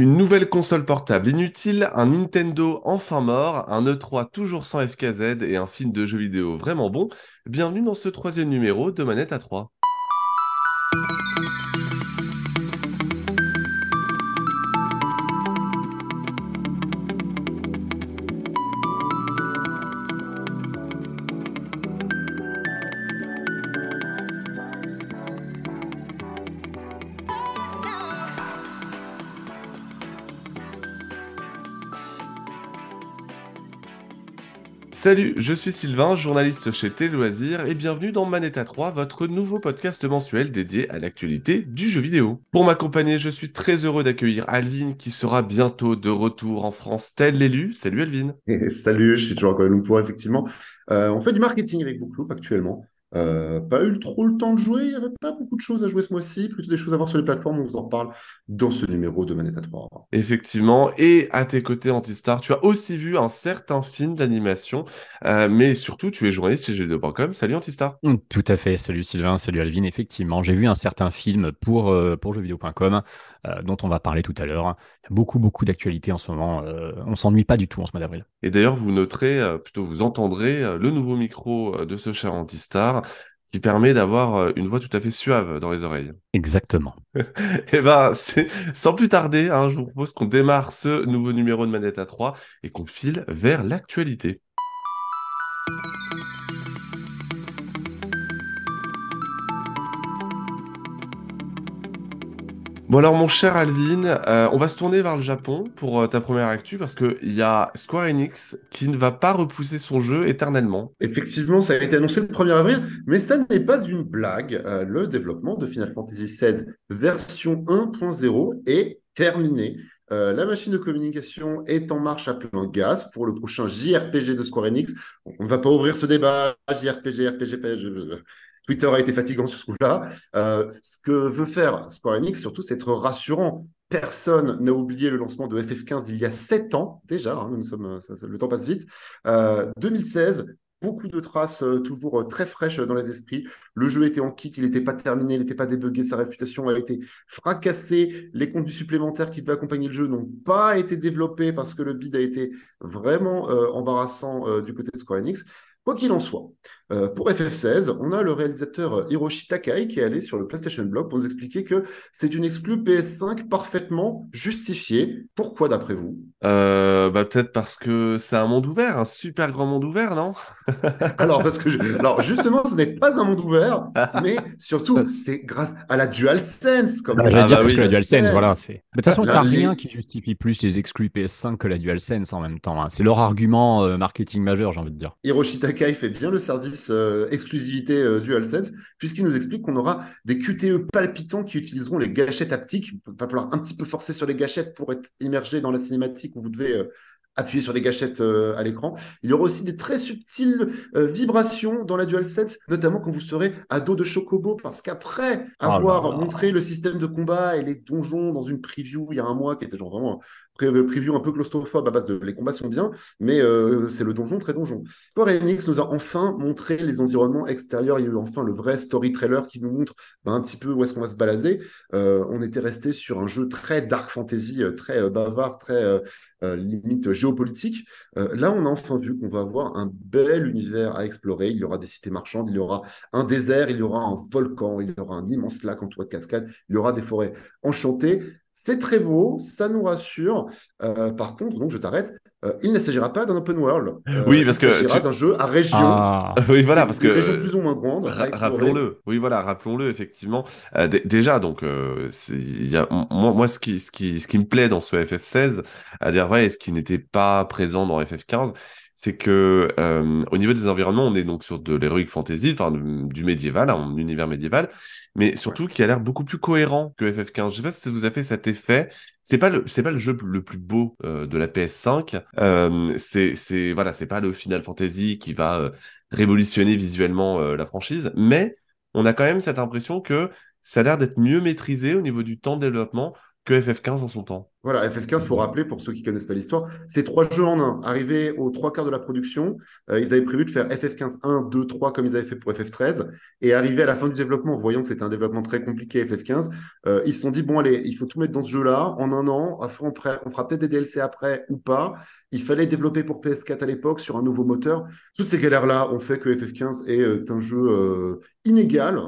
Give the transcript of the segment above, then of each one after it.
Une nouvelle console portable inutile, un Nintendo enfin mort, un E3 toujours sans FKZ et un film de jeux vidéo vraiment bon. Bienvenue dans ce troisième numéro de Manette à 3. Salut, je suis Sylvain, journaliste chez Téléloisirs et bienvenue dans Manetta 3, votre nouveau podcast mensuel dédié à l'actualité du jeu vidéo. Pour m'accompagner, je suis très heureux d'accueillir Alvin qui sera bientôt de retour en France tel l'élu. Salut Alvin. salut, je suis toujours encore Lumpur effectivement. Euh, on fait du marketing avec Bookloop actuellement. Euh, pas eu trop le temps de jouer, il n'y avait pas beaucoup de choses à jouer ce mois-ci, plutôt des choses à voir sur les plateformes, on vous en reparle dans ce numéro de Manette à 3. Effectivement, et à tes côtés Antistar, tu as aussi vu un certain film d'animation, euh, mais surtout tu es journaliste chez G2.com. Salut Antistar. Mm, tout à fait, salut Sylvain, salut Alvin, effectivement, j'ai vu un certain film pour, euh, pour jeuxvideo.com dont on va parler tout à l'heure. Beaucoup, beaucoup d'actualités en ce moment, on s'ennuie pas du tout en ce mois d'avril. Et d'ailleurs, vous noterez, plutôt vous entendrez le nouveau micro de ce cher Antistar qui permet d'avoir euh, une voix tout à fait suave dans les oreilles. Exactement. Et eh ben, sans plus tarder, hein, je vous propose qu'on démarre ce nouveau numéro de Manette à 3 et qu'on file vers l'actualité. Bon alors mon cher Alvin, euh, on va se tourner vers le Japon pour euh, ta première actu parce qu'il y a Square Enix qui ne va pas repousser son jeu éternellement. Effectivement, ça a été annoncé le 1er avril, mais ça n'est pas une blague. Euh, le développement de Final Fantasy XVI version 1.0 est terminé. la machine de communication est en marche à plein gaz pour le prochain JRPG de Square Enix. On ne va pas ouvrir ce débat, JRPG, RPG, Twitter a été fatigant sur ce coup-là. Euh, ce que veut faire Square Enix, surtout, c'est être rassurant. Personne n'a oublié le lancement de FF15 il y a sept ans déjà. Hein, nous sommes, le temps passe vite. 2016, euh, beaucoup de traces euh, toujours très fraîches dans les esprits. Le jeu était en kit, il n'était pas terminé, il n'était pas débugué, sa réputation a été fracassée. Les contenus supplémentaires qui devaient accompagner le jeu n'ont pas été développés parce que le bid a été vraiment embarrassant du côté de Square Enix. Quoi qu'il en soit, euh, pour FF16, on a le réalisateur euh, Hiroshi Takai qui est allé sur le PlayStation Blog pour nous expliquer que c'est une exclue PS5 parfaitement justifiée. Pourquoi d'après vous? Euh, bah, Peut-être parce que c'est un monde ouvert, un super grand monde ouvert, non? Alors, parce que Alors, justement, ce n'est pas un monde ouvert, mais surtout, c'est grâce à la DualSense. Comme bah, J'allais dire parce que la DualSense, voilà. De toute façon, tu n'as rien qui justifie plus les exclus PS5 que la DualSense en même temps. Hein. C'est leur argument marketing majeur, j'ai envie de dire. Hiroshi Takai fait bien le service euh, exclusivité euh, DualSense, puisqu'il nous explique qu'on aura des QTE palpitants qui utiliseront les gâchettes haptiques. Il va falloir un petit peu forcer sur les gâchettes pour être immergé dans la cinématique où vous devez euh, appuyer sur les gâchettes à l'écran. Il y aura aussi des très subtiles vibrations dans la DualSense, notamment quand vous serez à dos de Chocobo, parce qu'après oh avoir montré le système de combat et les donjons dans une preview il y a un mois, qui était genre vraiment preview un peu claustrophobe à base de les combats sont bien, mais euh, c'est le donjon très donjon. Square nous a enfin montré les environnements extérieurs. Il y a eu enfin le vrai story trailer qui nous montre ben, un petit peu où est-ce qu'on va se balader. Euh, on était resté sur un jeu très dark fantasy, euh, très bavard, très limite géopolitique. là, on a enfin vu qu'on va avoir un bel univers à explorer. Il y aura des cités marchandes, il y aura un désert, il y aura un volcan, il y aura un immense lac en toit de cascade, il y aura des forêts enchantées. C'est très beau, ça nous rassure. Euh, par contre, donc je t'arrête. Euh, il ne s'agira pas d'un open world. Euh, oui, parce que il s'agira d'un jeu à région. Ah. oui, voilà, parce que région plus ou moins grande. Rappelons-le. Oui, voilà, rappelons-le effectivement. déjà, donc, y a, moi, moi, ce qui, ce qui, ce qui me plaît dans ce FF16, à dire vrai, et ce qui n'était pas présent dans FF15, c'est que au niveau des environnements, on est donc sur de l'heroic fantasy, enfin du médiéval, un univers médiéval, mais surtout qui a l'air beaucoup plus cohérent que FF15. Je sais pas si ça vous a fait cet effet. C'est pas le, c'est pas le jeu le plus beau euh, de la PS5. Euh, c'est, c'est voilà, c'est pas le Final Fantasy qui va euh, révolutionner visuellement la franchise, mais on a quand même cette impression que ça a l'air d'être mieux maîtrisé au niveau du temps de développement que FF15 en son temps. Voilà, FF15, faut rappeler pour ceux qui connaissent pas l'histoire, c'est trois jeux en un. Arrivé aux trois quarts de la production, euh, ils avaient prévu de faire FF15 1, 2, 3 comme ils avaient fait pour FF13. Et arrivé à la fin du développement, voyant que c'était un développement très compliqué FF15, euh, ils se sont dit bon allez, il faut tout mettre dans ce jeu-là en un an. Après, on, on fera peut-être des DLC après ou pas. Il fallait développer pour PS4 à l'époque sur un nouveau moteur. Toutes ces galères-là ont fait que FF15 est euh, un jeu inégal,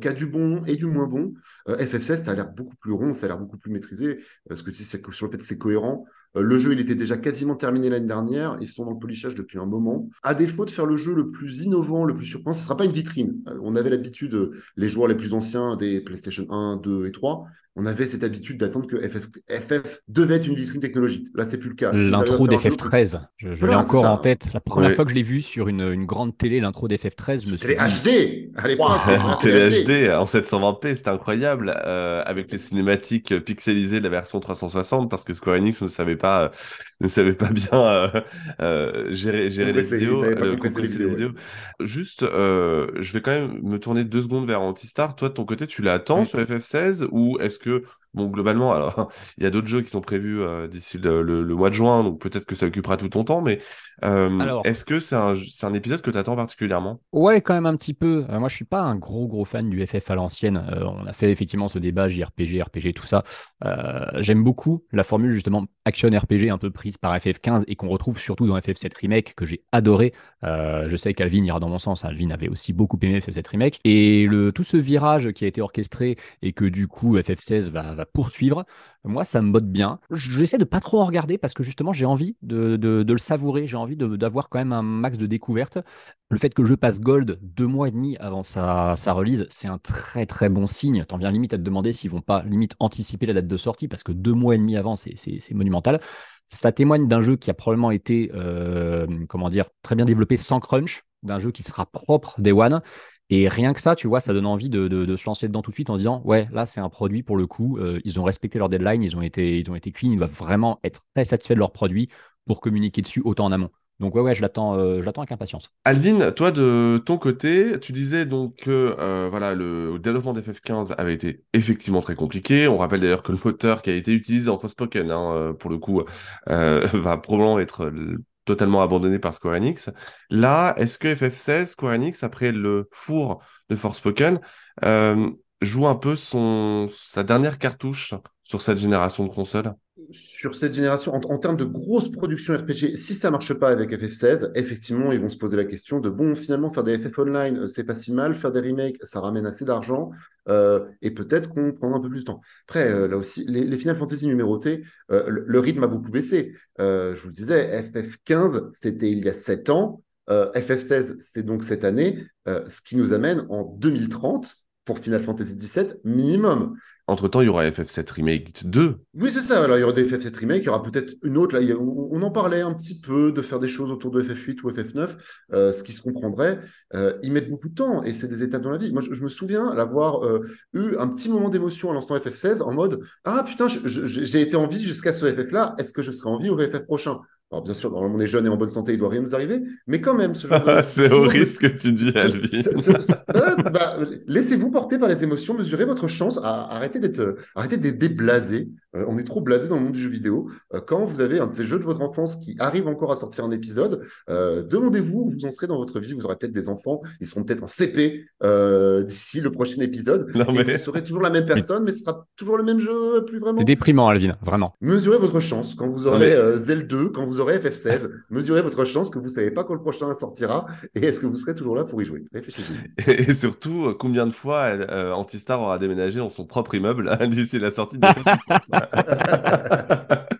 qui a du bon et du moins bon. FF16, ça a l'air beaucoup plus rond, ça a l'air beaucoup plus maîtrisé, que tu sais, sur le fait c'est cohérent. Euh, le jeu, il était déjà quasiment terminé l'année dernière. Ils sont dans le polissage depuis un moment. À défaut de faire le jeu le plus innovant, le plus surprenant, ce ne sera pas une vitrine. Euh, on avait l'habitude, les joueurs les plus anciens des PlayStation 1, 2 et 3, on avait cette habitude d'attendre que FF, devait être une vitrine technologique. Là, c'est plus le cas. L'intro d'FF13, je, je l'ai encore en tête. La première fois que je l'ai vu sur une, grande télé, l'intro d'FF13, je me suis dit... HD à l'époque Télé HD en 720p, c'était incroyable, euh, avec les cinématiques pixelisées de la version 360, parce que Square Enix ne savait pas, ne savait pas bien euh, euh, gérer, gérer les vidéos, les vidéos. Juste, je vais quand même me tourner deux secondes vers Antistar. Toi, de ton côté, tu l'attends sur FF16 ou est-ce que, bon, globalement, alors, il y a d'autres jeux qui sont prévus euh, d'ici le, mois de juin, donc peut-être que ça occupera tout ton temps, mais euh, est-ce que c'est un, un, épisode que tu attends particulièrement? Ouais, quand même un petit peu. Euh, moi, je suis pas un gros, gros fan du FF à l'ancienne. on a fait effectivement ce débat JRPG, RPG, tout ça. J'aime beaucoup la formule, justement, action RPG un peu prise par FF15 et qu'on retrouve surtout dans FF7 Remake, que j'ai adoré. je sais qu'Alvin ira dans mon sens. Alvin avait aussi beaucoup aimé FF7 Remake. Et le, tout ce virage qui a été orchestré et que du coup, FF7 va, poursuivre. Moi, ça me botte bien. J'essaie de pas trop en regarder parce que justement, j'ai envie de, le savourer. J'ai envie d'avoir quand même un max de découverte. Le fait que le jeu passe gold deux mois et demi avant sa, sa release, c'est un très très bon signe. T'en viens limite à te demander s'ils vont pas limite anticiper la date de sortie parce que deux mois et demi avant, c'est monumental. Ça témoigne d'un jeu qui a probablement été, euh, comment dire, très bien développé sans crunch, d'un jeu qui sera propre Day One et rien que ça, tu vois, ça donne envie de, se lancer dedans tout de suite en disant ouais, là c'est un produit pour le coup, euh, ils ont respecté leur deadline, ils ont été, ils ont été clean, ils doivent vraiment être très satisfaits de leur produit pour communiquer dessus autant en amont. Donc ouais, ouais, je l'attends, euh, avec impatience. Alvin, toi de ton côté, tu disais donc que euh, voilà, le développement d'FF15 avait été effectivement très compliqué. On rappelle d'ailleurs que le moteur qui a été utilisé dans Forspoken, hein, pour le coup, va probablement être totalement abandonné par Square Enix. Là, est-ce que FF16, Square Enix, après le four de Forspoken, euh, joue un peu son, sa dernière cartouche sur cette génération de consoles? Sur cette génération, en, termes de grosse production RPG, si ça marche pas avec FF16, effectivement, ils vont se poser la question de bon, finalement, faire des FF Online, euh, c'est pas si mal, faire des remakes, ça ramène assez d'argent, euh, et peut-être qu'on prendra un peu plus de temps. Après, euh, là aussi, les, Final Fantasy numérotés, le, rythme a beaucoup baissé. je vous le disais, FF15, c'était il y a 7 ans, FF16, c'est donc cette année, ce qui nous amène en 2030 pour Final Fantasy XVII minimum. Entre-temps, il y aura FF7 Remake 2. Oui, c'est ça. Alors, il y aura des FF7 Remake, il y aura peut-être une autre. Là, on en parlait un petit peu de faire des choses autour de FF8 ou FF9, euh, ce qui se comprendrait. Euh, ils mettent beaucoup de temps et c'est des étapes dans la vie. Moi, je, me souviens l'avoir euh, eu un petit moment d'émotion à l'instant FF16 en mode Ah putain, j'ai été en vie jusqu'à ce FF-là, est-ce que je serai en vie au FF prochain? Alors bien sûr, normalement on est jeune et en bonne santé, il doit rien nous arriver, mais quand même, ce genre de... C'est horrible ce que tu dis, Alvin. Bah, laissez-vous porter par les émotions, mesurez votre chance, à, arrêtez d'être arrêtez d'être blasé. Euh, on est trop blasé dans le monde du jeu vidéo. Euh, quand vous avez un de ces jeux de votre enfance qui arrive encore à sortir un épisode, euh, demandez-vous où vous en serez dans votre vie. Vous aurez peut-être des enfants, ils seront peut-être en CP d'ici le prochain épisode. vous serez toujours la même personne, mais ce sera toujours le même jeu, plus vraiment. C'est déprimant, Alvin, vraiment. Mesurez votre chance quand vous aurez Zelda 2, quand vous aurez FF16. mesurez votre chance que vous ne savez pas quand le prochain sortira et est-ce que vous serez toujours là pour y jouer? Et, surtout, combien de fois Antistar aura déménagé dans son propre immeuble d'ici la sortie de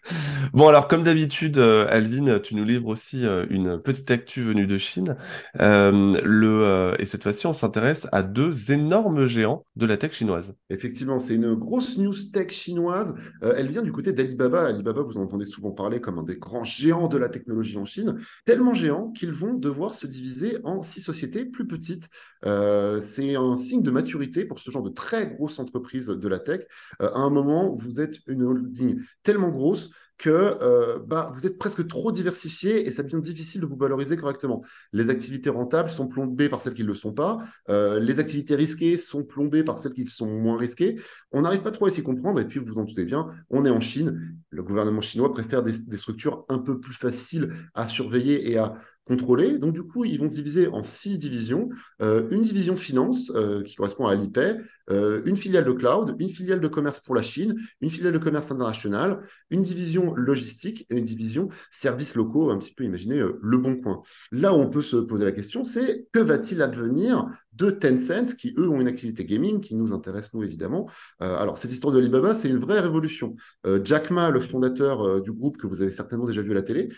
bon, alors, comme d'habitude, euh, Alvin, tu nous livres aussi euh, une petite actu venue de Chine. Euh, le, et cette fois-ci, on s'intéresse à deux énormes géants de la tech chinoise. Effectivement, c'est une grosse news tech chinoise. elle vient du côté d'Alibaba. Alibaba, vous en entendez souvent parler comme un des grands géants de la technologie en Chine. Tellement géants qu'ils vont devoir se diviser en six sociétés plus petites. c'est un signe de maturité pour ce genre de très grosses entreprises de la tech. à un moment, vous êtes une holding tellement grosse que euh, bah, vous êtes presque trop diversifié et ça devient difficile de vous valoriser correctement. Les activités rentables sont plombées par celles qui ne le sont pas. Euh, les activités risquées sont plombées par celles qui sont moins risquées. On n'arrive pas trop à s'y comprendre. Et puis, vous vous en doutez bien, on est en Chine. Le gouvernement chinois préfère des, des structures un peu plus faciles à surveiller et à contrôlés. Donc, du coup, ils vont se diviser en six divisions. Euh, une division finance, euh, qui correspond à l'IPay, euh, une filiale de cloud, une filiale de commerce pour la Chine, une filiale de commerce international, une division logistique et une division services locaux, un petit peu imaginez le bon coin. Là où on peut se poser la question, c'est que va-t-il advenir de Tencent, qui eux ont une activité gaming qui nous intéresse, nous évidemment. alors, cette histoire de Alibaba, c'est une vraie révolution. Jack Ma, le fondateur du groupe que vous avez certainement déjà vu à la télé,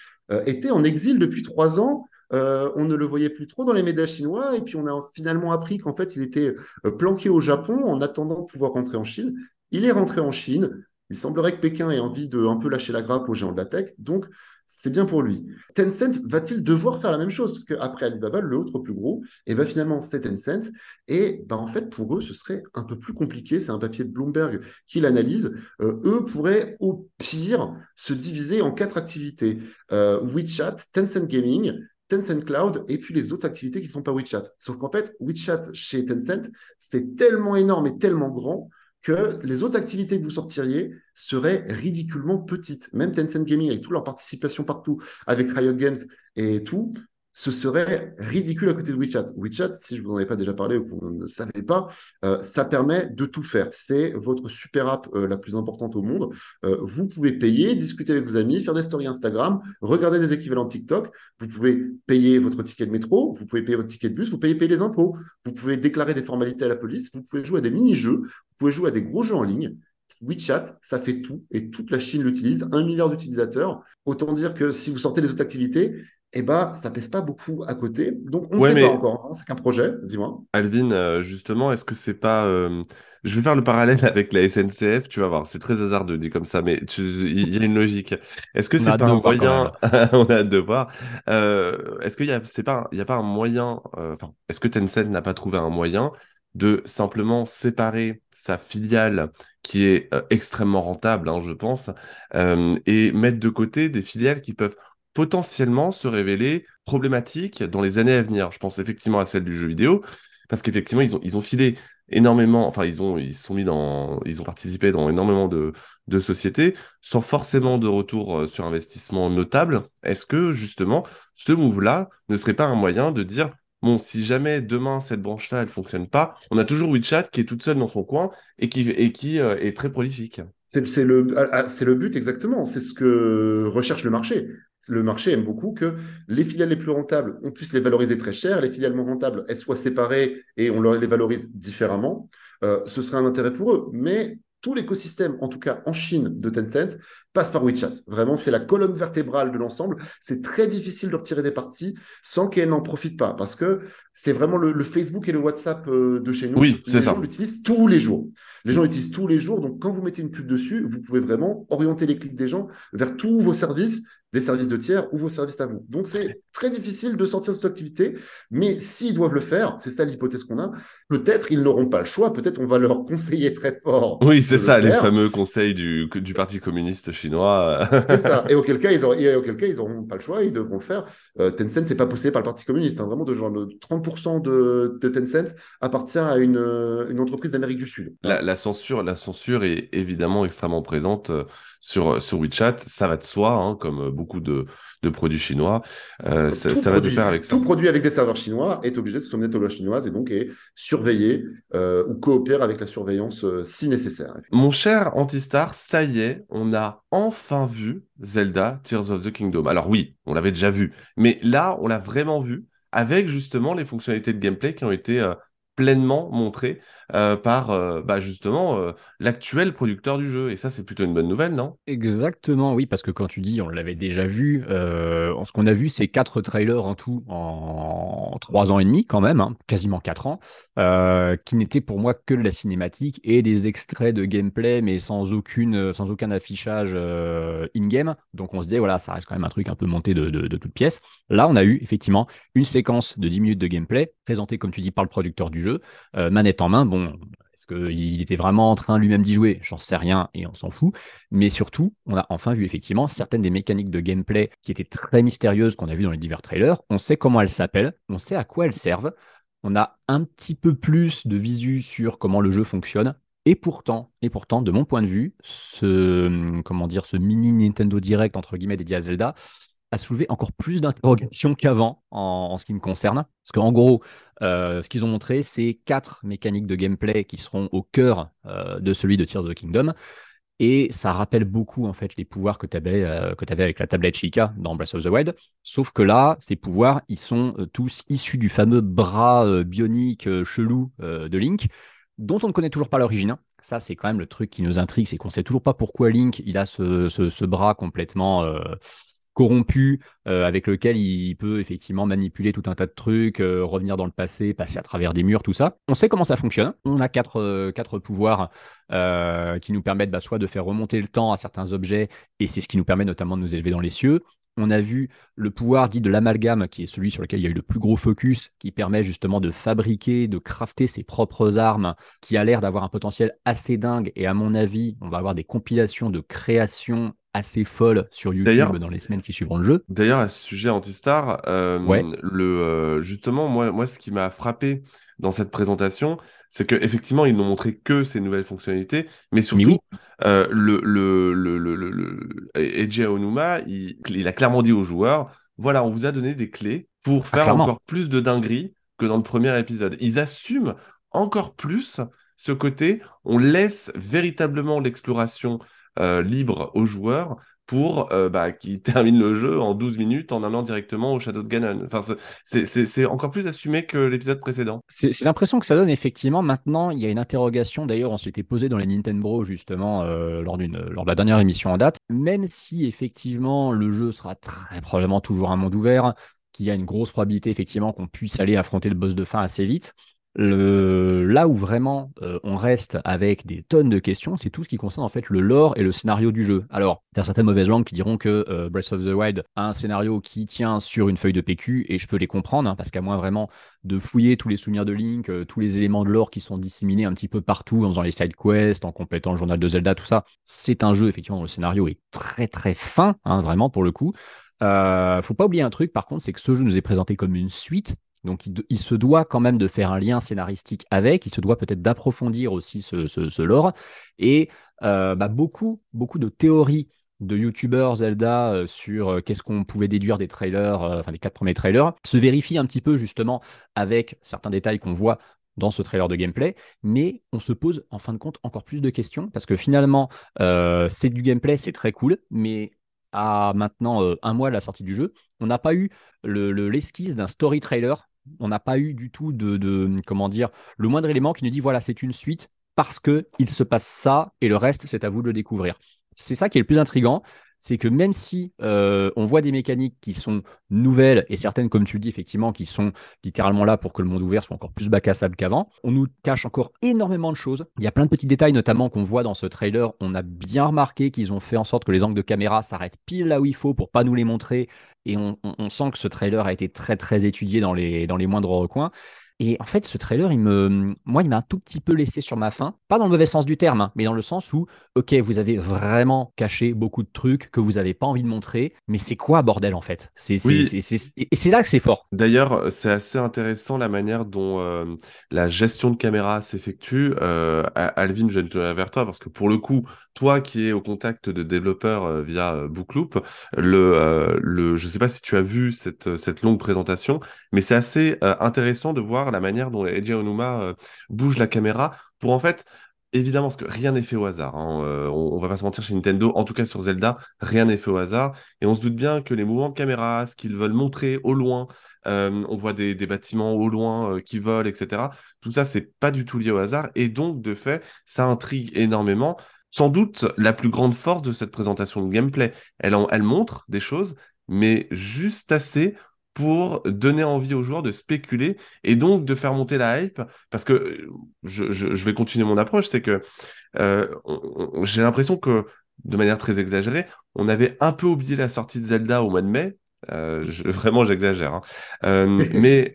était en exil depuis trois ans euh, on ne le voyait plus trop dans les médias chinois, et puis on a finalement appris qu'en fait, il était euh, planqué au Japon en attendant de pouvoir rentrer en Chine. Il est rentré en Chine. Il semblerait que Pékin ait envie de un peu lâcher la grappe aux géants de la tech, donc c'est bien pour lui. Tencent va-t-il devoir faire la même chose? Parce qu'après Alibaba, l'autre plus gros, et eh ben finalement c'est Tencent. Et ben en fait, pour eux, ce serait un peu plus compliqué. C'est un papier de Bloomberg qui l'analyse. Euh, eux pourraient au pire se diviser en quatre activités. WeChat, Tencent Gaming, Tencent Cloud et puis les autres activités qui ne sont pas WeChat. Sauf qu'en fait, WeChat chez Tencent, c'est tellement énorme et tellement grand que les autres activités que vous sortiriez seraient ridiculement petites. Même Tencent Gaming, avec toute leur participation partout, avec Riot Games et tout, ce serait ridicule à côté de WeChat. WeChat, si je ne vous en avais pas déjà parlé ou que vous ne savez pas, euh, ça permet de tout faire. C'est votre super app euh, la plus importante au monde. Euh, vous pouvez payer, discuter avec vos amis, faire des stories Instagram, regarder des équivalents TikTok. Vous pouvez payer votre ticket de métro, vous pouvez payer votre ticket de bus, vous pouvez payer les impôts, vous pouvez déclarer des formalités à la police, vous pouvez jouer à des mini-jeux, vous pouvez jouer à des gros jeux en ligne. WeChat, ça fait tout et toute la Chine l'utilise, un milliard d'utilisateurs. Autant dire que si vous sortez les autres activités, eh ben, ça pèse pas beaucoup à côté. Donc, on ne sait pas encore. Hein. C'est qu'un projet, dis-moi. Alvin, euh, justement, est-ce que c'est pas. Euh, je vais faire le parallèle avec la SNCF, tu vas voir, c'est très hasardeux dit comme ça, mais il y a une logique. Est-ce que c'est pas un moyen. on a hâte de voir. Euh, est-ce qu'il y a, c'est pas, il y a pas un moyen. Enfin, est-ce que Tencent n'a pas trouvé un moyen de simplement séparer sa filiale qui est extrêmement rentable, hein, je pense, et mettre de côté des filiales qui peuvent potentiellement se révéler problématique dans les années à venir. Je pense effectivement à celle du jeu vidéo, parce qu'effectivement, ils ont, filé énormément, enfin, ils ont, mis dans, ils ont participé dans énormément de, sociétés sans forcément de retour euh, sur investissement notable. Est-ce que justement, ce move-là ne serait pas un moyen de dire, bon, si jamais demain cette branche-là, elle fonctionne pas, on a toujours WeChat qui est toute seule dans son coin et qui, et qui euh, est très prolifique? C'est le, ah, ah, le but exactement, c'est ce que recherche le marché le marché aime beaucoup que les filiales les plus rentables, on puisse les valoriser très cher, les filiales moins rentables, elles soient séparées et on les valorise différemment. Euh, ce serait un intérêt pour eux. Mais tout l'écosystème, en tout cas en Chine, de Tencent, passe par WeChat. Vraiment, c'est la colonne vertébrale de l'ensemble. C'est très difficile de retirer des parties sans qu'elle n'en profite pas, parce que c'est vraiment le, Facebook et le WhatsApp euh, de chez nous. Oui, c'est ça. Les gens l'utilisent tous les jours. Les gens l'utilisent tous les jours. Donc, quand vous mettez une pub dessus, vous pouvez vraiment orienter les clics des gens vers tous vos services des services de tiers ou vos services à vous. Donc, c'est très difficile de sortir de cette activité, mais s'ils doivent le faire, c'est ça l'hypothèse qu'on a, peut-être ils n'auront pas le choix, peut-être on va leur conseiller très fort. Oui, c'est ça, les fameux conseils du, du Parti communiste chinois. c'est ça, et auquel cas, ils n'auront pas le choix, ils devront le faire. Euh, Tencent, c'est pas poussé par le Parti communiste, hein, vraiment de genre de 30% de, de, Tencent appartient à une, une entreprise d'Amérique du Sud. La, censure, la censure est évidemment extrêmement présente euh, sur, sur WeChat, ça va de soi, hein, comme beaucoup beaucoup de, produits chinois. Euh, ça, va de faire avec ça. Tout produit avec des serveurs chinois est obligé de se soumettre aux lois chinoises et donc est surveillé euh, ou coopère avec la surveillance euh, si nécessaire. Mon cher Antistar, ça y est, on a enfin vu Zelda Tears of the Kingdom. Alors oui, on l'avait déjà vu, mais là, on l'a vraiment vu avec justement les fonctionnalités de gameplay qui ont été pleinement montré euh, par euh, bah, justement euh, l'actuel producteur du jeu. Et ça, c'est plutôt une bonne nouvelle, non? Exactement, oui, parce que quand tu dis on l'avait déjà vu, ce qu'on a vu, c'est quatre trailers en tout en trois ans et demi, quand même, hein, quasiment quatre ans, qui n'étaient pour moi que de la cinématique et des extraits de gameplay, mais sans, aucune, sans aucun affichage in-game. Donc on se dit, voilà, ça reste quand même un truc un peu monté de, de, de toutes pièces. Là, on a eu effectivement une séquence de 10 minutes de gameplay, présentée, comme tu dis, par le producteur du jeu, manette en main. Bon, Est-ce qu'il était vraiment en train lui-même d'y jouer? J'en sais rien et on s'en fout. Mais surtout, on a enfin vu effectivement certaines des mécaniques de gameplay qui étaient très mystérieuses qu'on a vues dans les divers trailers. On sait comment elles s'appellent, on sait à quoi elles servent. On a un petit peu plus de visu sur comment le jeu fonctionne. Et pourtant, et pourtant, de mon point de vue, ce, comment dire, ce mini Nintendo Direct entre guillemets dédié à Zelda a soulevé encore plus d'interrogations qu'avant en, ce qui me concerne. Parce qu'en gros, euh, ce qu'ils ont montré, c'est quatre mécaniques de gameplay qui seront au cœur euh, de celui de Tears of the Kingdom. Et ça rappelle beaucoup en fait les pouvoirs que tu avais, euh, avais, avec la tablette Chica dans Breath of the Wild. Sauf que là, ces pouvoirs, ils sont tous issus du fameux bras bionique chelou de Link dont on ne connaît toujours pas l'origine. Hein. Ça, c'est quand même le truc qui nous intrigue, c'est qu'on ne sait toujours pas pourquoi Link il a ce, bras complètement euh, corrompu euh, avec lequel il peut effectivement manipuler tout un tas de trucs, euh, revenir dans le passé, passer à travers des murs, tout ça. On sait comment ça fonctionne. On a quatre, quatre pouvoirs qui nous permettent bah, soit de faire remonter le temps à certains objets, et c'est ce qui nous permet notamment de nous élever dans les cieux, on a vu le pouvoir dit de l'amalgame, qui est celui sur lequel il y a eu le plus gros focus, qui permet justement de fabriquer, de crafter ses propres armes, qui a l'air d'avoir un potentiel assez dingue. Et à mon avis, on va avoir des compilations de créations assez folles sur YouTube dans les semaines qui suivront le jeu. D'ailleurs, à ce sujet Antistar, euh, le, euh, justement, moi, moi, ce qui m'a frappé dans cette présentation, c'est qu'effectivement, ils n'ont montré que ces nouvelles fonctionnalités, mais surtout, euh, le, le, le, le, Eiji Aonuma, il, a clairement dit aux joueurs, voilà, on vous a donné des clés pour ah, faire encore plus de dingueries que dans le premier épisode. Ils assument encore plus ce côté, on laisse véritablement l'exploration euh, libre aux joueurs pour euh, bah, qui termine le jeu en 12 minutes en allant directement au Shadow de Ganon. Enfin, c'est encore plus assumé que l'épisode précédent. C'est l'impression que ça donne effectivement. Maintenant, il y a une interrogation. D'ailleurs, on s'était posé dans les Nintendo justement euh, lors, lors de la dernière émission en date. Même si effectivement le jeu sera très probablement toujours un monde ouvert, qu'il y a une grosse probabilité effectivement qu'on puisse aller affronter le boss de fin assez vite. Le, là où vraiment euh, on reste avec des tonnes de questions, c'est tout ce qui concerne en fait le lore et le scénario du jeu. Alors, il y a certaines mauvaises langues qui diront que euh, Breath of the Wild a un scénario qui tient sur une feuille de PQ, et je peux les comprendre, hein, parce qu'à moins vraiment de fouiller tous les souvenirs de Link, euh, tous les éléments de lore qui sont disséminés un petit peu partout, en faisant les side quests, en complétant le journal de Zelda, tout ça, c'est un jeu effectivement le scénario est très très fin, hein, vraiment pour le coup. faut pas oublier un truc, par contre, c'est que ce jeu nous est présenté comme une suite donc il, se doit quand même de faire un lien scénaristique avec, il se doit peut-être d'approfondir aussi ce, lore. Et euh, bah, beaucoup, beaucoup de théories de youtubeurs Zelda euh, sur euh, qu'est-ce qu'on pouvait déduire des trailers, enfin des quatre premiers trailers, se vérifient un petit peu justement avec certains détails qu'on voit dans ce trailer de gameplay, mais on se pose en fin de compte encore plus de questions parce que finalement c'est du gameplay, c'est très cool, mais à maintenant un mois de la sortie du jeu, on n'a pas eu l'esquisse le, d'un story trailer on n'a pas eu du tout de, comment dire, le moindre élément qui nous dit voilà, c'est une suite parce que il se passe ça et le reste, c'est à vous de le découvrir. C'est ça qui est le plus intrigant, c'est que même si euh, on voit des mécaniques qui sont nouvelles et certaines, comme tu le dis, effectivement, qui sont littéralement là pour que le monde ouvert soit encore plus bac à sable qu'avant, on nous cache encore énormément de choses. Il y a plein de petits détails, notamment qu'on voit dans ce trailer. On a bien remarqué qu'ils ont fait en sorte que les angles de caméra s'arrêtent pile là où il faut pour pas nous les montrer. Et on, sent que ce trailer a été très très étudié dans les, dans les moindres recoins. Et en fait, ce trailer, il me, moi, il m'a un tout petit peu laissé sur ma faim. Pas dans le mauvais sens du terme, hein, mais dans le sens où, ok, vous avez vraiment caché beaucoup de trucs que vous n'avez pas envie de montrer, mais c'est quoi, bordel, en fait? C'est, Et c'est là que c'est fort. D'ailleurs, c'est assez intéressant la manière dont euh, la gestion de caméra s'effectue. Euh, Alvin, je de te vers toi, parce que pour le coup, toi qui es au contact de développeurs euh, via Bookloop, le, le, je ne sais pas si tu as vu cette, cette longue présentation, mais c'est assez intéressant de voir la manière dont Eiji Onuma bouge la caméra pour en fait Évidemment, parce que rien n'est fait au hasard. Hein. on, ne va pas se mentir chez Nintendo, en tout cas sur Zelda, rien n'est fait au hasard. Et on se doute bien que les mouvements de caméra, ce qu'ils veulent montrer au loin, on voit des, bâtiments au loin qui volent, etc. Tout ça, c'est pas du tout lié au hasard. Et donc, de fait, ça intrigue énormément sans doute la plus grande force de cette présentation de gameplay. Elle, elle montre des choses, mais juste assez pour donner envie aux joueurs de spéculer et donc de faire monter la hype. Parce que je, vais continuer mon approche, c'est que euh, j'ai l'impression que, de manière très exagérée, on avait un peu oublié la sortie de Zelda au mois de mai. vraiment, j'exagère. Hein. mais,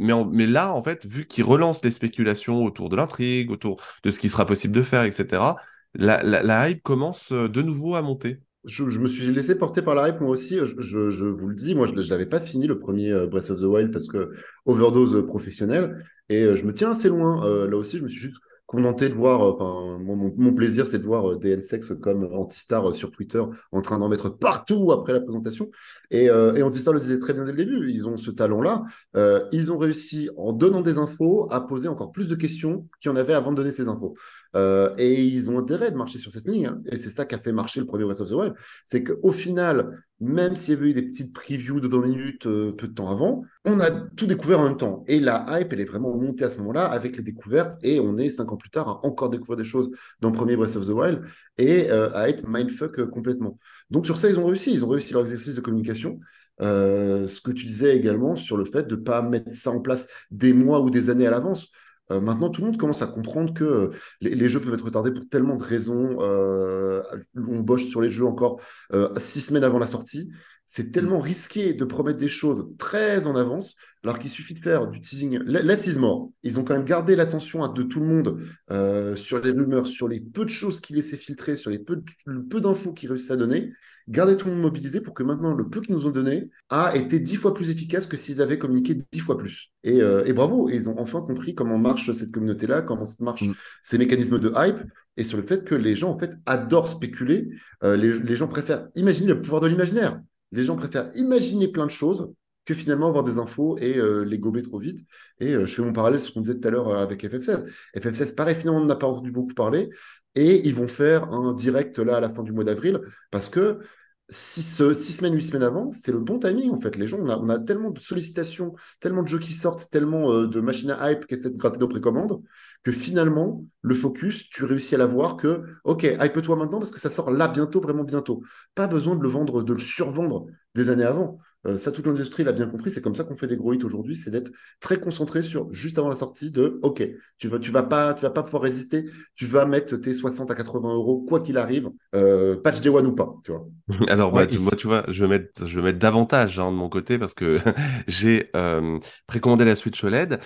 mais, mais là, en fait, vu qu'ils relancent les spéculations autour de l'intrigue, autour de ce qui sera possible de faire, etc., la, la hype commence de nouveau à monter je, me suis laissé porter par la hype moi aussi. Je, vous le dis, moi, je ne l'avais pas fini le premier euh, Breath of the Wild parce que overdose professionnelle. Et euh, je me tiens assez loin. Euh, là aussi, je me suis juste contenté de voir. Enfin, mon, plaisir, c'est de voir DN Sex comme Antistar sur Twitter en train d'en mettre partout après la présentation. Et, et Antistar le disait très bien dès le début. Ils ont ce talent-là. ils ont réussi, en donnant des infos, à poser encore plus de questions qu'il y en avait avant de donner ces infos. Euh, et ils ont intérêt de marcher sur cette ligne. Hein. Et c'est ça qui a fait marcher le premier Breath of the Wild. C'est qu'au final, même s'il y avait eu des petites previews de 20 minutes euh, peu de temps avant, on a tout découvert en même temps. Et la hype, elle est vraiment montée à ce moment-là avec les découvertes. Et on est cinq ans plus tard à encore découvrir des choses dans le premier Breath of the Wild et euh, à être mindfuck complètement. Donc sur ça, ils ont réussi. Ils ont réussi leur exercice de communication. ce que tu disais également sur le fait de ne pas mettre ça en place des mois ou des années à l'avance. Euh, maintenant, tout le monde commence à comprendre que euh, les, jeux peuvent être retardés pour tellement de raisons. Euh, on bosse sur les jeux encore six semaines avant la sortie. C'est tellement risqué de promettre des choses très en avance, alors qu'il suffit de faire du teasing. Less is more. Ils ont quand même gardé l'attention de tout le monde sur les rumeurs, sur les peu de choses qu'ils laissaient filtrer, sur les peu, peu d'infos qu'ils réussissent à donner garder tout le monde mobilisé pour que maintenant le peu qu'ils nous ont donné a été dix fois plus efficace que s'ils avaient communiqué dix fois plus. Et, euh, bravo, ils ont enfin compris comment marche cette communauté-là, comment marchent mm. ces mécanismes de hype, et sur le fait que les gens en fait adorent spéculer. Euh, les, gens préfèrent imaginer le pouvoir de l'imaginaire. Les gens préfèrent imaginer plein de choses que finalement avoir des infos et euh, les gober trop vite. Et je fais mon parallèle sur ce qu'on disait tout à l'heure avec FF16. FF16, pareil, finalement, on n'a pas entendu beaucoup parler. Et ils vont faire un direct là à la fin du mois d'avril parce que six, six, semaines, huit semaines avant, c'est le bon timing en fait. Les gens, on a, tellement de sollicitations, tellement de jeux qui sortent, tellement euh, de machines à hype qui essaient de gratter nos que finalement, le focus, tu réussis à l'avoir que, ok, hype-toi maintenant parce que ça sort là bientôt, vraiment bientôt. Pas besoin de le vendre, de le survendre des années avant. Euh, ça, toute l'industrie l'a bien compris. C'est comme ça qu'on fait des gros hits aujourd'hui, c'est d'être très concentré sur juste avant la sortie de OK, tu vas, tu vas pas, tu vas pas pouvoir résister. Tu vas mettre tes 60 à 80 euros quoi qu'il arrive, euh, patch day one ou pas, tu vois. Alors bah, moi, tu vois, je vais mettre, je vais mettre davantage hein, de mon côté parce que j'ai euh, précommandé la Switch OLED,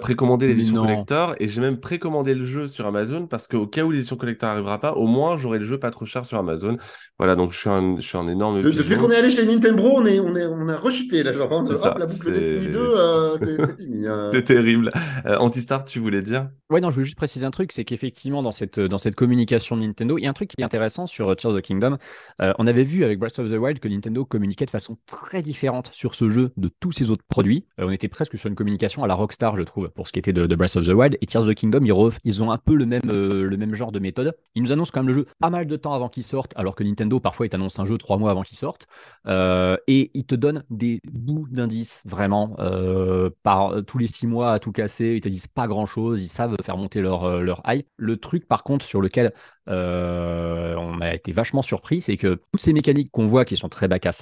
précommandé l'édition collector et j'ai même précommandé le jeu sur Amazon parce qu'au cas où l'édition collector arrivera pas, au moins j'aurai le jeu pas trop cher sur Amazon. Voilà, donc je suis un, je suis un énorme. depuis qu'on est allé chez Nintendo, on est, on est on a rechuté là, genre, hop, la boucle Destiny 2, euh, c'est fini. Hein. C'est terrible. Euh, Antistar, tu voulais dire? Ouais, non, je voulais juste préciser un truc, c'est qu'effectivement, dans cette, dans cette communication de Nintendo, il y a un truc qui est intéressant sur Tears of the Kingdom. Euh, on avait vu avec Breath of the Wild que Nintendo communiquait de façon très différente sur ce jeu de tous ses autres produits. on était presque sur une communication à la Rockstar, je trouve, pour ce qui était de, Breath of the Wild. Et Tears of the Kingdom, ils, ils ont un peu le même, le même genre de méthode. Ils nous annoncent quand même le jeu pas mal de temps avant qu'il sorte, alors que Nintendo, parfois, il t'annonce un jeu trois mois avant qu'il sorte. et ils te donnent des bouts d'indices, vraiment, euh, par tous les six mois à tout casser, ils te disent pas grand chose, ils savent faire monter leur, euh, leur hype. Le truc, par contre, sur lequel euh, on a été vachement surpris, c'est que toutes ces mécaniques qu'on voit qui sont très bac à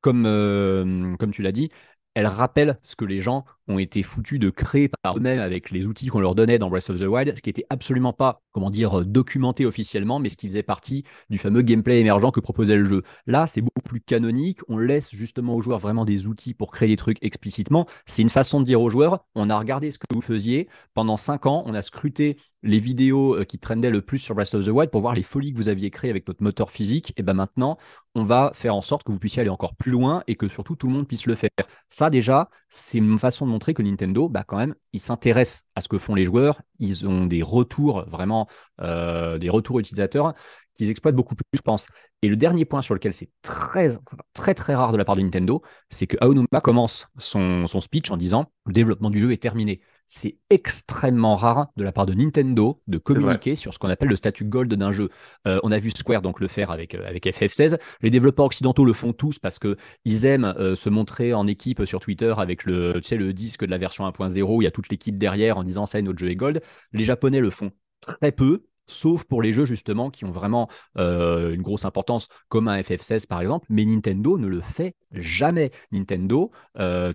comme, comme tu l'as dit, elles rappellent ce que les gens ont été foutus de créer par eux-mêmes avec les outils qu'on leur donnait dans Breath of the Wild, ce qui était absolument pas, comment dire, documenté officiellement, mais ce qui faisait partie du fameux gameplay émergent que proposait le jeu. Là, c'est beaucoup plus canonique, on laisse justement aux joueurs vraiment des outils pour créer des trucs explicitement. C'est une façon de dire aux joueurs, on a regardé ce que vous faisiez, pendant cinq ans, on a scruté les vidéos euh, qui trendaient le plus sur Breath of the Wild pour voir les folies que vous aviez créées avec notre moteur physique, et ben maintenant, on va faire en sorte que vous puissiez aller encore plus loin et que surtout tout le monde puisse le faire. Ça déjà, c'est une façon de montrer que Nintendo, bah quand même, ils s'intéressent à ce que font les joueurs, ils ont des retours, vraiment, euh, des retours utilisateurs qu'ils exploitent beaucoup plus, je pense. Et le dernier point sur lequel c'est très, très, très rare de la part de Nintendo, c'est que Aonuma commence son, son speech en disant le développement du jeu est terminé c'est extrêmement rare de la part de Nintendo de communiquer sur ce qu'on appelle le statut gold d'un jeu. Euh, on a vu Square donc le faire avec, euh, avec FF16. Les développeurs occidentaux le font tous parce qu'ils aiment euh, se montrer en équipe sur Twitter avec le, tu sais, le disque de la version 1.0. Il y a toute l'équipe derrière en disant ça, notre jeu est gold. Les Japonais le font très peu sauf pour les jeux justement qui ont vraiment une grosse importance, comme un FF16 par exemple, mais Nintendo ne le fait jamais. Nintendo,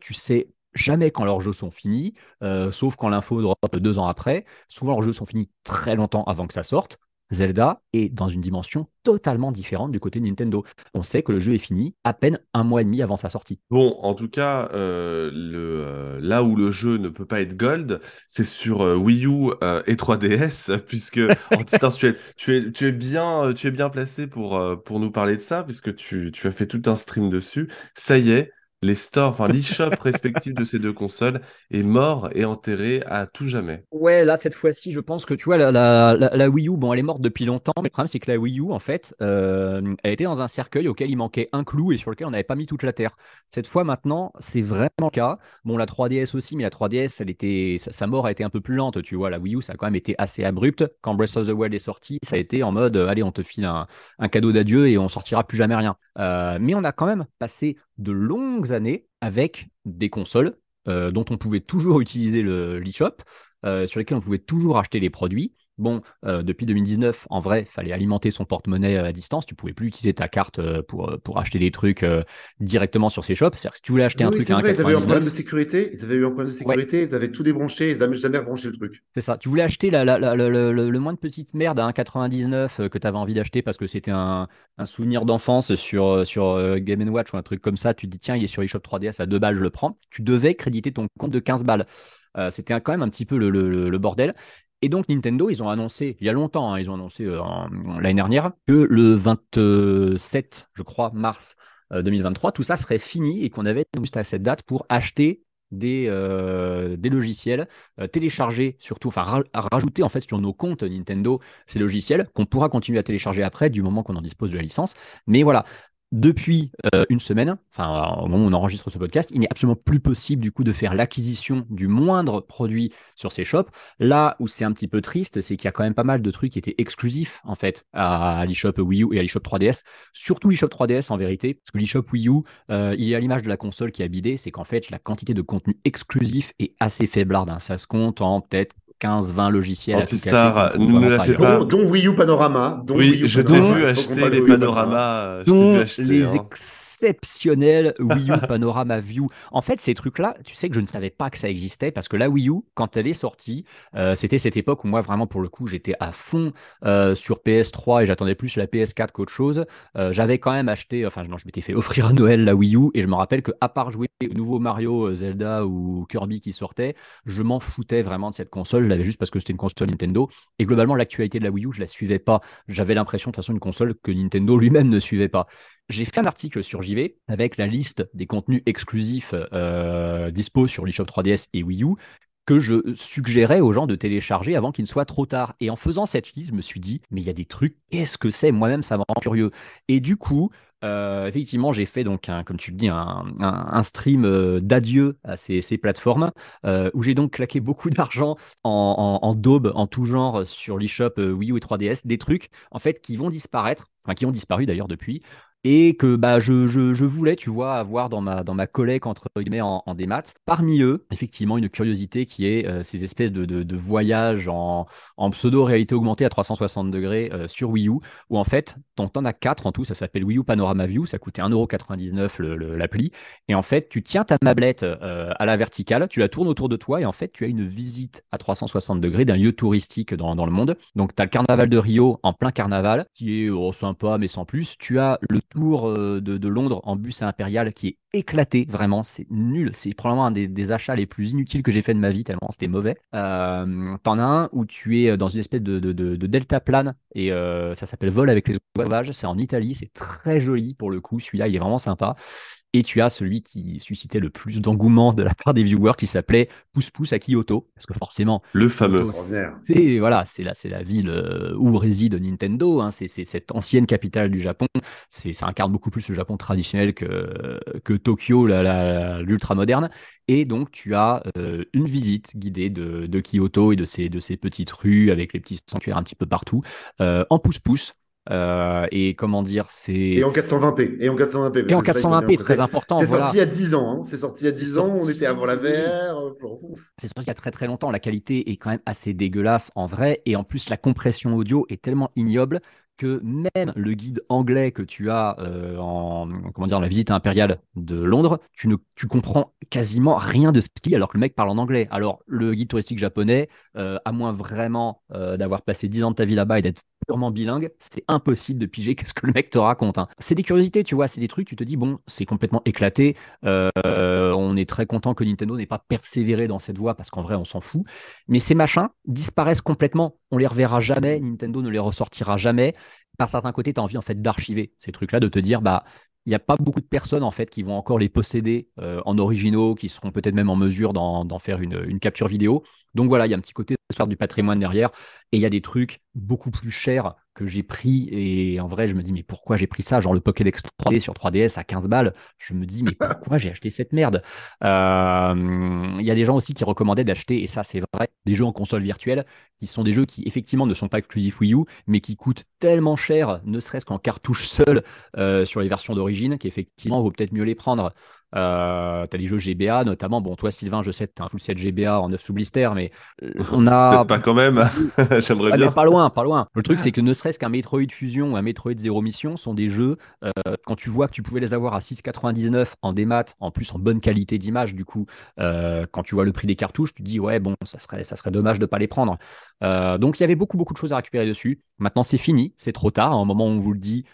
tu sais jamais quand leurs jeux sont finis, euh, sauf quand l'info drop deux ans après. Souvent, leurs jeux sont finis très longtemps avant que ça sorte. Zelda est dans une dimension totalement différente du côté de Nintendo. On sait que le jeu est fini à peine un mois et demi avant sa sortie. Bon, en tout cas, euh, le, euh, là où le jeu ne peut pas être gold, c'est sur euh, Wii U et 3DS, puisque tu, es, tu, es, tu, es bien, tu es bien placé pour, pour nous parler de ça, puisque tu, tu as fait tout un stream dessus. Ça y est, les stores, enfin l'e-shop respectif de ces deux consoles est mort et enterré à tout jamais. Ouais, là cette fois-ci, je pense que tu vois, la, la, la, Wii U, bon, elle est morte depuis longtemps, mais le problème c'est que la Wii U, en fait, euh, elle était dans un cercueil auquel il manquait un clou et sur lequel on n'avait pas mis toute la terre. Cette fois maintenant, c'est vraiment le cas. Bon, la 3DS aussi, mais la 3DS, elle était, sa, mort a été un peu plus lente, tu vois. La Wii U, ça a quand même été assez abrupt. Quand Breath of the Wild est sorti, ça a été en mode, allez, on te file un, un cadeau d'adieu et on sortira plus jamais rien. Euh, mais on a quand même passé de longues années avec des consoles euh, dont on pouvait toujours utiliser l'eShop, euh, sur lesquelles on pouvait toujours acheter les produits. Bon, euh, depuis 2019, en vrai, il fallait alimenter son porte-monnaie à distance. Tu pouvais plus utiliser ta carte pour, pour acheter des trucs directement sur ces shops. C'est-à-dire que si tu voulais acheter un truc à vrai, Ils avaient eu un problème de sécurité. Ils avaient eu un problème de sécurité. Ils avaient tout débranché. Ils n'avaient jamais rebranché le truc. C'est ça. Tu voulais acheter la, le, moins de petite merde à 1,99 que tu avais envie d'acheter parce que c'était un, un, souvenir d'enfance sur, sur Game Watch ou un truc comme ça. Tu te dis, tiens, il est sur eShop 3DS à 2 balles, je le prends. Tu devais créditer ton compte de 15 balles. c'était quand même un petit peu le, le bordel. Et donc Nintendo, ils ont annoncé, il y a longtemps, hein, ils ont annoncé euh, l'année dernière, que le 27, je crois, mars 2023, euh, tout ça serait fini et qu'on avait juste à cette date pour acheter des, euh, des logiciels, télécharger surtout, enfin rajouter en fait sur nos comptes Nintendo ces logiciels qu'on pourra continuer à télécharger après du moment qu'on en dispose de la licence. Mais voilà, depuis euh, une semaine, enfin au moment où on enregistre ce podcast, il n'est absolument plus possible du coup de faire l'acquisition du moindre produit sur ces shops. Là où c'est un petit peu triste, c'est qu'il y a quand même pas mal de trucs qui étaient exclusifs en fait à l'eShop Wii U et à l'eShop 3DS, surtout l'eShop 3DS en vérité, parce que l'eShop Wii U, euh, il est à l'image de la console qui a bidé, c'est qu'en fait la quantité de contenu exclusif est assez faiblarde. Hein. Ça se compte en peut-être 15-20 logiciels Antistar ne me l'a fait pas. Dont, Wii U Panorama. oui, je t'ai vu acheter les panoramas. Dont les hein. exceptionnels Wii U Panorama View. En fait, ces trucs-là, tu sais que je ne savais pas que ça existait parce que la Wii U, quand elle est sortie, euh, c'était cette époque où moi, vraiment, pour le coup, j'étais à fond euh, sur PS3 et j'attendais plus la PS4 qu'autre chose. Euh, j'avais quand même acheté, enfin, non, je m'étais fait offrir à Noël la Wii U et je me rappelle qu'à part jouer au nouveau Mario, Zelda ou Kirby qui sortait, je m'en foutais vraiment de cette console juste parce que c'était une console Nintendo. Et globalement, l'actualité de la Wii U, je la suivais pas. J'avais l'impression, de toute façon, une console que Nintendo lui-même ne suivait pas. J'ai fait un article sur JV avec la liste des contenus exclusifs euh, dispo sur l'eShop 3DS et Wii U que je suggérais aux gens de télécharger avant qu'il ne soit trop tard. Et en faisant cette liste, je me suis dit, mais il y a des trucs, qu'est-ce que c'est? Moi-même, ça me rend curieux. Et du coup, euh, effectivement, j'ai fait donc, un, comme tu le dis, un, stream euh, d'adieu à ces, plateformes euh, où j'ai donc claqué beaucoup d'argent en, en, daube, en tout genre sur l'eShop Wii U et 3DS, des trucs en fait qui vont disparaître, enfin qui ont disparu d'ailleurs depuis, et que bah, je, je, voulais, tu vois, avoir dans ma, dans ma collecte entre guillemets en, en démat. Parmi eux, effectivement, une curiosité qui est euh, ces espèces de, de, de voyages en, en pseudo-réalité augmentée à 360 degrés euh, sur Wii U, où en fait, ton en as quatre en tout, ça s'appelle Wii U Panorama View, ça coûtait 1,99€ l'appli, et en fait, tu tiens ta tablette euh, à la verticale, tu la tournes autour de toi, et en fait, tu as une visite à 360 degrés d'un lieu touristique dans, dans le monde. Donc, tu as le carnaval de Rio en plein carnaval, qui est oh, sympa, mais sans plus. Tu as le tour euh, de, Londres en bus impérial qui est éclaté, vraiment, c'est nul. C'est probablement un des, achats les plus inutiles que j'ai fait de ma vie, tellement c'était mauvais. Euh, T'en as un où tu es dans une espèce de, de, delta plane et euh, ça s'appelle Vol avec les sauvages. C'est en Italie, c'est très joli pour le coup. Celui-là, il est vraiment sympa. Et tu as celui qui suscitait le plus d'engouement de la part des viewers qui s'appelait Pousse Pousse à Kyoto. Parce que forcément. Le fameux. C'est voilà, c'est la, c'est la ville euh, où réside Nintendo. Hein, c'est, cette ancienne capitale du Japon. C'est, ça incarne beaucoup plus le Japon traditionnel que, que Tokyo, la, l'ultra moderne. Et donc, tu as euh, une visite guidée de, de, Kyoto et de ces, de ces petites rues avec les petits sanctuaires un petit peu partout euh, en pouce-pouce. Euh, et comment dire, c'est. Et en 420p. Et en 420p. Et en 420p, très important. C'est sorti il y a 10 ans. Hein. C'est sorti il y a 10 ans. On était avant la VR. Euh, c'est sorti il y a très très longtemps. La qualité est quand même assez dégueulasse en vrai. Et en plus, la compression audio est tellement ignoble que même le guide anglais que tu as euh, en comment dire la visite impériale de Londres, tu ne tu comprends quasiment rien de ce qu'il alors que le mec parle en anglais. Alors le guide touristique japonais, à moins vraiment d'avoir passé 10 ans de ta vie là-bas et d'être purement bilingue, c'est impossible de piger qu'est-ce que le mec te raconte. Hein. C'est des curiosités, tu vois, c'est des trucs, tu te dis, bon, c'est complètement éclaté. Euh, on est très content que Nintendo n'ait pas persévéré dans cette voie parce qu'en vrai, on s'en fout. Mais ces machins disparaissent complètement. On les reverra jamais. Nintendo ne les ressortira jamais. Par certains côtés, tu as envie en fait d'archiver ces trucs-là, de te dire, bah, il n'y a pas beaucoup de personnes en fait qui vont encore les posséder euh, en originaux, qui seront peut-être même en mesure d'en faire une, une, capture vidéo. Donc voilà, il y a un petit côté de du patrimoine derrière, et il y a des trucs beaucoup plus chers que j'ai pris. Et en vrai, je me dis, mais pourquoi j'ai pris ça? Genre le Pokédex 3D sur 3DS à 15 balles. Je me dis, mais pourquoi j'ai acheté cette merde? Euh, Il y a des gens aussi qui recommandaient d'acheter, et ça c'est vrai, des jeux en console virtuelle, qui sont des jeux qui effectivement ne sont pas exclusifs Wii U, mais qui coûtent tellement cher, ne serait-ce qu'en cartouche seule euh, sur les versions d'origine, qu'effectivement, vaut peut-être mieux les prendre. Euh, tu as les jeux GBA notamment. Bon, toi, Sylvain, je sais que tu as un full set GBA en 9 sous blister, mais euh, on a. pas quand même. J'aimerais bien. pas loin, pas loin. Le truc, c'est que ne serait-ce qu'un Metroid Fusion ou un Metroid Zero Mission sont des jeux, euh, quand tu vois que tu pouvais les avoir à 6,99 en démat, en plus en bonne qualité d'image, du coup, euh, quand tu vois le prix des cartouches, tu te dis, ouais, bon, ça serait, ça serait dommage de pas les prendre. donc, il y avait beaucoup, beaucoup de choses à récupérer dessus. Maintenant, c'est fini, c'est trop tard. À un moment où on vous le dit,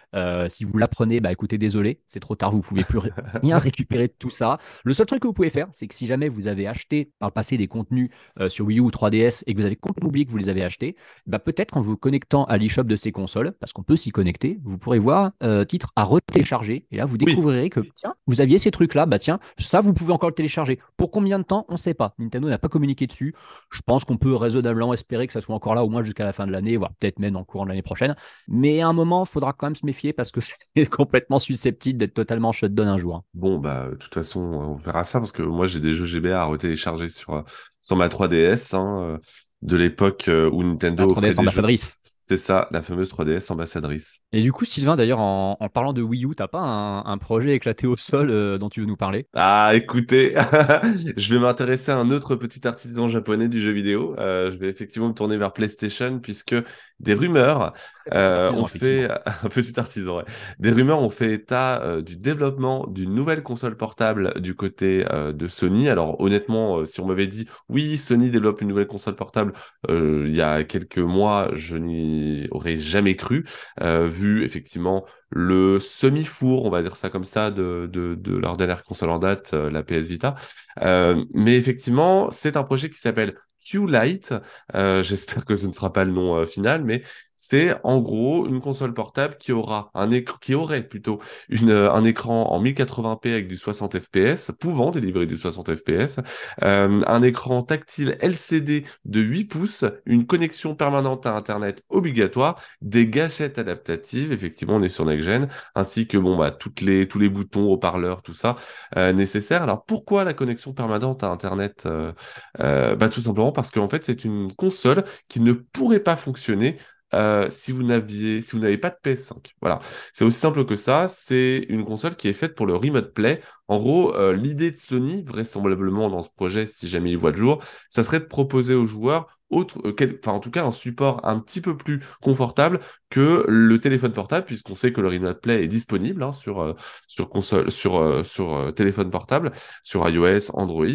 si vous l'apprenez, bah écoutez, désolé, c'est trop tard, vous pouvez plus rien récupérer tout ça. Le seul truc que vous pouvez faire, c'est que si jamais vous avez acheté par le passé des contenus euh, sur Wii U ou 3DS et que vous avez complètement oublié que vous les avez achetés, bah peut-être en vous connectant à l'eShop de ces consoles, parce qu'on peut s'y connecter, vous pourrez voir euh, titre à retélécharger. Et là, vous découvrirez que tiens, vous aviez ces trucs-là, bah tiens, ça vous pouvez encore le télécharger. Pour combien de temps? On ne sait pas. Nintendo n'a pas communiqué dessus. Je pense qu'on peut raisonnablement espérer que ça soit encore là au moins jusqu'à la fin de l'année, voire peut-être même en courant de l'année prochaine. Mais à un moment, il faudra quand même se méfier parce que c'est complètement susceptible d'être totalement shutdown un jour. Bon, bah, de toute façon, on verra ça parce que moi j'ai des jeux GBA à retélécharger sur, sur ma 3DS hein, euh, de l'époque euh, où Nintendo. La 3DS ambassadrice. C'est ça, la fameuse 3DS ambassadrice. Et du coup, Sylvain, d'ailleurs, en, parlant de Wii U, t'as pas un, projet éclaté au sol euh, dont tu veux nous parler? Ah, écoutez, je vais m'intéresser à un autre petit artisan japonais du jeu vidéo. je vais effectivement me tourner vers PlayStation puisque des rumeurs euh, ont fait un petit artisan. Des rumeurs ont fait état euh, du développement d'une nouvelle console portable du côté euh, de Sony. Alors honnêtement, si on m'avait dit oui, Sony développe une nouvelle console portable il y a quelques mois, je n'y aurais jamais cru, vu effectivement le semi-four, on va dire ça comme ça, de, de, leur dernière console en date, la PS Vita. mais effectivement, c'est un projet qui s'appelle. Euh, j'espère que ce ne sera pas le nom euh, final, mais c'est en gros une console portable qui aura un écran, qui aurait plutôt une, euh, un écran en 1080p avec du 60 fps, pouvant délivrer du 60 fps, euh, un écran tactile LCD de 8 pouces, une connexion permanente à Internet obligatoire, des gâchettes adaptatives, effectivement on est sur Next Gen, ainsi que bon bah toutes les tous les boutons, haut-parleurs, tout ça euh, nécessaire. Alors pourquoi la connexion permanente à Internet euh, euh, Bah tout simplement parce qu'en fait c'est une console qui ne pourrait pas fonctionner euh, si vous n'aviez, si vous n'avez pas de PS5. Voilà, c'est aussi simple que ça. C'est une console qui est faite pour le remote play. En gros, euh, l'idée de Sony, vraisemblablement dans ce projet, si jamais il voit le jour, ça serait de proposer aux joueurs autre, euh, enfin en tout cas un support un petit peu plus confortable que le téléphone portable, puisqu'on sait que le Remote Play est disponible hein, sur sur console, sur sur téléphone portable, sur iOS, Android.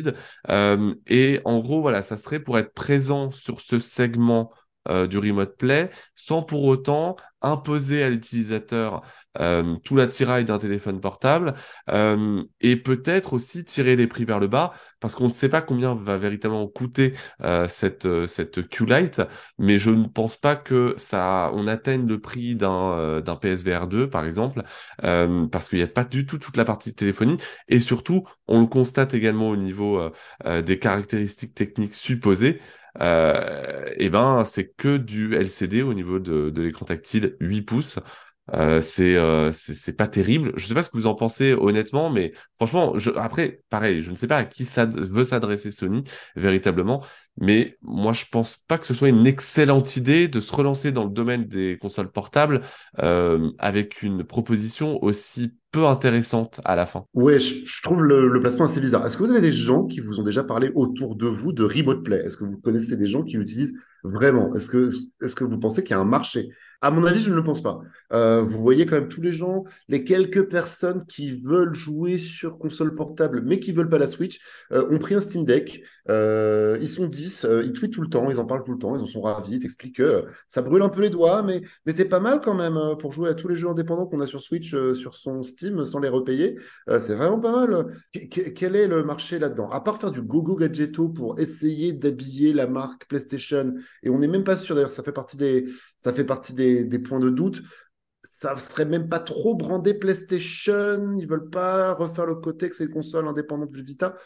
et en gros, voilà, ça serait pour être présent sur ce segment euh, du remote play sans pour autant imposer à l'utilisateur euh, tout l'attirail d'un téléphone portable euh, et peut-être aussi tirer les prix vers le bas parce qu'on ne sait pas combien va véritablement coûter cette, cette Q-Lite mais je ne pense pas que ça on atteigne le prix d'un d'un PSVR 2 par exemple parce qu'il n'y a pas du tout toute la partie de téléphonie et surtout on le constate également au niveau des caractéristiques techniques supposées euh, et ben c'est que du LCD au niveau de, de l'écran tactile 8 pouces. Euh, c'est euh, c'est pas terrible. Je sais pas ce que vous en pensez honnêtement, mais franchement, je, après, pareil, je ne sais pas à qui ça veut s'adresser Sony véritablement, mais moi je pense pas que ce soit une excellente idée de se relancer dans le domaine des consoles portables euh, avec une proposition aussi peu intéressante à la fin. Ouais, je, trouve le, placement assez bizarre. Est-ce que vous avez des gens qui vous ont déjà parlé autour de vous de Remote Play? Est-ce que vous connaissez des gens qui l'utilisent vraiment? Est-ce que, est que vous pensez qu'il y a un marché? À mon avis, je ne le pense pas. Euh, vous voyez quand même tous les gens, les quelques personnes qui veulent jouer sur console portable, mais qui veulent pas la Switch, euh, ont pris un Steam Deck. Euh, ils sont 10, ils tweetent tout le temps, ils en parlent tout le temps, ils en sont ravis, ils t'expliquent que ça brûle un peu les doigts, mais, mais c'est pas mal quand même pour jouer à tous les jeux indépendants qu'on a sur Switch, sur son Steam, sans les repayer. c'est vraiment pas mal. quel est le marché là-dedans? À part faire du gogo gadgeto pour essayer d'habiller la marque PlayStation, et on n'est même pas sûr d'ailleurs, ça fait partie des, ça fait partie des des, points de doute. Ça serait même pas trop brandé PlayStation. Ils veulent pas refaire le côté que c'est une console indépendante du Vita.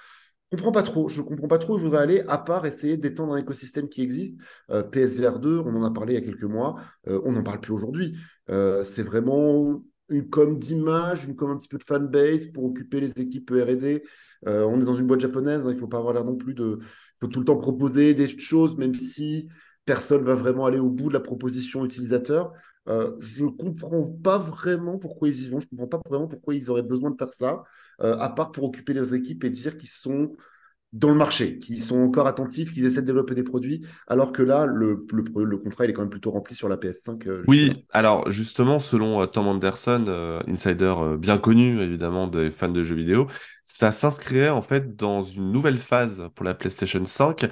Je comprends pas trop. Je comprends pas trop. Ils voudraient aller à part essayer d'étendre un écosystème qui existe. Euh, PSVR 2, on en a parlé il y a quelques mois. Euh, on n'en parle plus aujourd'hui. Euh, c'est vraiment une com d'image, une com un petit peu de fanbase pour occuper les équipes R&D. on est dans une boîte japonaise, hein, il faut pas avoir l'air non plus de... Il faut tout le temps proposer des choses, même si personne va vraiment aller au bout de la proposition utilisateur. Euh, je ne comprends pas vraiment pourquoi ils y vont. Je ne comprends pas vraiment pourquoi ils auraient besoin de faire ça, euh, à part pour occuper leurs équipes et dire qu'ils sont dans le marché, qui sont encore attentifs, qu'ils essaient de développer des produits, alors que là, le, le, contrat, il est quand même plutôt rempli sur la PS5. Euh, oui, alors justement, selon Tom Anderson, insider bien connu évidemment des fans de jeux vidéo, ça s'inscrirait en fait dans une nouvelle phase pour la PlayStation 5,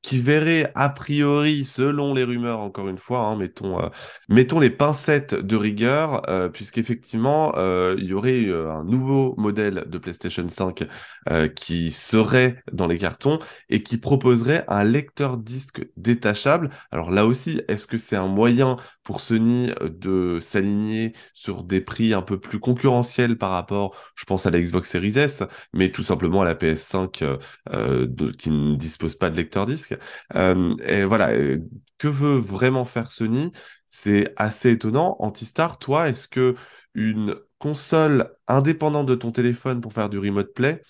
qui verrait a priori, selon les rumeurs, encore une fois, hein, mettons, mettons les pincettes de rigueur, puisqu'effectivement, il y aurait un nouveau modèle de PlayStation 5 qui serait dans les cartons et qui proposerait un lecteur disque détachable. Alors là aussi, est-ce que c'est un moyen pour Sony euh, de s'aligner sur des prix un peu plus concurrentiels par rapport, je pense à la Xbox Series S, mais tout simplement à la PS5 euh, euh, qui ne dispose pas de lecteur disque. et voilà, que veut vraiment faire Sony? C'est assez étonnant. Antistar, toi, est-ce que une console indépendante de ton téléphone pour faire du remote play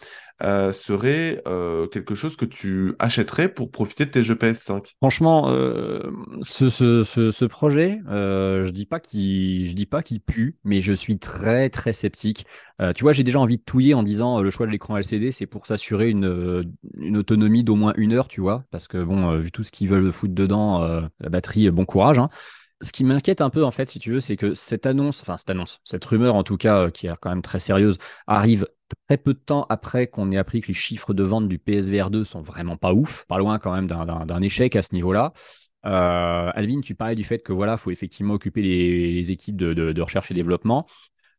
euh, serait euh, quelque chose que tu achèterais pour profiter de tes jeux PS5 Franchement, euh, ce, ce, ce, projet, je dis pas je dis pas qu'il pue, mais je suis très très sceptique. tu vois, j'ai déjà envie de touiller en disant le choix de l'écran LCD, c'est pour s'assurer une, une autonomie d'au moins une heure, tu vois, parce que bon, vu tout ce qu'ils veulent foutre dedans, la batterie, bon courage. Hein ce qui m'inquiète un peu, en fait, si tu veux, c'est que cette annonce, enfin, cette annonce, cette rumeur, en tout cas, euh, qui est quand même très sérieuse, arrive très peu de temps après qu'on ait appris que les chiffres de vente du PSVR 2 sont vraiment pas ouf, pas loin quand même d'un échec à ce niveau-là. Euh, Alvin, tu parlais du fait que voilà, faut effectivement occuper les, équipes de, recherche et développement.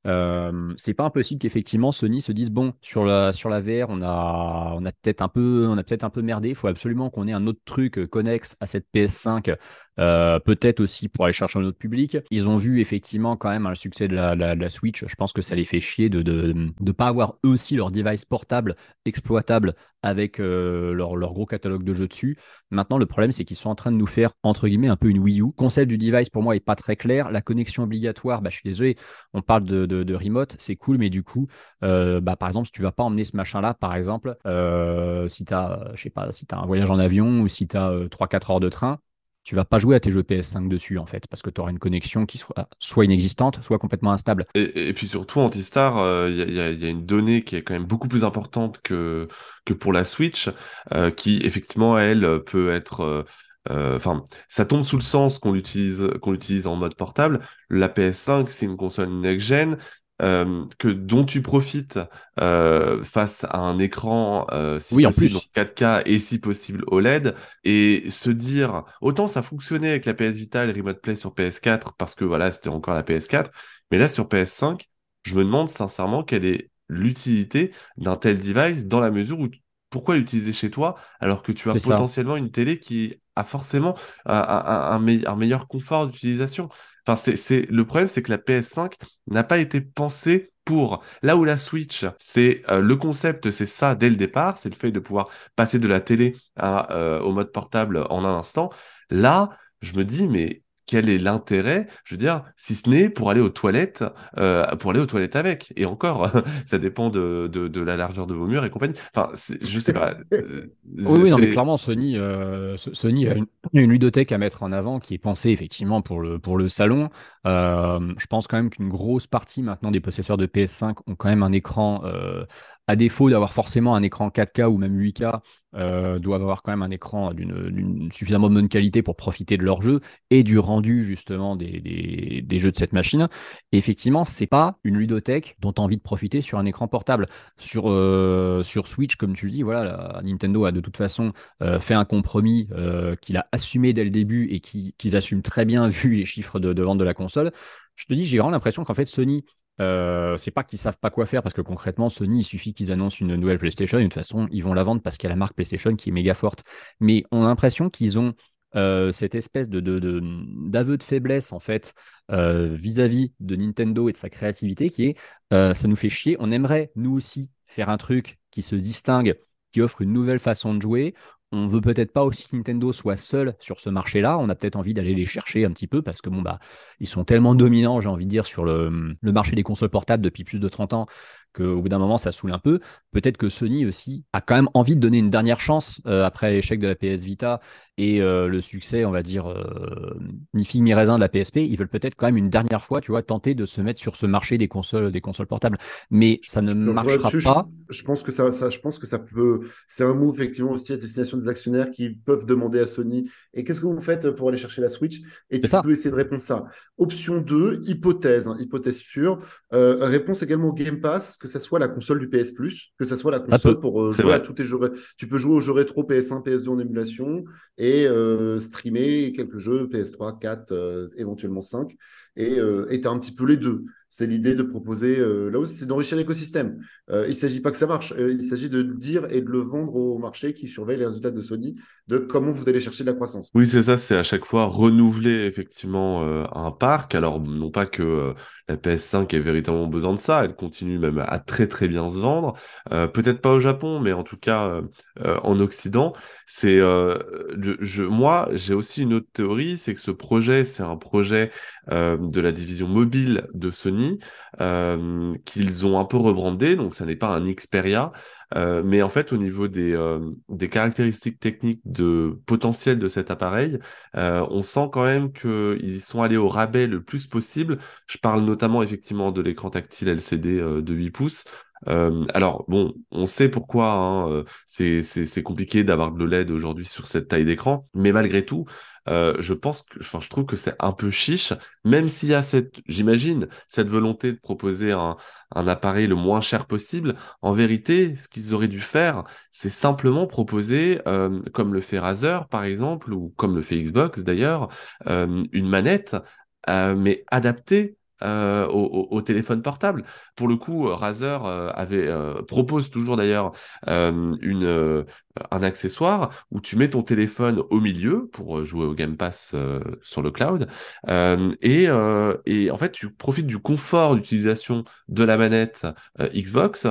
Euh, c'est pas impossible qu'effectivement Sony se dise bon sur la sur la VR on a on a peut-être un peu on a peut-être un peu merdé il faut absolument qu'on ait un autre truc connexe à cette PS5 euh, peut-être aussi pour aller chercher un autre public. Ils ont vu effectivement quand même le succès de la, Switch. Je pense que ça les fait chier de ne pas avoir eux aussi leur device portable exploitable avec euh, leur, gros catalogue de jeux dessus. Maintenant, le problème, c'est qu'ils sont en train de nous faire, entre guillemets, un peu une Wii U. Concept du device, pour moi, est pas très clair. La connexion obligatoire, bah, je suis désolé, on parle de, remote, c'est cool, mais du coup, euh, bah, par exemple, si tu vas pas emmener ce machin-là, par exemple, si tu as, pas, si as un voyage en avion ou si tu as 3-4 heures de train, tu vas pas jouer à tes jeux PS5 dessus en fait, parce que tu auras une connexion qui soit soit inexistante, soit complètement instable. Et, puis surtout, Antistar, il euh, y, a, une donnée qui est quand même beaucoup plus importante que, que pour la Switch, euh, qui effectivement, elle, peut être... Euh, enfin, ça tombe sous le sens qu'on l'utilise qu'on l'utilise en mode portable. La PS5, c'est une console next-gen. Euh, que dont tu profites euh, face à un écran euh, si possible en 4K et si possible OLED et se dire autant ça fonctionnait avec la PS Vita et le Remote Play sur PS4 parce que voilà c'était encore la PS4 mais là sur PS5 je me demande sincèrement quelle est l'utilité d'un tel device dans la mesure où pourquoi l'utiliser chez toi alors que tu as potentiellement une télé qui a forcément un meilleur confort d'utilisation Enfin, c'est, le problème, c'est que la PS5 n'a pas été pensée pour. Là où la Switch, c'est euh, le concept, c'est ça dès le départ, c'est le fait de pouvoir passer de la télé euh, au mode portable en un instant. Là, je me dis, mais quel est l'intérêt, je veux dire, si ce n'est pour aller aux toilettes, euh, pour aller aux toilettes avec. Et encore, ça dépend de, de, de, la largeur de vos murs et compagnie. Enfin, je sais pas. Euh, oui, oui non, mais clairement, Sony, euh, Sony a une, une, ludothèque à mettre en avant qui est pensée effectivement pour le, pour le salon. Euh, je pense quand même qu'une grosse partie maintenant des possesseurs de PS5 ont quand même un écran, euh, à défaut d'avoir forcément un écran 4K ou même 8K, euh, doivent avoir quand même un écran d'une suffisamment bonne qualité pour profiter de leur jeu et du rendu justement des, des, jeux de cette machine. Et effectivement, c'est pas une ludothèque dont tu as envie de profiter sur un écran portable. Sur, sur Switch, comme tu le dis, voilà, Nintendo a de toute façon fait un compromis qu'il a assumé dès le début et qu'ils qui assument très bien vu les chiffres de vente de la console. Je te dis, j'ai vraiment l'impression qu'en fait, Sony euh, c'est pas qu'ils savent pas quoi faire parce que concrètement, Sony, il suffit qu'ils annoncent une nouvelle PlayStation. De toute façon, ils vont la vendre parce qu'il y a la marque PlayStation qui est méga forte. Mais on a l'impression qu'ils ont euh, cette espèce de, d'aveu de, faiblesse en fait euh, vis-à-vis de Nintendo et de sa créativité qui est ça nous fait chier. On aimerait nous aussi faire un truc qui se distingue, qui offre une nouvelle façon de jouer on veut peut-être pas aussi que Nintendo soit seul sur ce marché-là. On a peut-être envie d'aller les chercher un petit peu parce que bon bah ils sont tellement dominants, j'ai envie de dire, sur le, le marché des consoles portables depuis plus de 30 ans qu'au bout d'un moment, ça saoule un peu. Peut-être que Sony aussi a quand même envie de donner une dernière chance euh, après l'échec de la PS Vita et euh, le succès, on va dire, euh, figue mi raisin de la PSP. Ils veulent peut-être quand même une dernière fois, tu vois, tenter de se mettre sur ce marché des consoles, des consoles portables. Mais ça ne marchera pas. Je, pense que ça, ça, je pense que ça peut. C'est un mot effectivement aussi à destination des actionnaires qui peuvent demander à Sony. Et qu'est-ce que vous faites pour aller chercher la Switch? Et tu ça. peux essayer de répondre ça. Option 2, hypothèse, hein, hypothèse sûre. réponse également au Game Pass que ce soit la console du PS Plus, que ce soit la console pour euh, jouer à tous tes jeux. Tu peux jouer aux jeux rétro PS1, PS2 en émulation et euh, streamer quelques jeux PS3, 4, éventuellement 5. Et tu as un petit peu les deux. C'est l'idée de proposer, euh, là aussi, c'est d'enrichir l'écosystème. il ne s'agit pas que ça marche, il s'agit de dire et de le vendre au marché qui surveille les résultats de Sony, de comment vous allez chercher de la croissance. Oui, c'est ça, c'est à chaque fois renouveler effectivement un parc. Alors, non pas que la PS5 ait véritablement besoin de ça, elle continue même à très très bien se vendre. Euh, peut-être pas au Japon, mais en tout cas euh, euh, en Occident. Moi, j'ai aussi une autre théorie, c'est que ce projet, c'est un projet de la division mobile de Sony qu'ils ont un peu rebrandé, donc ça n'est pas un Xperia. Euh, mais en fait, au niveau des, euh, des caractéristiques techniques de potentiel de cet appareil, euh, on sent quand même qu'ils y sont allés au rabais le plus possible. Je parle notamment effectivement de l'écran tactile LCD de 8 pouces. Euh, alors bon, on sait pourquoi hein, c'est compliqué d'avoir de l'OLED aujourd'hui sur cette taille d'écran, mais malgré tout, euh, je pense que, enfin, je trouve que c'est un peu chiche, même s'il y a cette, j'imagine, cette volonté de proposer un, un, appareil le moins cher possible. En vérité, ce qu'ils auraient dû faire, c'est simplement proposer, euh, comme le fait Razer par exemple, ou comme le fait Xbox d'ailleurs, euh, une manette, euh, mais adaptée euh, au, téléphone portable. Pour le coup, Razer euh, avait euh, propose toujours d'ailleurs une un accessoire où tu mets ton téléphone au milieu pour jouer au Game Pass sur le cloud et, et en fait tu profites du confort d'utilisation de la manette Xbox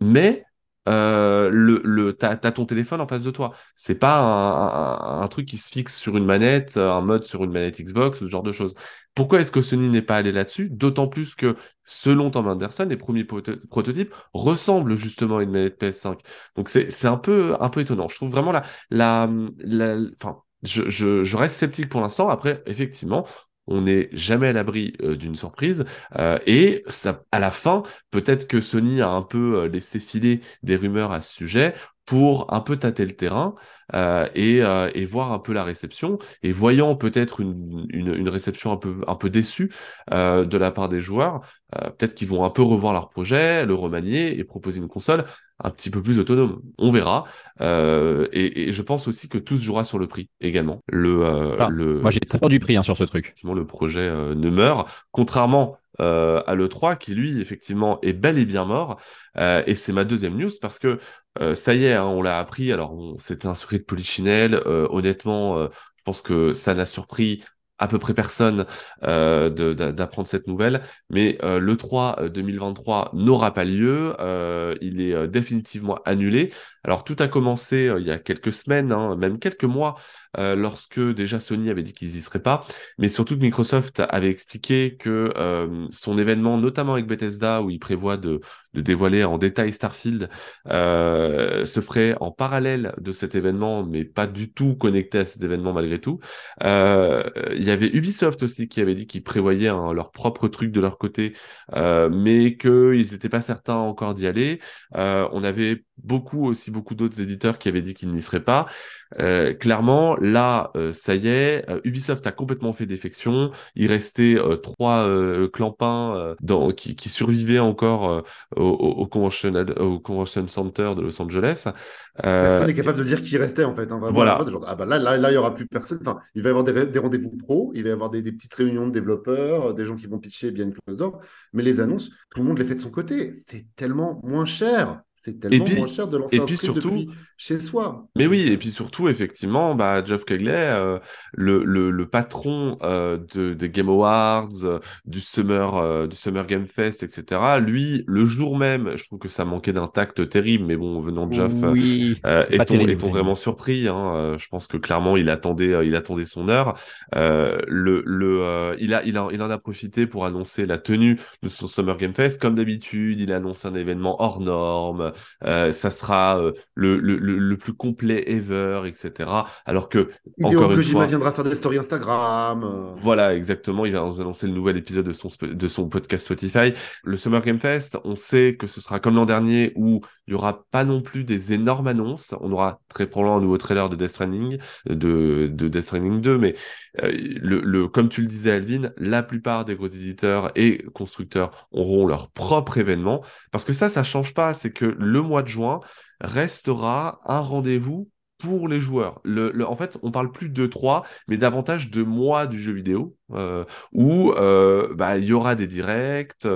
mais euh, le, le, t'as, ton téléphone en face de toi. C'est pas un, un, truc qui se fixe sur une manette, un mode sur une manette Xbox, ce genre de choses. Pourquoi est-ce que Sony n'est pas allé là-dessus? D'autant plus que, selon Tom Anderson, les premiers prototypes ressemblent justement à une manette PS5. Donc c'est, un peu, un peu étonnant. Je trouve vraiment la, la, la, je, je, je reste sceptique pour l'instant. Après, effectivement, on n'est jamais à l'abri euh, d'une surprise. Euh, et à la fin, peut-être que Sony a un peu euh, laissé filer des rumeurs à ce sujet pour un peu tâter le terrain et, et, voir un peu la réception. Et voyant peut-être une, une, une, réception un peu, un peu déçue de la part des joueurs, peut-être qu'ils vont un peu revoir leur projet, le remanier et proposer une console un petit peu plus autonome. On verra. Euh, et, je pense aussi que tout se jouera sur le prix également. Le, euh, le... Moi, j'ai très peur du prix hein, sur ce truc. Effectivement, le projet euh, ne meurt, contrairement à l'E3, qui lui, effectivement, est bel et bien mort. et c'est ma deuxième news parce que ça y est, hein, on l'a appris. Alors, c'était un secret de Polichinelle. honnêtement, je pense que ça n'a surpris à peu près personne euh, d'apprendre cette nouvelle, mais euh, le 3 2023 n'aura pas lieu, euh, il est euh, définitivement annulé. Alors tout a commencé il y a quelques semaines, hein, même quelques mois, lorsque déjà Sony avait dit qu'ils n'y seraient pas, mais surtout que Microsoft avait expliqué que son événement, notamment avec Bethesda, où il prévoit de, dévoiler en détail Starfield, se ferait en parallèle de cet événement, mais pas du tout connecté à cet événement malgré tout. Il y avait Ubisoft aussi qui avait dit qu'ils prévoyaient leur propre truc de leur côté, euh, mais qu'ils n'étaient pas certains encore d'y aller. Euh, on avait beaucoup aussi beaucoup d'autres éditeurs qui avaient dit qu'ils n'y seraient pas. Euh, clairement, là, euh, ça y est, euh, Ubisoft a complètement fait défection. Il restait trois clampins dans, qui, qui, survivaient encore au, au, convention, au Convention Center de Los Angeles. Personne n'est capable de dire qui restait en fait. Hein, voilà. ah bah là, là, là, il y aura plus personne. Enfin, il va y avoir des, des rendez-vous pro, il va y avoir des, des, petites réunions de développeurs, des gens qui vont pitcher bien une clause d'or. Mais les annonces, tout le monde les fait de son côté. C'est tellement moins cher. C'est tellement moins cher de lancer un puis surtout, depuis chez soi. Mais oui, et puis surtout, effectivement, bah, Geoff Keighley, euh, le, le, le, patron euh, de, des Game Awards, euh, du, Summer, du Summer Game Fest, etc., lui, le jour même, je trouve que ça manquait d'un tact terrible, mais bon, venant de Geoff, oui, est-on vraiment surpris hein, Je pense que clairement, il attendait, il attendait son heure. le, le, il, a, il, a, il en a profité pour annoncer la tenue de son Summer Game Fest. Comme d'habitude, il annonce un événement hors norme, euh, ça sera euh, le, le, le, plus complet ever, etc. Alors que encore une fois, viendra faire des stories Instagram. Euh. Voilà, exactement. Il va nous annoncer le nouvel épisode de son de son podcast Spotify. Le Summer Game Fest, on sait que ce sera comme l'an dernier où il y aura pas non plus des énormes annonces. On aura très probablement un nouveau trailer de Death Stranding, de, de Death Stranding 2, mais le, le, comme tu le disais, Alvin, la plupart des gros éditeurs et constructeurs auront leur propre événement parce que ça, ça change pas. C'est que le mois de juin restera un rendez-vous pour les joueurs. En fait, on parle plus de 3, mais davantage de mois du jeu vidéo, euh, où euh, bah, il y aura des directs,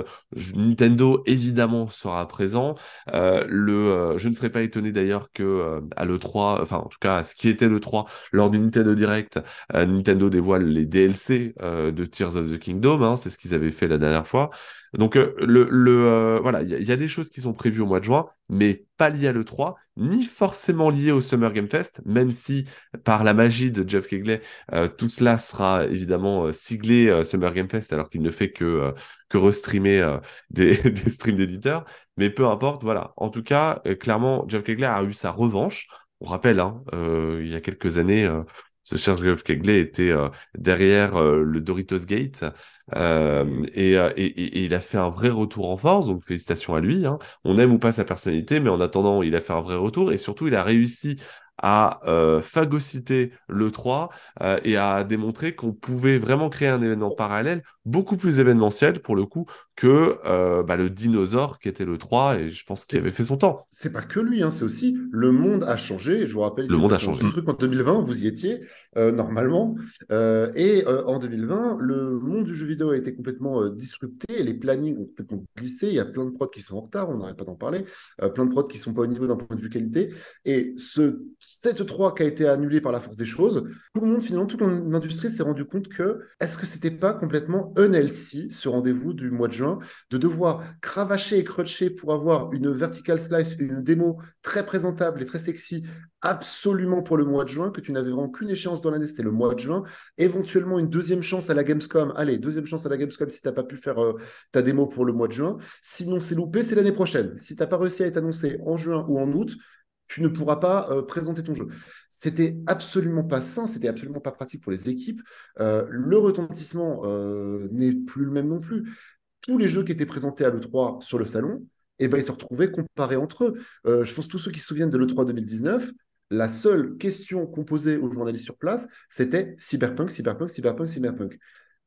Nintendo évidemment sera présent. Euh, je ne serais pas étonné d'ailleurs que à l'E3, enfin en tout cas ce qui était l'E3, lors du Nintendo Direct, Nintendo dévoile les DLC de Tears of the Kingdom, hein, c'est ce qu'ils avaient fait la dernière fois. Donc le, le voilà, il y, y, a des choses qui sont prévues au mois de juin, mais pas liées à l'E3 ni forcément lié au Summer Game Fest, même si par la magie de Jeff Kegley, euh, tout cela sera évidemment euh, siglé euh, Summer Game Fest alors qu'il ne fait que, que restreamer des, des streams d'éditeurs. Mais peu importe, voilà. En tout cas, clairement, Jeff Kegley a eu sa revanche. On rappelle, hein, il y a quelques années, ce cher Geoff Kegley était euh, derrière euh, le Doritos Gate euh, et, et, il a fait un vrai retour en force, donc félicitations à lui. Hein. On aime ou pas sa personnalité, mais en attendant, il a fait un vrai retour et surtout, il a réussi à euh, phagocyter le 3 et à démontrer qu'on pouvait vraiment créer un événement parallèle beaucoup plus événementiel pour le coup que euh, bah, le dinosaure qui était le 3 et je pense qu'il avait fait son temps. C'est pas que lui, hein, c'est aussi le monde a changé. Je vous rappelle, le monde a changé. Truc en 2020, vous y étiez euh, normalement, euh, et en 2020, le monde du jeu vidéo a été complètement disrupté, les plannings ont complètement glissé. Il y a plein de prods qui sont en retard, on n'arrête pas d'en parler, plein de prods qui sont pas au niveau d'un point de vue qualité. Et ce 7-3 qui a été annulé par la force des choses, tout le monde finalement, toute l'industrie s'est rendu compte que est-ce que c'était pas complètement NLC, ce rendez-vous du mois de juin, de devoir cravacher et crutcher pour avoir une vertical slice, une démo très présentable et très sexy, absolument pour le mois de juin, que tu n'avais vraiment qu'une échéance dans l'année, c'était le mois de juin, éventuellement une deuxième chance à la Gamescom, allez, deuxième chance à la Gamescom si tu n'as pas pu faire euh, ta démo pour le mois de juin, sinon c'est loupé, c'est l'année prochaine. Si tu n'as pas réussi à être annoncé en juin ou en août, tu ne pourras pas euh, présenter ton jeu. C'était absolument pas sain, c'était absolument pas pratique pour les équipes. Euh, le retentissement euh, n'est plus le même non plus. Tous les jeux qui étaient présentés à l'E3 sur le salon, eh ben, ils se retrouvaient comparés entre eux. je pense tous ceux qui se souviennent de l'E3 2019, la seule question qu'on posait aux journalistes sur place, c'était Cyberpunk, Cyberpunk, Cyberpunk, Cyberpunk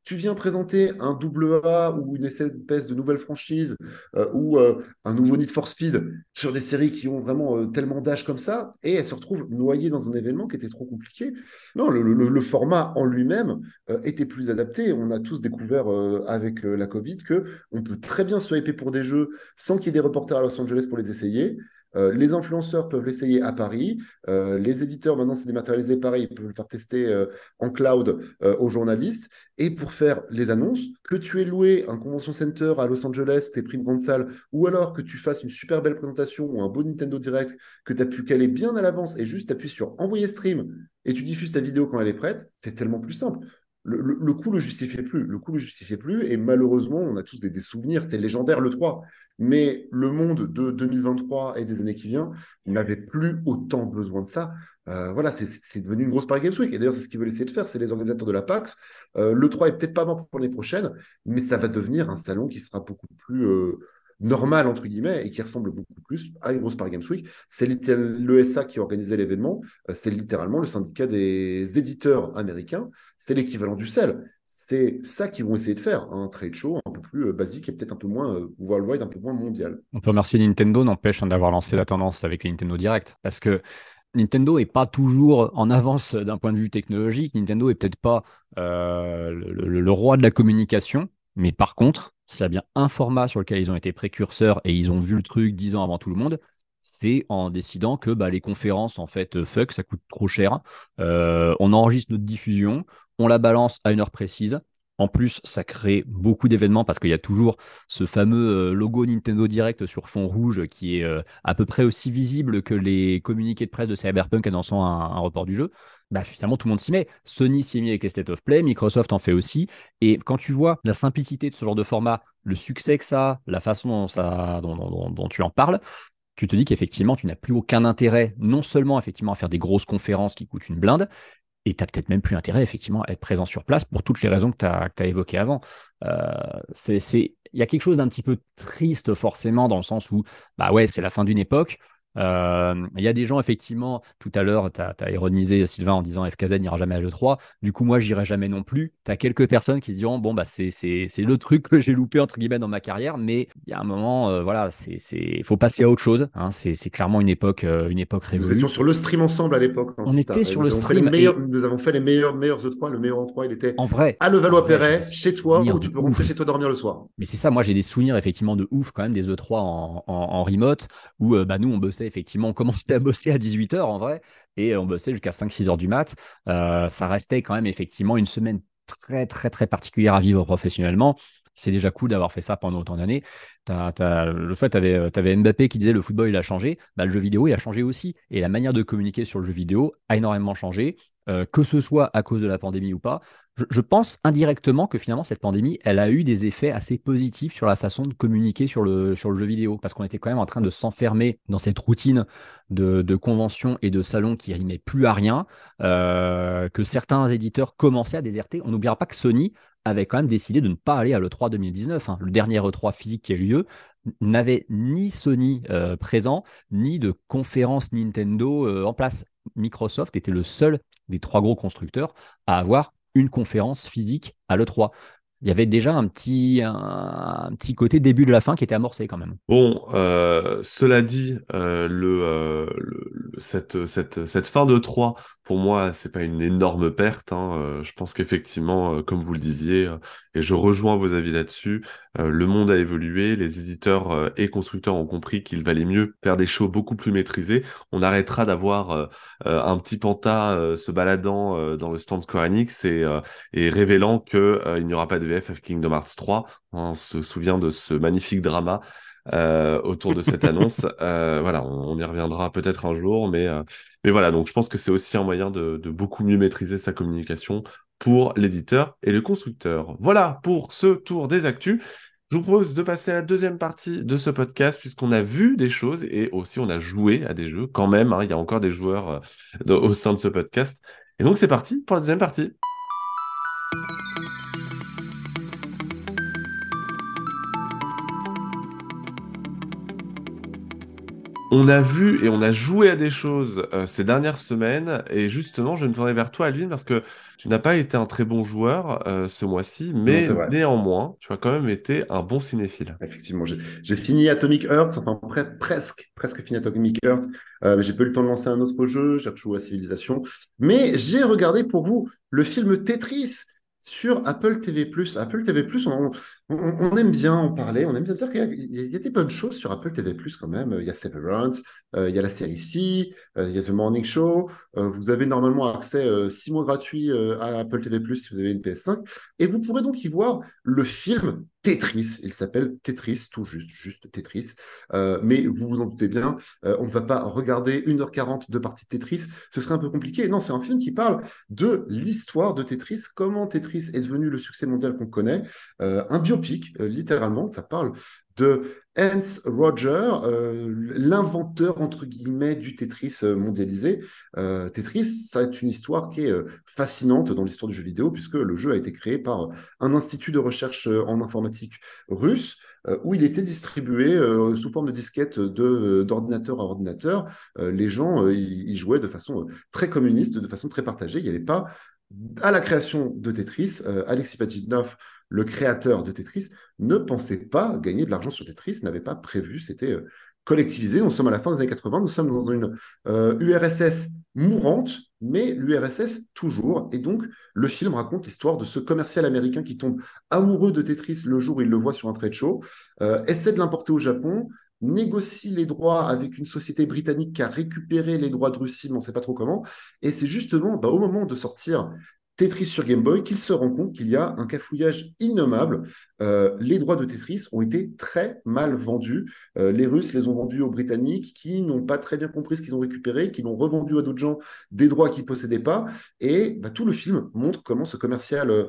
tu viens présenter un double A ou une espèce de nouvelle franchise euh, ou euh, un nouveau Need for Speed sur des séries qui ont vraiment euh, tellement d'âge comme ça, et elles se retrouvent noyées dans un événement qui était trop compliqué. Non, le, format en lui-même était plus adapté. On a tous découvert avec la Covid que on peut très bien se hyper pour des jeux sans qu'il y ait des reporters à Los Angeles pour les essayer. Les influenceurs peuvent l'essayer à Paris. les éditeurs, maintenant, c'est dématérialisé pareil, ils peuvent le faire tester en cloud aux journalistes. Et pour faire les annonces, que tu aies loué un convention center à Los Angeles, t'es pris une grande salle, ou alors que tu fasses une super belle présentation ou un beau Nintendo Direct que tu as pu caler bien à l'avance et juste appuies sur envoyer stream et tu diffuses ta vidéo quand elle est prête, c'est tellement plus simple le, le, le, coup le justifiait plus. Le coup le justifiait plus. Et malheureusement, on a tous des, souvenirs. C'est légendaire le 3. Mais le monde de 2023 et des années qui viennent n'avait plus autant besoin de ça. Euh, voilà, c'est devenu une grosse Paris Games Week. Et d'ailleurs, c'est ce qu'ils veulent essayer de faire. C'est les organisateurs de la PAX. Euh, le 3 est peut-être pas mort pour l'année prochaine, mais ça va devenir un salon qui sera beaucoup plus. Euh, normal, entre guillemets, et qui ressemble beaucoup plus à une grosse Paris Games Week. C'est l'ESA qui organisait l'événement, euh, c'est littéralement le syndicat des éditeurs américains, c'est l'équivalent du CEL. C'est ça qu'ils vont essayer de faire, un trade show un peu plus euh, basique et peut-être un peu moins euh, worldwide, un peu moins mondial. On peut remercier Nintendo, n'empêche hein, d'avoir lancé la tendance avec Nintendo Direct, parce que Nintendo est pas toujours en avance d'un point de vue technologique. Nintendo est peut-être pas le, roi de la communication, mais par contre, s'il y a bien un format sur lequel ils ont été précurseurs et ils ont vu le truc dix ans avant tout le monde, c'est en décidant que bah, les conférences, en fait, euh, fuck, ça coûte trop cher. Euh, on enregistre notre diffusion, on la balance à une heure précise. En plus, ça crée beaucoup d'événements parce qu'il y a toujours ce fameux euh, logo Nintendo Direct sur fond rouge qui est à peu près aussi visible que les communiqués de presse de Cyberpunk annonçant un, report du jeu bah, finalement tout le monde s'y met. Sony s'y mis avec les State of Play, Microsoft en fait aussi. Et quand tu vois la simplicité de ce genre de format, le succès que ça, la façon dont, ça, dont, tu en parles, tu te dis qu'effectivement, tu n'as plus aucun intérêt, non seulement effectivement à faire des grosses conférences qui coûtent une blinde, et tu n'as peut-être même plus intérêt effectivement à être présent sur place pour toutes les raisons que tu as, évoquées avant. Euh, il y a quelque chose d'un petit peu triste forcément dans le sens où, bah ouais, c'est la fin d'une époque. Euh, il y a des gens, effectivement, tout à l'heure, tu as, ironisé Sylvain en disant FKZ n'ira jamais à l'E3. Du coup, moi, j'irai jamais non plus. Tu as quelques personnes qui se diront Bon, bah, c'est le truc que j'ai loupé, entre guillemets, dans ma carrière. Mais il y a un moment, euh, voilà, il faut passer à autre chose. Hein. C'est clairement une époque, euh, une époque révolue. Nous étions sur le stream ensemble à l'époque. On était sur le stream. Nous avons fait les meilleurs, meilleurs E3. Le meilleur E3, il était en vrai, à Levallois-Perret, chez toi, où tu peux rentrer chez toi dormir le soir. Mais c'est ça, moi, j'ai des souvenirs, effectivement, de ouf quand même des E3 en, en, remote, où bah, nous, on bossait, effectivement, on commençait à bosser à 18h en vrai, et on bossait jusqu'à 5-6 heures du mat. Euh, ça restait quand même effectivement une semaine très, très, très particulière à vivre professionnellement. C'est déjà cool d'avoir fait ça pendant autant d'années. le fait, tu avais, avais, Mbappé qui disait le football, il a changé. Bah, le jeu vidéo, il a changé aussi. Et la manière de communiquer sur le jeu vidéo a énormément changé. Euh, que ce soit à cause de la pandémie ou pas, je, pense indirectement que finalement cette pandémie, elle a eu des effets assez positifs sur la façon de communiquer sur le, sur le jeu vidéo, parce qu'on était quand même en train de s'enfermer dans cette routine de, conventions et de salons qui rimait plus à rien, euh, que certains éditeurs commençaient à déserter. On n'oubliera pas que Sony avait quand même décidé de ne pas aller à l'E3 2019. Hein. Le dernier E3 physique qui a eu lieu n'avait ni Sony euh, présent, ni de conférence Nintendo en place. Microsoft était le seul des trois gros constructeurs à avoir une conférence physique à l'E3 il y avait déjà un petit, un, petit côté début de la fin qui était amorcé quand même. Bon, euh, cela dit, euh, euh, le, cette, cette, cette, fin de 3, pour moi, c'est pas une énorme perte. Hein. Je pense qu'effectivement, comme vous le disiez, et je rejoins vos avis là-dessus, le monde a évolué, les éditeurs et constructeurs ont compris qu'il valait mieux faire des shows beaucoup plus maîtrisés. On arrêtera d'avoir un petit panta se baladant dans le stand Square Enix et, et révélant qu'il n'y aura pas de VF Kingdom Hearts 3. On se souvient de ce magnifique drama euh, autour de cette annonce. Euh, voilà, on, y reviendra peut-être un jour, mais, euh, mais voilà, donc je pense que c'est aussi un moyen de, beaucoup mieux maîtriser sa communication pour l'éditeur et le constructeur. Voilà pour ce tour des actus. Je vous propose de passer à la deuxième partie de ce podcast, puisqu'on a vu des choses et aussi on a joué à des jeux quand même. Hein. il y a encore des joueurs au sein de ce podcast. Et donc c'est parti pour la deuxième partie. On a vu et on a joué à des choses euh, ces dernières semaines et justement, je me tournais vers toi, Alvin, parce que tu n'as pas été un très bon joueur euh, ce mois-ci, mais néanmoins, tu as quand même été un bon cinéphile. Effectivement, j'ai fini Atomic Heart, enfin presque, presque fini Atomic Heart. Euh, j'ai pas eu le temps de lancer un autre jeu, j'ai joué à Civilisation, mais j'ai regardé pour vous le film Tetris sur Apple TV+. Apple TV+, on, on, aime bien en parler, on aime bien dire qu'il y, a des bonnes choses sur Apple TV+, quand même. Il y a Severance, euh, il y a la série C, euh, il y a The Morning Show. Euh, vous avez normalement accès six mois gratuits à Apple TV+, si vous avez une PS5. Et vous pourrez donc y voir le film Tetris. Il s'appelle Tetris, tout juste, juste Tetris. mais vous vous en doutez bien, on ne va pas regarder 1h40 de partie de Tetris. Ce serait un peu compliqué. Non, c'est un film qui parle de l'histoire de Tetris, comment Tetris est devenu le succès mondial qu'on connaît. un biopic, littéralement. Ça parle de Hans Roger, euh, l'inventeur entre guillemets du Tetris euh, mondialisé. Euh, Tetris, ça est une histoire qui est fascinante dans l'histoire du jeu vidéo puisque le jeu a été créé par un institut de recherche en informatique russe où il était distribué sous forme de disquettes d'ordinateur à ordinateur. les gens y jouaient de façon très communiste, de façon très partagée. Il n'y avait pas à la création de Tetris, Alexis Pajitnov le créateur de Tetris, ne pensait pas gagner de l'argent sur Tetris, n'avait pas prévu, c'était euh, collectivisé. Nous sommes à la fin des années 80, nous sommes dans une URSS euh, mourante, mais l'URSS toujours. Et donc, le film raconte l'histoire de ce commercial américain qui tombe amoureux de Tetris le jour où il le voit sur un trade show, euh, essaie de l'importer au Japon, négocie les droits avec une société britannique qui a récupéré les droits de Russie, mais on ne sait pas trop comment. Et c'est justement bah, au moment de sortir Tetris sur Game Boy qu'il se rend compte qu'il y a un cafouillage innommable. Euh, les droits de Tetris ont été très mal vendus. Euh, les Russes les ont vendus aux Britanniques qui n'ont pas très bien compris ce qu'ils ont récupéré, qui l'ont revendu à d'autres gens des droits qu'ils ne possédaient pas. Et bah, tout le film montre comment ce commercial euh,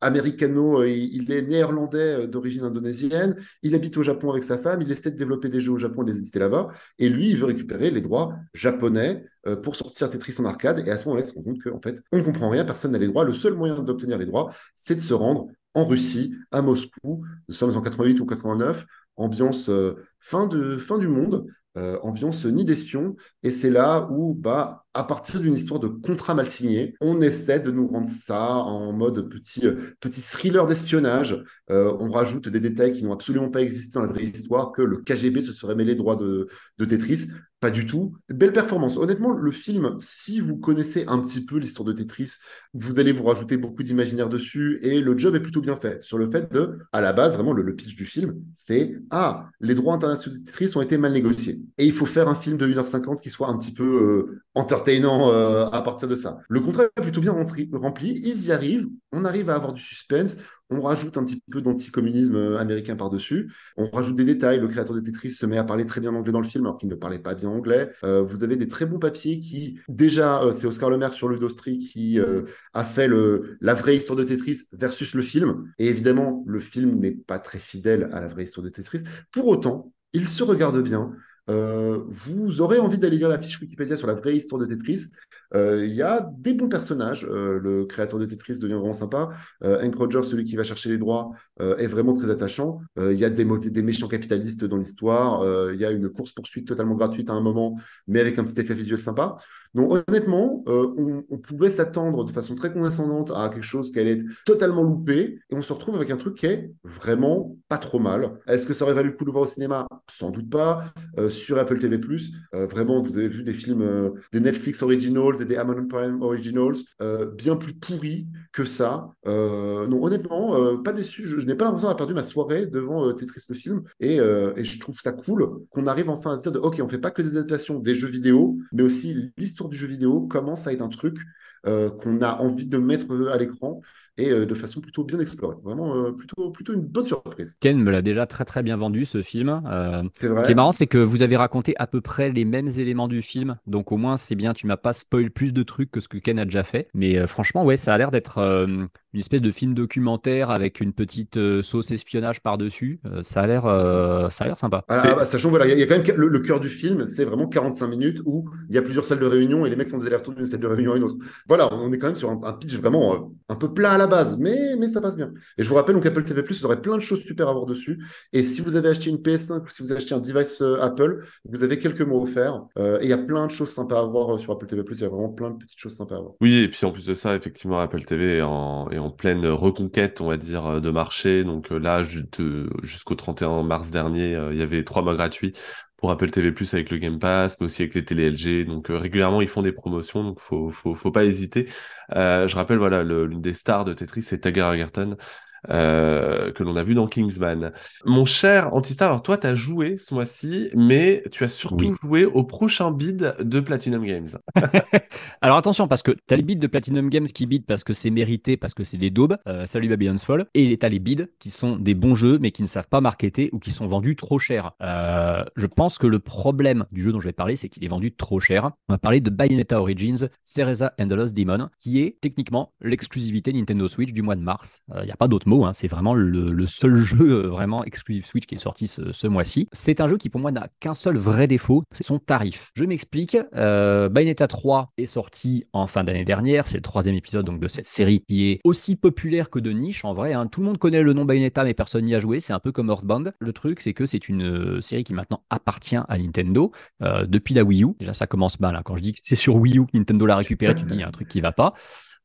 américano, il est néerlandais d'origine indonésienne, il habite au Japon avec sa femme, il essaie de développer des jeux au Japon et les éditer là-bas, et lui, il veut récupérer les droits japonais euh, pour sortir Tetris en arcade. Et à ce moment-là, il se rend compte qu'en fait, on ne comprend rien, personne n'a les droits. Le seul moyen d'obtenir les droits, c'est de se rendre en Russie, à Moscou. Nous sommes en 88 ou 89, ambiance euh, fin, de, fin du monde. Euh, ambiance nid d'espion. Et c'est là où, bah, à partir d'une histoire de contrat mal signé, on essaie de nous rendre ça en mode petit, euh, petit thriller d'espionnage. Euh, on rajoute des détails qui n'ont absolument pas existé dans la vraie histoire, que le KGB se serait mêlé droit de, de Tetris. Pas du tout. Belle performance. Honnêtement, le film, si vous connaissez un petit peu l'histoire de Tetris, vous allez vous rajouter beaucoup d'imaginaire dessus et le job est plutôt bien fait. Sur le fait de, à la base, vraiment, le, pitch du film, c'est Ah, les droits internationaux de Tetris ont été mal négociés. Et il faut faire un film de 1h50 qui soit un petit peu euh, entertainant euh, à partir de ça. Le contrat est plutôt bien rempli. Ils y arrivent. On arrive à avoir du suspense. On rajoute un petit peu d'anticommunisme euh, américain par-dessus, on rajoute des détails, le créateur de Tetris se met à parler très bien anglais dans le film alors qu'il ne parlait pas bien anglais, euh, vous avez des très bons papiers qui, déjà, euh, c'est Oscar Lemaire sur Ludostri qui a fait la vraie histoire de Tetris versus le film, et évidemment, le film n'est pas très fidèle à la vraie histoire de Tetris, pour autant, il se regarde bien, vous aurez envie d'aller lire la fiche Wikipédia sur la vraie histoire de Tetris. Euh, il y a des bons personnages. Euh, le créateur de Tetris devient vraiment sympa. Euh, Hank Rogers, celui qui va chercher les droits, est vraiment très attachant. Il y a des, méchants capitalistes dans l'histoire. Il y a une course-poursuite totalement gratuite à un moment, mais avec un petit effet visuel sympa. Donc honnêtement, on, on, pouvait s'attendre de façon très condescendante à quelque chose qui allait être totalement loupé, et on se retrouve avec un truc qui est vraiment pas trop mal. Est-ce que ça aurait valu le coup de le voir au cinéma? Sans doute pas. sur Apple TV+, vraiment, vous avez vu des films, des Netflix Originals, des Amazon Prime Originals euh, bien plus pourris que ça. Euh, non, honnêtement, euh, pas déçu. Je, n'ai pas l'impression d'avoir perdu ma soirée devant Tetris le film. Et, et, je trouve ça cool qu'on arrive enfin à se dire de, OK, on fait pas que des adaptations des jeux vidéo, mais aussi l'histoire du jeu vidéo commence à être un truc qu'on a envie de mettre à l'écran et de façon plutôt bien explorée. Vraiment, plutôt, plutôt une bonne surprise. Ken me l'a déjà très très bien vendu ce film. c'est vrai. Ce qui est marrant, c'est que vous avez raconté à peu près les mêmes éléments du film, donc au moins c'est bien, tu m'as pas spoil plus de trucs que ce que Ken a déjà fait. Mais franchement, ouais, ça a l'air d'être une espèce de film documentaire avec une petite sauce espionnage par-dessus. ça a l'air, ça a l'air sympa. Ah, bah, sachant voilà, il y, a quand même le, le cœur du film, c'est vraiment 45 minutes où il y a plusieurs salles de réunion et les mecs font des allers-retours d'une salle de réunion à une autre. Voilà, on est quand même sur un, pitch vraiment un peu plat la base, mais, mais ça passe bien. Et je vous rappelle, donc Apple TV+, vous aurez plein de choses super à voir dessus. Et si vous avez acheté une PS5 ou si vous avez acheté un device euh, Apple, vous avez quelques mots offerts. Euh, et il y a plein de choses sympas à voir euh, sur Apple TV+. Il y a vraiment plein de petites choses sympas à voir. Oui, et puis en plus de ça, effectivement, Apple TV est en, est en pleine reconquête, on va dire, de marché. Donc là, jusqu'au 31 mars dernier, il y avait trois mois gratuits pour Apple TV avec le Game Pass, mais aussi avec les télé LG. Donc régulièrement, ils font des promotions, donc faut, faut, faut pas hésiter. je rappelle, voilà, l'une des stars de Tetris, c'est Tagar. Euh, que l'on a vu dans Kingsman. Mon cher Antistar, alors toi, tu as joué ce mois-ci, mais tu as surtout joué au prochain bid de Platinum Games. alors attention, parce que tu as les bids de Platinum Games qui bid parce que c'est mérité, parce que c'est des daubes, euh, salut Babylon's Fall, et tu as les bids qui sont des bons jeux, mais qui ne savent pas marketer ou qui sont vendus trop cher. Euh, je pense que le problème du jeu dont je vais parler, c'est qu'il est vendu trop cher. On va parler de Bayonetta Origins, Cereza and the Lost Demon, qui est techniquement l'exclusivité Nintendo Switch du mois de mars. Il n'y a pas d'autre Hein. c'est vraiment le, seul jeu euh, vraiment exclusif Switch qui est sorti ce, mois-ci. C'est un jeu qui pour moi n'a qu'un seul vrai défaut, c'est son tarif. Je m'explique. Euh, Bayonetta 3 est sorti en fin d'année dernière. C'est le troisième épisode donc de cette série qui est aussi populaire que de niche en vrai. Hein. Tout le monde connaît le nom Bayonetta mais personne n'y a joué. C'est un peu comme Earthbound. Le truc c'est que c'est une euh, série qui maintenant appartient à Nintendo depuis la Wii U. Déjà ça commence mal. Hein. Quand je dis que c'est sur Wii U que Nintendo l'a récupéré, tu dis y a un truc qui va pas.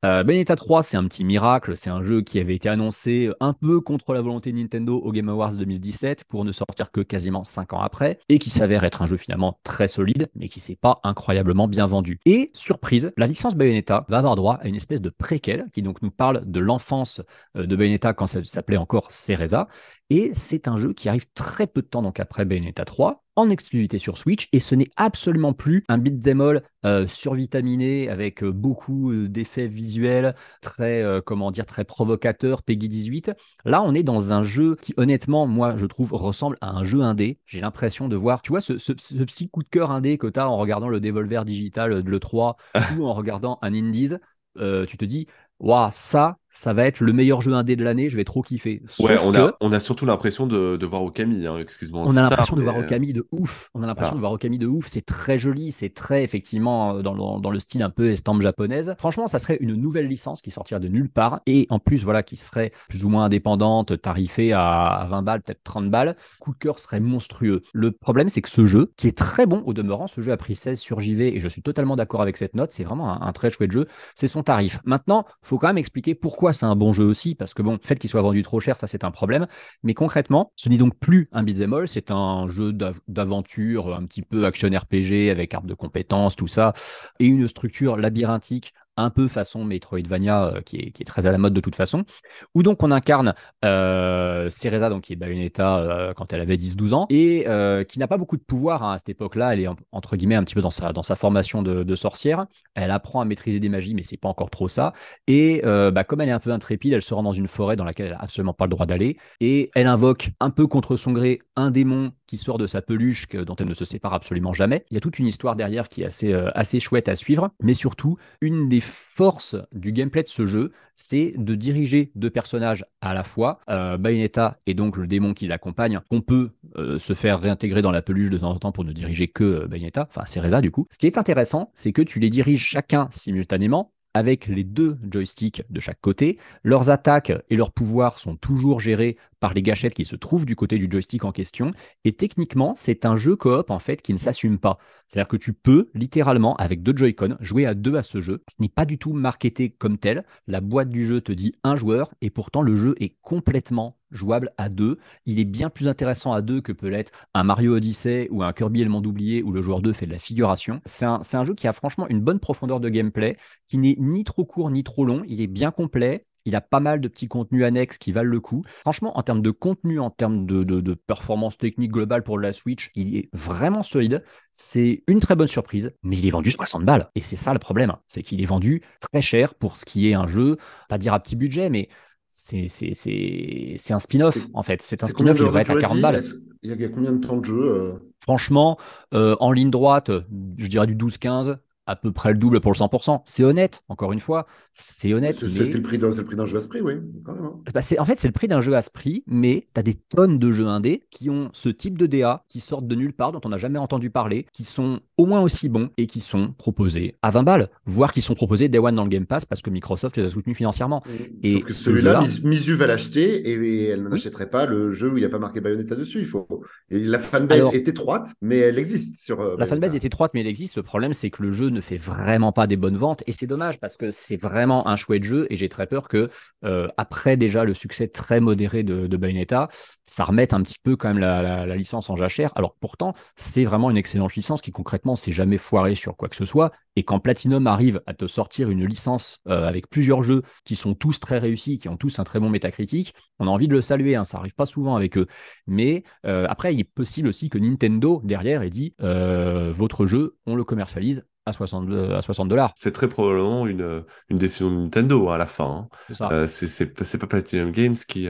Euh, Bayonetta 3, c'est un petit miracle. C'est un jeu qui avait été annoncé un peu contre la volonté de Nintendo au Game Awards 2017 pour ne sortir que quasiment 5 ans après et qui s'avère être un jeu finalement très solide mais qui s'est pas incroyablement bien vendu. Et surprise, la licence Bayonetta va avoir droit à une espèce de préquel qui donc nous parle de l'enfance euh, de Bayonetta quand ça s'appelait encore Cereza et c'est un jeu qui arrive très peu de temps donc après Bayonetta 3 en exclusivité sur Switch et ce n'est absolument plus un beat'em all euh, survitaminé avec euh, beaucoup euh, d'effets visuels très comment dire très provocateur Peggy 18. Là, on est dans un jeu qui honnêtement moi je trouve ressemble à un jeu indé. J'ai l'impression de voir tu vois ce, petit coup de cœur indé que tu as en regardant le Devolver digital de l'E3 ou en regardant un Indies. tu te dis waouh, ça, ça va être le meilleur jeu indé de l'année, je vais trop kiffer. ouais, on, a, on a surtout l'impression de, de voir Okami, hein, excuse-moi. On a l'impression de voir Okami de ouf. On a l'impression de voir Okami de ouf. C'est très joli, c'est très effectivement dans le, dans le style un peu estampe japonaise. Franchement, ça serait une nouvelle licence qui sortirait de nulle part et en plus, voilà, qui serait plus ou moins indépendante, tarifée à 20 balles, peut-être 30 balles. Coup de cœur serait monstrueux. Le problème, c'est que ce jeu, qui est très bon au demeurant, ce jeu a pris 16 sur JV et je suis totalement d'accord avec cette note. C'est vraiment un, un très chouette jeu. C'est son tarif. Maintenant, faut quand même expliquer pourquoi c'est un bon jeu aussi parce que bon, le fait qu'il soit vendu trop cher, ça c'est un problème. Mais concrètement, ce n'est donc plus un beat'em c'est un jeu d'aventure, un petit peu action RPG avec arbre de compétences, tout ça, et une structure labyrinthique un peu façon Metroidvania, euh, qui, est, qui, est, très à la mode de toute façon, où donc on incarne euh, donc qui est Bayonetta euh, quand elle avait 10-12 ans, et euh, qui n'a pas beaucoup de pouvoir hein, à cette époque-là, elle est entre guillemets un petit peu dans sa, dans sa formation de, sorcière, elle apprend à maîtriser des magies, mais c'est pas encore trop ça, et bah, comme elle est un peu intrépide, elle se rend dans une forêt dans laquelle elle a absolument pas le droit d'aller, et elle invoque un peu contre son gré un démon qui sort de sa peluche dont elle ne se sépare absolument jamais. Il y a toute une histoire derrière qui est assez, assez chouette à suivre, mais surtout, une des force du gameplay de ce jeu, c'est de diriger deux personnages à la fois, euh, Bayonetta et donc le démon qui l'accompagne, qu'on peut euh, se faire réintégrer dans la peluche de temps en temps pour ne diriger que euh, Bayonetta, enfin Cereza du coup. Ce qui est intéressant, c'est que tu les diriges chacun simultanément, avec les deux joysticks de chaque côté. Leurs attaques et leurs pouvoirs sont toujours gérés par les gâchettes qui se trouvent du côté du joystick en question. Et techniquement, c'est un jeu coop en fait qui ne s'assume pas. C'est-à-dire que tu peux littéralement, avec deux Joy-Con, jouer à deux à ce jeu. Ce n'est pas du tout marketé comme tel. La boîte du jeu te dit un joueur et pourtant le jeu est complètement jouable à deux. Il est bien plus intéressant à deux que peut l'être un Mario Odyssey ou un Kirby et le monde oublié où le joueur 2 fait de la figuration. C'est un, un, jeu qui a franchement une bonne profondeur de gameplay, qui n'est ni trop court ni trop long. Il est bien complet. Il a pas mal de petits contenus annexes qui valent le coup. Franchement, en termes de contenu, en termes de, de, de performance technique globale pour la Switch, il est vraiment solide. C'est une très bonne surprise, mais il est vendu 60 balles. Et c'est ça le problème, c'est qu'il est vendu très cher pour ce qui est un jeu, pas dire à petit budget, mais c'est un spin-off en fait. C'est un spin-off, il devrait être à 40 balles. Il y a combien de temps de jeu euh? Franchement, euh, en ligne droite, je dirais du 12-15 à peu près le double pour le 100%. C'est honnête, encore une fois, c'est honnête. C'est le prix d'un jeu à ce prix, oui. Hein. Bah en fait, c'est le prix d'un jeu à ce prix, mais tu as des tonnes de jeux indés qui ont ce type de DA, qui sortent de nulle part, dont on n'a jamais entendu parler, qui sont au moins aussi bons et qui sont proposés à 20 balles, voire qui sont proposés Day One dans le Game Pass parce que Microsoft les a soutenus financièrement. Et Sauf que celui-là, Misu va l'acheter et elle n'achèterait pas le jeu où il n'y a pas marqué Bayonetta dessus. Il faut... Et la fanbase est étroite, mais elle existe sur. Euh, la fanbase est étroite, mais elle existe. Le problème, c'est que le jeu ne fait vraiment pas des bonnes ventes et c'est dommage parce que c'est vraiment un chouette jeu et j'ai très peur que euh, après déjà le succès très modéré de, Bayonetta, ça remette un petit peu quand même la, licence en jachère. Alors pourtant, c'est vraiment une excellente licence qui concrètement s'est jamais foirée sur quoi que ce soit. Et quand Platinum arrive à te sortir une licence euh, avec plusieurs jeux qui sont tous très réussis, qui ont tous un très bon métacritique, on a envie de le saluer. Hein, ça arrive pas souvent avec eux. Mais euh, après, il est possible aussi que Nintendo derrière ait dit votre jeu, on le commercialise à 60 à 60 dollars. C'est très probablement une, une décision de Nintendo hein, à la fin. Hein. C'est pas Platinum Games qui,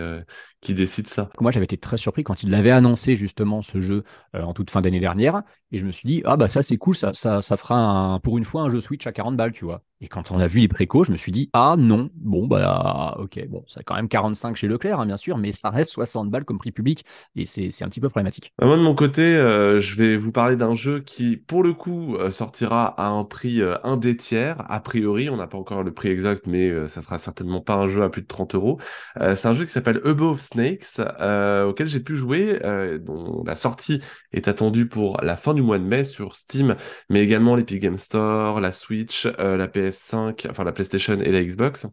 qui décide ça. Moi, j'avais été très surpris quand il l'avait annoncé justement ce jeu euh, en toute fin d'année dernière, et je me suis dit ah bah ça c'est cool, ça, ça, ça fera un, pour une fois un jeu Switch à 40 balles, tu vois. Et quand on a vu les précos, je me suis dit ah non, bon bah ok, bon c'est quand même 45 chez Leclerc hein, bien sûr, mais ça reste 60 balles comme prix public, et c'est un petit peu problématique. Bah, moi de mon côté, euh, je vais vous parler d'un jeu qui pour le coup euh, sortira à un prix un des tiers. A priori, on n'a pas encore le prix exact, mais ça sera certainement pas un jeu à plus de 30 euros. c'est un jeu qui s'appelle Above Snakes, euh, auquel j'ai pu jouer, euh, dont la sortie est attendue pour la fin du mois de mai sur Steam, mais également l'Epic Game Store, la Switch, euh, la PS5, enfin la PlayStation et la Xbox.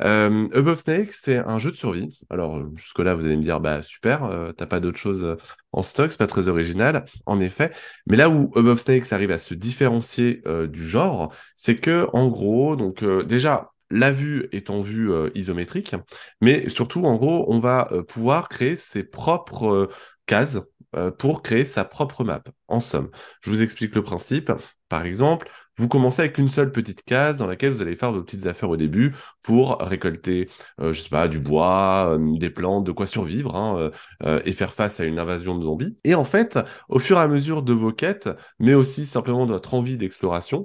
Above Snakes, c'est un jeu de survie. Alors jusque-là, vous allez me dire, bah super, t'as pas d'autre chose en stock, c'est pas très original, en effet. Mais là où Above Snakes arrive à se différencier du genre, c'est que en gros, donc déjà la vue est en vue euh, isométrique, mais surtout, en gros, on va euh, pouvoir créer ses propres euh, cases pour créer sa propre map. En somme, je vous explique le principe. Par exemple, vous commencez avec une seule petite case dans laquelle vous allez faire vos petites affaires au début pour récolter, euh, sais pas, du bois, euh, des plantes, de quoi survivre hein, euh, et faire face à une invasion de zombies. Et en fait, au fur et à mesure de vos quêtes, mais aussi simplement de votre envie d'exploration,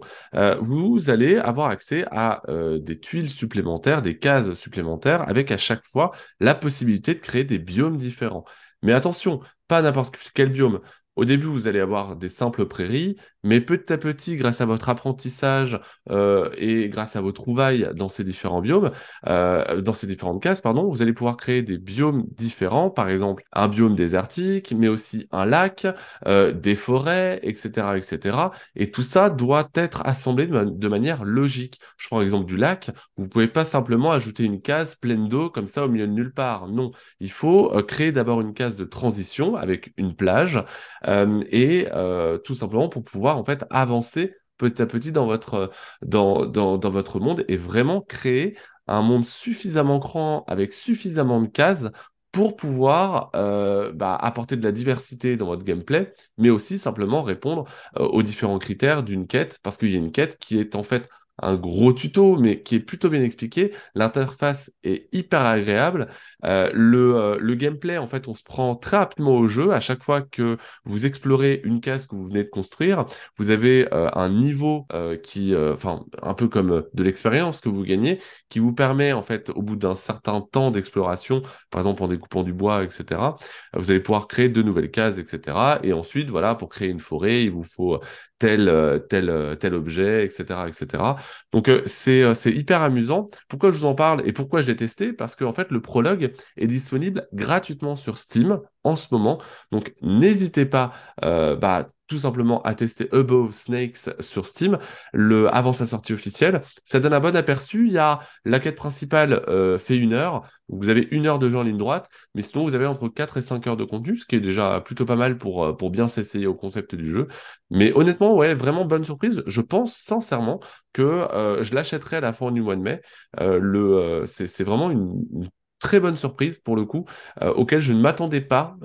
vous allez avoir accès à des tuiles supplémentaires, des cases supplémentaires, avec à chaque fois la possibilité de créer des biomes différents. Mais attention, pas n'importe quel biome. Au début, vous allez avoir des simples prairies, mais petit à petit, grâce à votre apprentissage euh, et grâce à vos trouvailles dans ces différents biomes, euh, dans ces différentes cases, pardon, vous allez pouvoir créer des biomes différents, par exemple un biome désertique, mais aussi un lac, euh, des forêts, etc., etc. Et tout ça doit être assemblé de, manière logique. Je prends l'exemple du lac. Vous pouvez pas simplement ajouter une case pleine d'eau comme ça au milieu de nulle part. Non, il faut créer d'abord une case de transition avec une plage et tout simplement pour pouvoir en fait avancer petit à petit dans votre, dans, votre monde et vraiment créer un monde suffisamment grand avec suffisamment de cases pour pouvoir euh, bah, apporter de la diversité dans votre gameplay, mais aussi simplement répondre euh, aux différents critères d'une quête, parce qu'il y a une quête qui est en fait un gros tuto, mais qui est plutôt bien expliqué. L'interface est hyper agréable. Euh, le, euh, le, gameplay, en fait, on se prend très rapidement au jeu. À chaque fois que vous explorez une case que vous venez de construire, vous avez euh, un niveau qui, enfin, un peu comme de l'expérience que vous gagnez, qui vous permet, en fait, au bout d'un certain temps d'exploration, par exemple en découpant du bois, etc., vous allez pouvoir créer de nouvelles cases, etc. Et ensuite, voilà, pour créer une forêt, il vous faut tel, euh, tel, euh, tel objet, etc. etc. Donc euh, c'est hyper amusant. Pourquoi je vous en parle et pourquoi je l'ai testé? Parce qu'en fait, le prologue est disponible gratuitement sur Steam en ce moment. Donc n'hésitez pas bah, tout simplement à tester Above Snakes sur Steam le, avant sa sortie officielle. Ça donne un bon aperçu. Il y a la quête principale fait une heure. Vous avez une heure de jeu en ligne droite, mais sinon vous avez entre 4 et 5 heures de contenu, ce qui est déjà plutôt pas mal pour, pour bien s'essayer au concept du jeu. Mais honnêtement, ouais, vraiment bonne surprise. Je pense sincèrement que euh, je l'achèterai à la fin du mois de mai. Euh, le, euh, c'est vraiment une, très bonne surprise pour le coup, auquel je ne m'attendais pas.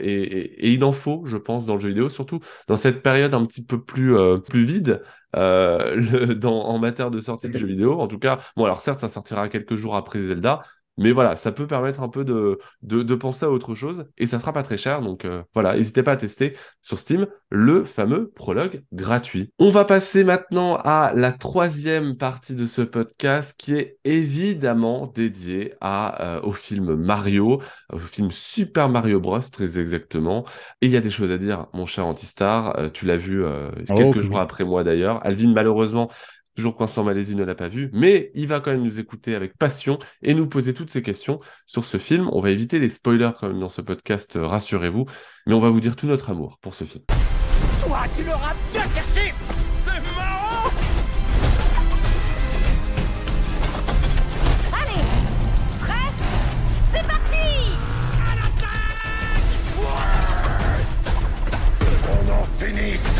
Et, il en faut, je pense, dans le jeu vidéo, surtout dans cette période un petit peu plus, plus vide. dans, en matière de sortie de jeux vidéo. En tout cas, bon, alors certes, ça sortira quelques jours après Zelda, mais voilà, ça peut permettre un peu de, de, penser à autre chose et ça sera pas très cher. Donc euh, voilà, n'hésitez pas à tester sur Steam le fameux prologue gratuit. On va passer maintenant à la troisième partie de ce podcast qui est évidemment dédiée à, euh, au film Mario, au film Super Mario Bros. très exactement. Et il y a des choses à dire, mon cher Antistar. Euh, tu l'as vu oh, quelques jours après moi d'ailleurs. Alvin, malheureusement, Toujours coincé en Malaisie ne l'a pas vu, mais il va quand même nous écouter avec passion et nous poser toutes ces questions sur ce film. On va éviter les spoilers quand même dans ce podcast, euh, rassurez-vous, mais on va vous dire tout notre amour pour ce film. Toi, tu l'auras bien caché. Allez Prêt? C'est parti! On en finisse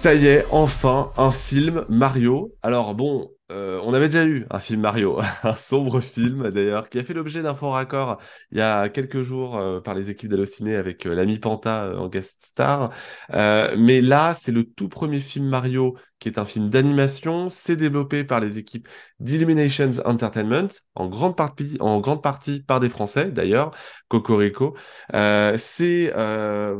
Ça y est, enfin, un film Mario. Alors bon, euh, on avait déjà eu un film Mario, un sombre film d'ailleurs, qui a fait l'objet d'un fort raccord il y a quelques jours euh, par les équipes d'Allociné avec euh, l'ami Panta en guest star. Mais là, c'est le tout premier film Mario qui est un film d'animation. C'est développé par les équipes d'Illuminations Entertainment, en grande partie, en grande partie par des Français d'ailleurs, Cocorico. C'est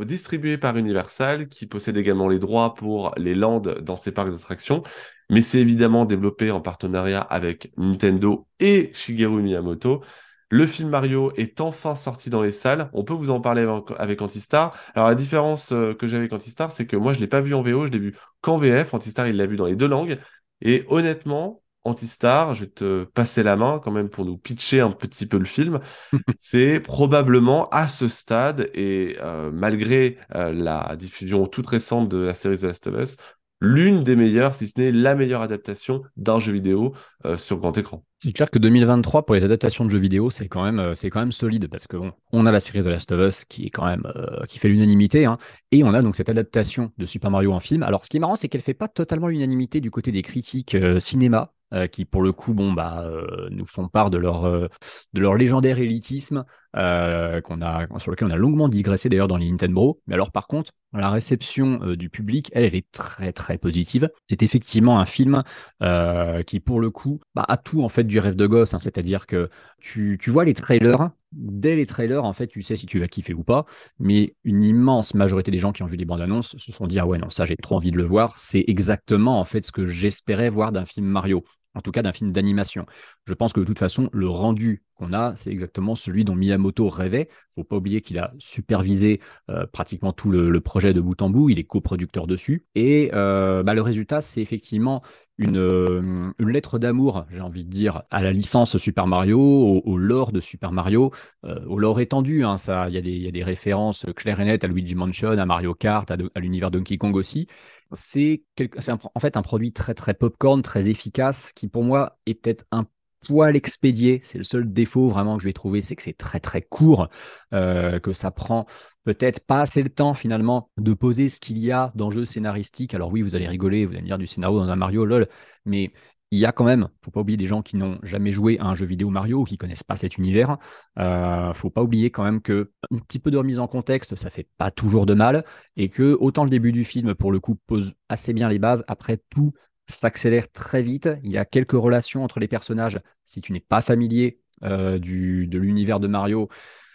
distribué par Universal, qui possède également les droits pour les landes dans ses parcs d'attractions. Mais c'est évidemment développé en partenariat avec Nintendo et Shigeru Miyamoto. Le film Mario est enfin sorti dans les salles. On peut vous en parler avec, Antistar. Alors la différence euh, que j'ai avec Antistar, c'est que moi je l'ai pas vu en VO, je l'ai vu qu'en VF. Antistar il l'a vu dans les deux langues. Et honnêtement, Antistar, je vais te passer la main quand même pour nous pitcher un petit peu le film. c'est probablement à ce stade et euh, malgré euh, la diffusion toute récente de la série The Last of Us, l'une des meilleures, si ce n'est la meilleure adaptation d'un jeu vidéo euh, sur grand écran. C'est clair que 2023 pour les adaptations de jeux vidéo, c'est quand même euh, c'est quand même solide parce que bon, on a la série The Last of Us qui est quand même euh, qui fait l'unanimité hein, et on a donc cette adaptation de Super Mario en film. Alors ce qui est marrant, c'est qu'elle fait pas totalement l'unanimité du côté des critiques cinéma. qui pour le coup bon bah nous font part de leur de leur légendaire élitisme euh, a sur lequel on a longuement digressé d'ailleurs dans les Nintendo. Mais alors par contre la réception euh, du public elle elle est très très positive. C'est effectivement un film euh, qui pour le coup bah, a tout en fait du rêve de gosse hein, c'est-à-dire que tu, tu vois les trailers. Dès les trailers en fait tu sais si tu vas kiffer ou pas. Mais une immense majorité des gens qui ont vu les bandes annonces se sont dit ah ouais non ça j'ai trop envie de le voir. C'est exactement en fait ce que j'espérais voir d'un film Mario. En tout cas d'un film d'animation. Je pense que de toute façon, le rendu a, c'est exactement celui dont Miyamoto rêvait. Faut pas oublier qu'il a supervisé euh, pratiquement tout le, projet de bout en bout, il est coproducteur dessus. Et euh, bah, le résultat, c'est effectivement une, euh, une lettre d'amour, j'ai envie de dire, à la licence Super Mario, au, lore de Super Mario, au lore étendu. Hein, il y, a des- il références claires et nettes à Luigi Mansion, à Mario Kart, à, l'univers Donkey Kong aussi. C'est en fait un produit très très popcorn, très efficace, qui pour moi est peut-être un poil expédié. C'est le seul défaut vraiment que je vais trouver, c'est que c'est très très court, euh, que ça prend peut-être pas assez le temps finalement de poser ce qu'il y a d'enjeux scénaristiques. Alors oui, vous allez rigoler, vous allez me dire du scénario dans un Mario, lol, mais il y a quand même, faut pas oublier des gens qui n'ont jamais joué à un jeu vidéo Mario ou qui connaissent pas cet univers. Euh, faut pas oublier quand même que un petit peu de remise en contexte, ça fait pas toujours de mal et que autant le début du film pour le coup pose assez bien les bases. Après tout s'accélère très vite. Il y a quelques relations entre les personnages. Si tu n'es pas familier euh, du, de l'univers de Mario,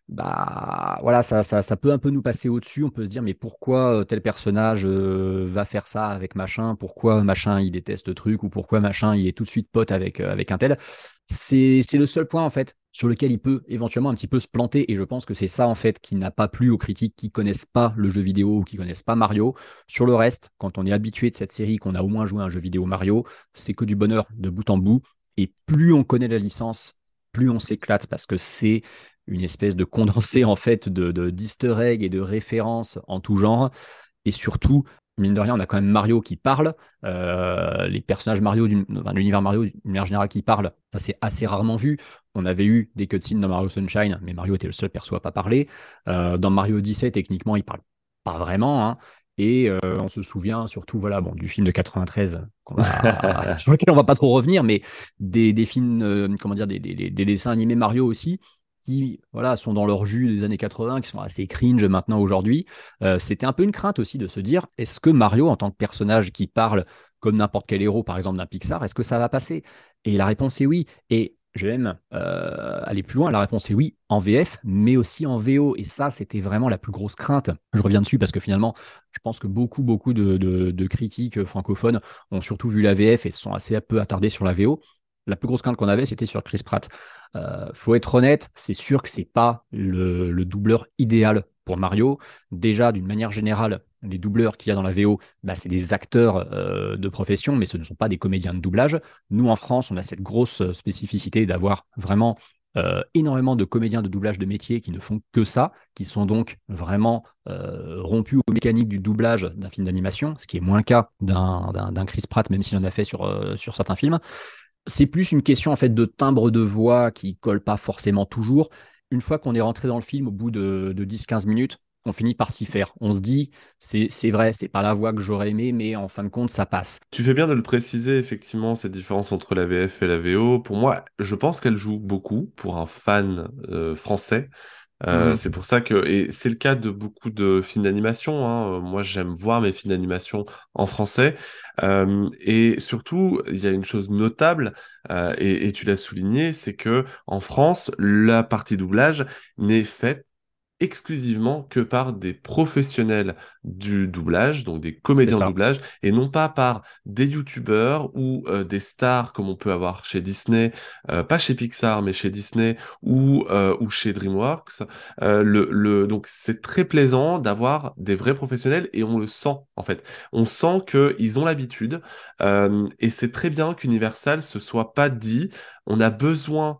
bah voilà, ça, ça, ça peut un peu nous passer au-dessus. On peut se dire, mais pourquoi euh, tel personnage euh, va faire ça avec machin? Pourquoi machin il déteste truc? Ou pourquoi machin il est tout de suite pote avec, avec un tel? C'est le seul point en fait sur lequel il peut éventuellement un petit peu se planter. Et je pense que c'est ça en fait qui n'a pas plu aux critiques qui connaissent pas le jeu vidéo ou qui connaissent pas Mario. Sur le reste, quand on est habitué de cette série, qu'on a au moins joué à un jeu vidéo Mario, c'est que du bonheur de bout en bout. Et plus on connaît la licence, plus on s'éclate parce que c'est une espèce de condensé en fait de de- egg et de références en tout genre. Et surtout, mine de rien, on a quand même Mario qui parle. Euh, les personnages Mario, enfin, l'univers Mario d'une manière générale qui parle, ça c'est assez rarement vu. On avait eu des cutscenes dans Mario Sunshine, mais Mario était le seul perso à pas parler. Euh, dans Mario Odyssey, techniquement, il parle pas vraiment. hein. Et euh, on se souvient surtout voilà, bon, du film de 93 qu'on va- sur lequel on va pas trop revenir, mais des, des films, euh, comment dire, des, des- des- des dessins animés Mario aussi, qui voilà, sont dans leur jus des années 80, qui sont assez cringe maintenant aujourd'hui. Euh, C'était un peu une crainte aussi de se dire, est-ce que Mario, en tant que personnage qui parle comme n'importe quel héros, par exemple d'un Pixar, est-ce que ça va passer? Et la réponse est oui. Et je vais même euh, aller plus loin. La réponse est oui en VF, mais aussi en VO. Et ça, c'était vraiment la plus grosse crainte. Je reviens dessus parce que finalement, je pense que beaucoup, beaucoup de, critiques francophones ont surtout vu la VF et se sont assez peu attardés sur la VO. La plus grosse crainte qu'on avait, c'était sur Chris Pratt. Euh, faut être honnête, c'est sûr que c'est pas le doubleur idéal pour Mario. Déjà, d'une manière générale, les doubleurs qu'il y a dans la VO, bah, c'est des acteurs euh, de profession, mais ce ne sont pas des comédiens de doublage. Nous, en France, on a cette grosse euh, spécificité d'avoir vraiment euh, énormément de comédiens de doublage de métier qui ne font que ça, qui sont donc vraiment rompus aux mécaniques du doublage d'un film d'animation, ce qui est moins le cas d'un Chris Pratt, même s'il en a fait sur, certains films. C'est plus une question en fait de timbre de voix qui colle pas forcément toujours. Une fois qu'on est rentré dans le film, au bout de, de 10-15 minutes, on finit par s'y faire. On se dit, c'est vrai, c'est pas la voix que j'aurais aimé, mais en fin de compte, ça passe. Tu fais bien de le préciser, effectivement, cette différence entre la VF et la VO. Pour moi, je pense qu'elle joue beaucoup pour un fan euh, français. Euh, mhm. C'est pour ça que, et c'est le cas de beaucoup de films d'animation. Hein. Moi, j'aime voir mes films d'animation en français. Euh, et surtout, il y a une chose notable, et, et, tu l'as souligné, c'est que en France, la partie doublage n'est faite exclusivement que par des professionnels du doublage, donc des comédiens de doublage, et non pas par des youtubeurs ou euh, des stars comme on peut avoir chez Disney, euh, pas chez Pixar, mais chez Disney ou, euh, ou chez DreamWorks. le, le, donc c'est très plaisant d'avoir des vrais professionnels et on le sent en fait. On sent qu'ils ont l'habitude et c'est très bien qu'Universal se soit pas dit on a besoin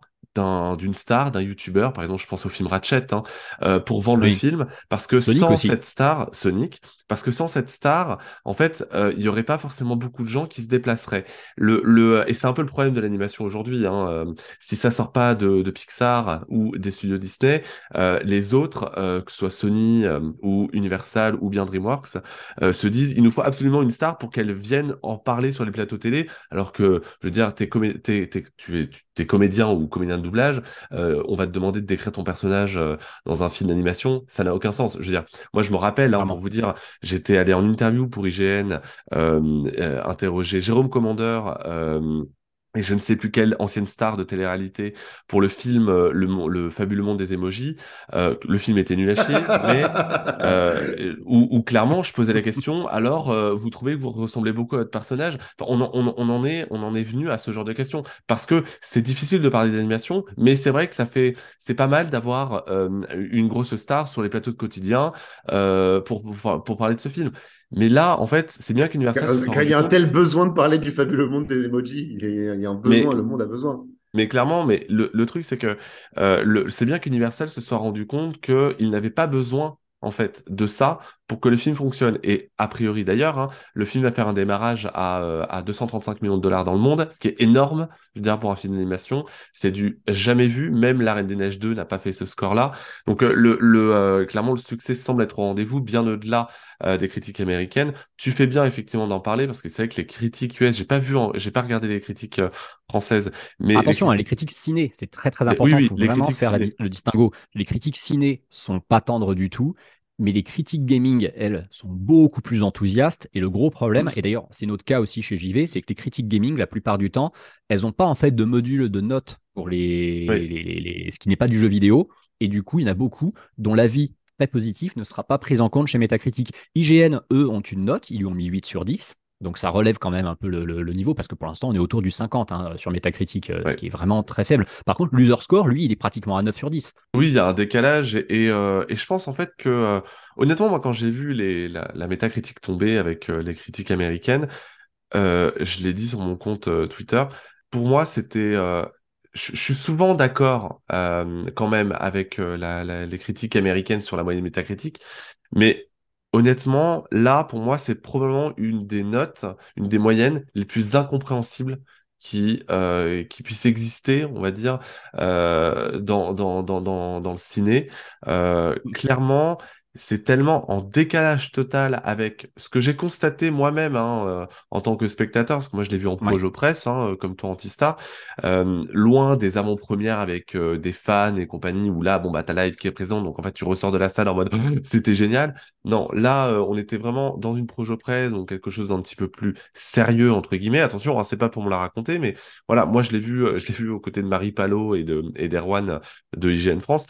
d'une star, d'un youtubeur, par exemple, je pense au film Ratchet, hein, euh, pour vendre le film, parce que sans cette star, Sonic, parce que sans cette star, en fait, euh, il y aurait pas forcément beaucoup de gens qui se déplaceraient. Le, le, et c'est un peu le problème de l'animation aujourd'hui. Hein, euh, si ça sort pas de, de, Pixar ou des studios Disney, les autres, que ce soit Sony ou Universal ou bien DreamWorks, se disent il nous faut absolument une star pour qu'elle vienne en parler sur les plateaux télé, alors que, je veux dire, t'es, tu es, es comédien ou comédien de doublage, euh, on va te demander de décrire ton personnage euh, dans un film d'animation, ça n'a aucun sens. Je veux dire, moi je me rappelle, hein, pour vous dire, j'étais allé en interview pour IGN, euh, interroger Jérôme Commandeur et je ne sais plus quelle ancienne star de télé-réalité pour le film euh, le, le, fabuleux monde des émojis. Euh, le film était nul à chier, mais euh, où, clairement je posais la question. Alors, euh, vous trouvez que vous ressemblez beaucoup à votre personnage? On, on, on, en est, on en est venu à ce genre de questions parce que c'est difficile de parler d'animation, mais c'est vrai que ça fait, c'est pas mal d'avoir euh, une grosse star sur les plateaux de quotidien pour, pour, pour parler de ce film. Mais là, en fait, c'est bien qu'Universal. Quand, il y a un tel besoin de parler du fabuleux monde des emojis, il y a un besoin, le monde a besoin. Mais clairement, mais le, le truc, c'est que euh, c'est bien qu'Universal se soit rendu compte qu'il n'avait pas besoin en fait de ça pour que le film fonctionne. Et a priori d'ailleurs, hein, le film va faire un démarrage à, euh, à 235 millions de dollars dans le monde, ce qui est énorme, je veux dire, pour un film d'animation. C'est du jamais vu, même La Reine des Neiges 2 n'a pas fait ce score-là. Donc euh, le, le euh, clairement, le succès semble être au rendez-vous, bien au-delà des critiques américaines. Tu fais bien effectivement d'en parler, parce que c'est vrai que les critiques US, j'ai pas vu, j'ai pas regardé les critiques françaises. Mais Attention, les... Hein, les critiques ciné, c'est très très important. Il faut vraiment faire le distinguo. Les critiques ciné sont pas tendres du tout mais les critiques gaming, elles, sont beaucoup plus enthousiastes. Et le gros problème, et d'ailleurs c'est notre cas aussi chez JV, c'est que les critiques gaming, la plupart du temps, elles n'ont pas en fait de module de notes pour les, les, ce qui n'est pas du jeu vidéo. Et du coup, il y en a beaucoup dont l'avis très positif ne sera pas pris en compte chez Metacritic. IGN, eux, ont une note, ils lui ont mis 8 sur 10. Donc ça relève quand même un peu le, niveau parce que pour l'instant on est autour du 50 hein, sur Metacritic, euh, ce qui est vraiment très faible. Par contre, l'user score, lui, il est pratiquement à 9 sur 10. Oui, il y a un décalage et, euh, je pense en fait que euh, honnêtement, moi quand j'ai vu les, la, la Metacritic tomber avec les critiques américaines, je l'ai dit sur mon compte Twitter, pour moi c'était... je suis souvent d'accord quand même avec les critiques américaines sur la moyenne métacritique, mais honnêtement, là, pour moi, c'est probablement une des notes, une des moyennes les plus incompréhensibles qui, euh, qui puisse exister, on va dire, euh, dans, dans, dans, dans, le ciné. Euh, clairement, c'est tellement en décalage total avec ce que j'ai constaté moi-même hein, euh, en tant que spectateur, parce que moi je l'ai vu en projo presse, hein, euh, comme toi Antistar, euh, loin des avant-premières avec euh, des fans et compagnie, où là, bon, bah, t'as live qui est présent, donc en fait, tu ressors de la salle en mode c'était génial. Non, là, on était vraiment dans une projo presse, donc quelque chose d'un petit peu plus sérieux, entre guillemets. Attention, hein, c'est pas pour me la raconter, mais voilà, moi je l'ai vu, je l'ai vu aux côtés de Marie Palot et de et d'Erwan de IGN France.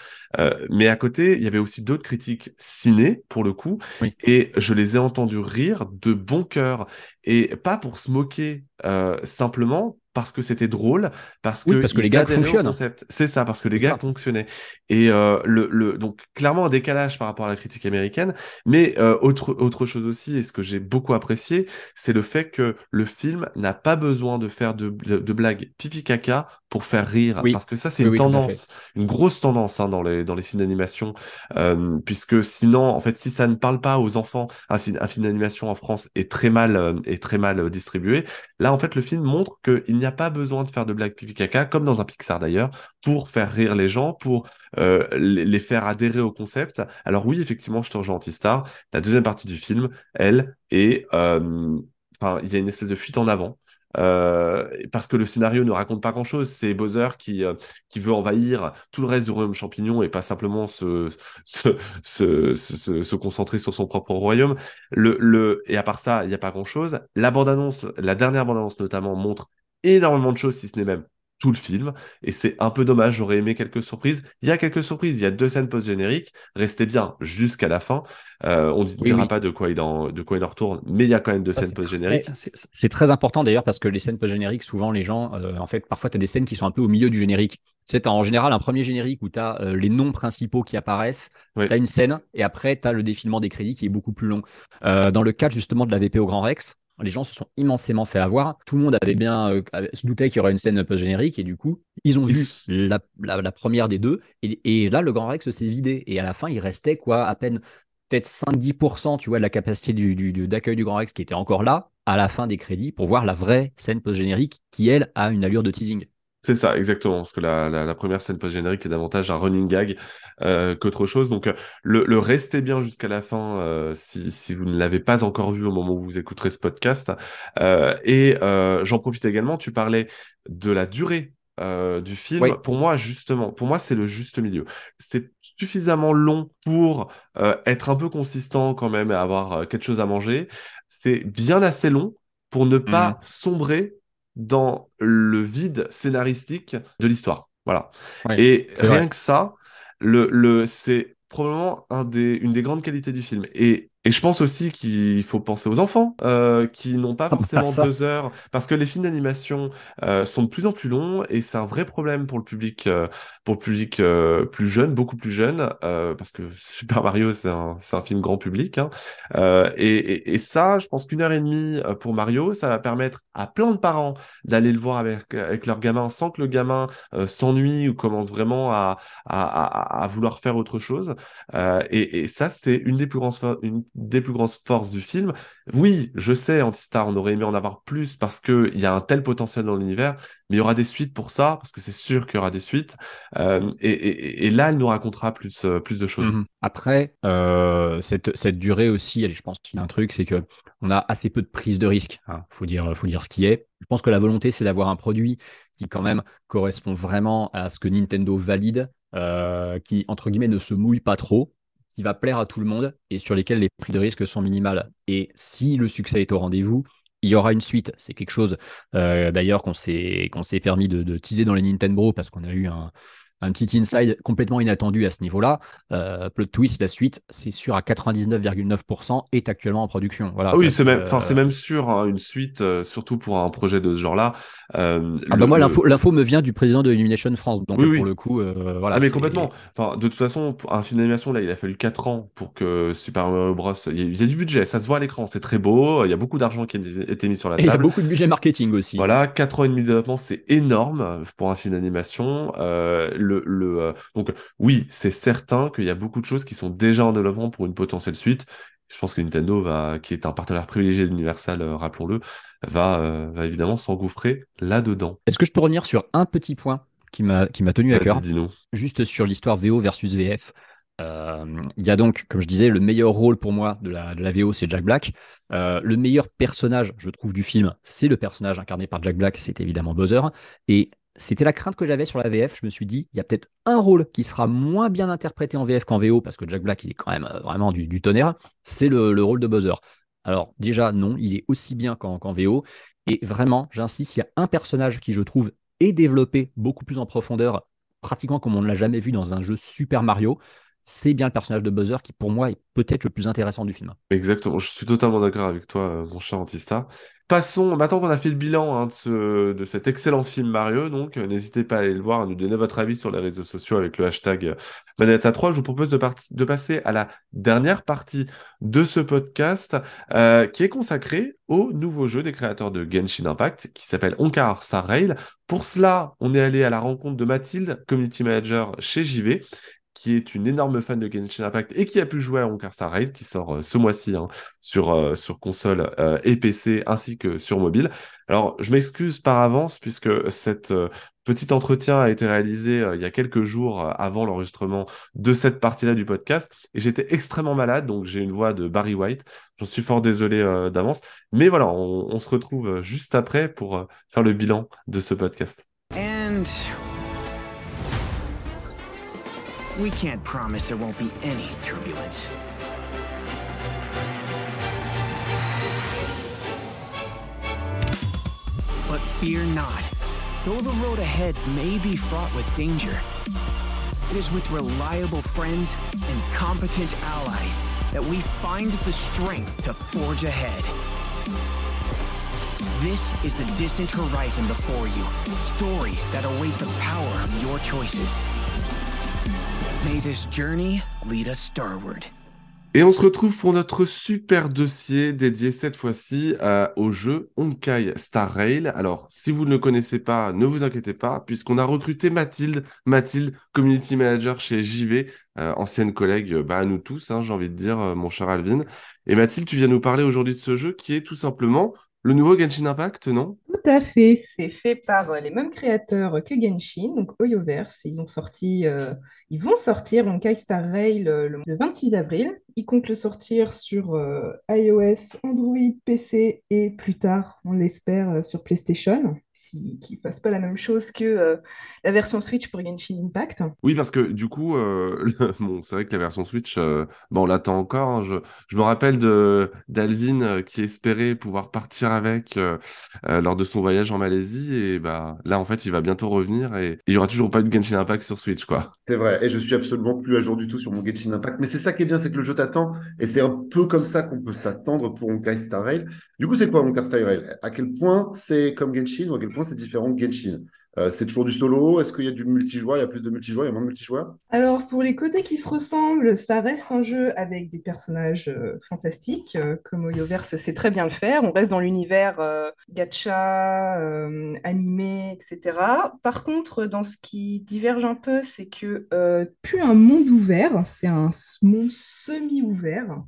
mais à côté, il y avait aussi d'autres critiques ciné, pour le coup, et je les ai entendus rire de bon cœur, et pas pour se moquer euh, simplement, parce que c'était drôle, parce Oui, que parce que les au fonctionnent. C'est ça, parce que les ça. fonctionnaient. Et euh, le, le, donc clairement un décalage par rapport à la critique américaine, mais euh, autre, autre chose aussi, et ce que j'ai beaucoup apprécié, c'est le fait que le film n'a pas besoin de faire de, de, de blagues pipi caca pour faire rire, Oui. parce que ça c'est Oui, une tendance, une grosse tendance hein, dans les dans les films d'animation, euh, puisque sinon en fait si ça ne parle pas aux enfants, un, un film d'animation en France est très mal est très mal distribué. Là en fait le film montre qu'il n'y a pas besoin de faire de blagues pipi caca, comme dans un Pixar d'ailleurs, pour faire rire les gens, pour euh, les, faire adhérer au concept. Alors oui effectivement je te rejoins Antistar. La deuxième partie du film, elle est euh, enfin il y a une espèce de fuite en avant. Euh, parce que le scénario ne raconte pas grand-chose, c'est Bowser qui, euh, qui veut envahir tout le reste du royaume champignon et pas simplement se, se, se, se, concentrer sur son propre royaume. Le, le, et à part ça, il n'y a pas grand-chose. La bande-annonce, la dernière bande-annonce notamment, montre énormément de choses, si ce n'est même tout le film. Et c'est un peu dommage, j'aurais aimé quelques surprises. Il y a quelques surprises, il y a deux scènes post-génériques. Restez bien jusqu'à la fin. Euh, on ne Oui, dira oui. pas de quoi, il en, de quoi il en retourne, mais il y a quand même deux Ça, scènes c'est post-génériques. C'est c'est très important d'ailleurs parce que les scènes post-génériques, souvent les gens, euh, en fait, parfois tu as des scènes qui sont un peu au milieu du générique. Tu sais, t'as en général un premier générique où tu as les noms principaux qui apparaissent, Oui. tu as une scène et après tu as le défilement des crédits qui est beaucoup plus long. Euh, dans le cadre justement de la VP au Grand Rex, les gens se sont immensément fait avoir. Tout le monde avait bien euh, se doutait qu'il y aurait une scène post-générique et du coup, ils ont vu la, la- la première des deux et, et là, le Grand Rex s'est vidé et à la fin, il restait quoi à peine peut-être 5-10% tu vois, de la capacité du, du- du- d'accueil du Grand Rex qui était encore là à la fin des crédits pour voir la vraie scène post-générique qui, elle, a une allure de teasing. C'est ça, exactement. Parce que la, la, la première scène post-générique est davantage un running gag euh, qu'autre chose. Donc, euh, le, le restez bien jusqu'à la fin euh, si, si vous ne l'avez pas encore vu au moment où vous écouterez ce podcast. Euh, et j'en profite également, tu parlais de la durée euh, du film. Oui. Pour moi, justement, pour moi, c'est le juste milieu. C'est suffisamment long pour euh, être un peu consistant quand même et avoir euh, quelque chose à manger. C'est bien assez long pour ne pas sombrer dans le vide scénaristique de l'histoire. Voilà. Et rien vrai. que ça, le, le, c'est probablement un des, une des grandes qualités du film. Et, et je pense aussi qu'il faut penser aux enfants euh, qui n'ont pas Ah bah, forcément deux heures, parce que les films d'animation euh, sont de plus en plus longs et c'est un vrai problème pour le public, euh, pour public euh, plus jeune, beaucoup plus jeune, euh, parce que Super Mario c'est un, un film grand public. Hein. Euh, et, et, et ça, je pense qu'une heure et demie euh, pour Mario, ça va permettre à plein de parents d'aller le voir avec, avec leur gamin sans que le gamin euh, s'ennuie ou commence vraiment à, à, à, à vouloir faire autre chose. Euh, et, et ça, c'est une des plus grandes une des plus grandes forces du film. Oui, je sais, Antistar, on aurait aimé en avoir plus parce que il y a un tel potentiel dans l'univers, mais il y aura des suites pour ça parce que c'est sûr qu'il y aura des suites. Euh, et, et, là, elle nous racontera plus euh, plus de choses. Mhm. Après, euh, cette, cette durée aussi, elle, je pense qu'il y a un truc, c'est que on a assez peu de prise de risque. Hein. Faut dire, faut dire ce qui est. Je pense que la volonté, c'est d'avoir un produit qui quand même correspond vraiment à ce que Nintendo valide, qui entre guillemets ne se mouille pas trop, qui va plaire à tout le monde et sur lesquels les prix de risque sont minimales. Et si le succès est au rendez-vous, il y aura une suite. C'est quelque chose euh, d'ailleurs qu'on s'est permis de, de teaser dans les Nintendo parce qu'on a eu un, un petit inside complètement inattendu à ce niveau-là. Euh, plot twist, la suite, c'est sûr à 99,9% est actuellement en production. Voilà, Ah oui, c'est même, euh, enfin, c'est même sûr, hein, une suite, euh, surtout pour un projet de ce genre-là. Euh, Ah le- bah moi, le- l'info, me vient du président de Illumination France, donc Oui, euh, oui. pour le coup, euh, voilà. ah mais complètement. Enfin, de toute façon, pour un film d'animation là, il a fallu 4 ans pour que Super Mario Bros. Il y, a, il y a du budget, ça se voit à l'écran, c'est très beau. Il y a beaucoup d'argent qui a été mis sur la Et il y a table. beaucoup de budget marketing aussi. Voilà, 4 ans et demi de développement, c'est énorme pour un film d'animation. Euh, le, le, euh, donc oui, c'est certain qu'il y a beaucoup de choses qui sont déjà en développement pour une potentielle suite. Je pense que Nintendo va, qui est un partenaire privilégié d'Universal, euh, rappelons-le, va, euh, va évidemment s'engouffrer là-dedans. Est-ce que je peux revenir sur un petit point qui m'a qui m'a tenu à cœur? juste sur l'histoire VO versus VF. Euh, Il y a donc, comme je disais, le meilleur rôle pour moi de la, de la VO, c'est Jack Black. Le meilleur personnage, je trouve, du film, c'est le personnage incarné par Jack Black, c'est évidemment Bowser. Et c'était la crainte que j'avais sur la VF. Je me suis dit, il y a peut-être un rôle qui sera moins bien interprété en VF qu'en VO, parce que Jack Black, il est quand même euh, vraiment du, tonnerre. C'est le, le rôle de Bowser. Alors, déjà, non, il est aussi bien qu'en VO. Et vraiment, j'insiste, il y a un personnage qui, je trouve, est développé beaucoup plus en profondeur, pratiquement comme on ne l'a jamais vu dans un jeu Super Mario. C'est bien le personnage de Buzzer qui, pour moi, est peut-être le plus intéressant du film. Exactement, je suis totalement d'accord avec toi, euh, mon cher Antista. Passons, maintenant qu'on a fait le bilan hein, de, ce, de cet excellent film Mario, donc euh, n'hésitez pas à aller le voir, à nous donner votre avis sur les réseaux sociaux avec le hashtag euh, Manetta3. Je vous propose de, passer à la dernière partie de ce podcast qui est consacrée au nouveau jeu des créateurs de Genshin Impact qui s'appelle Onkar Star Rail. Pour cela, on est allé à la rencontre de Mathilde, community manager chez JV, qui est une énorme fan de Genshin Impact et qui a pu jouer à Honkai Star Rail, qui sort euh, ce mois-ci hein, sur, euh, sur console euh, et PC ainsi que sur mobile. Alors, je m'excuse par avance puisque cette petit entretien a été réalisé il y a quelques jours avant l'enregistrement de cette partie-là du podcast et j'étais extrêmement malade, donc j'ai une voix de Barry White. J'en suis fort désolé d'avance, mais voilà, on, se retrouve juste après pour faire le bilan de ce podcast. We can't promise there won't be any turbulence. But fear not. Though the road ahead may be fraught with danger, it is with reliable friends and competent allies that we find the strength to forge ahead. This is the distant horizon before you. Stories that await the power of your choices. May this journey lead us starward. Et on se retrouve pour notre super dossier dédié cette fois-ci euh, au jeu Honkai Star Rail. Alors, si vous ne le connaissez pas, ne vous inquiétez pas, puisqu'on a recruté Mathilde, Mathilde, community manager chez JV, euh, ancienne collègue bah, à nous tous, hein, j'ai envie de dire, euh, mon cher Alvin. Et Mathilde, tu viens nous parler aujourd'hui de ce jeu qui est tout simplement le nouveau Genshin Impact, non? Tout à fait, c'est fait par euh, les mêmes créateurs que Genshin, donc Oyoverse. Ils ont sorti, euh, ils vont sortir Honkai Star Rail le, le 26 avril. Ils comptent le sortir sur euh, iOS, Android, PC et plus tard, on l'espère, sur PlayStation si, qu'ils ne fassent pas la même chose que euh, la version Switch pour Genshin Impact. Oui, parce que du coup, euh, bon, c'est vrai que la version Switch, euh, bon, on l'attend encore. Hein. Je, je, me rappelle de d'Alvin qui espérait pouvoir partir avec lors de son voyage en Malaisie. Et bah, là, en fait, il va bientôt revenir et il n'y aura toujours pas de Genshin Impact sur Switch. quoi. C'est vrai, et je suis absolument plus à jour du tout sur mon Genshin Impact. Mais c'est ça qui est bien, c'est que le jeu t'attend. Et c'est un peu comme ça qu'on peut s'attendre pour Honkai Star Rail. Du coup, c'est quoi Honkai Star Rail? À quel point c'est comme Genshin? Ou point c'est différent de Genshin euh, c'est toujours du solo Est-ce qu'il y a du multijoueur Il y a plus de multijoueurs Il y a moins de multijoueurs Alors, pour les côtés qui se ressemblent, ça reste un jeu avec des personnages euh, fantastiques, euh, comme Oyoverse sait très bien le faire. On reste dans l'univers gacha, animé, etc. Par contre, dans ce qui diverge un peu, c'est que plus un monde ouvert, c'est un monde semi-ouvert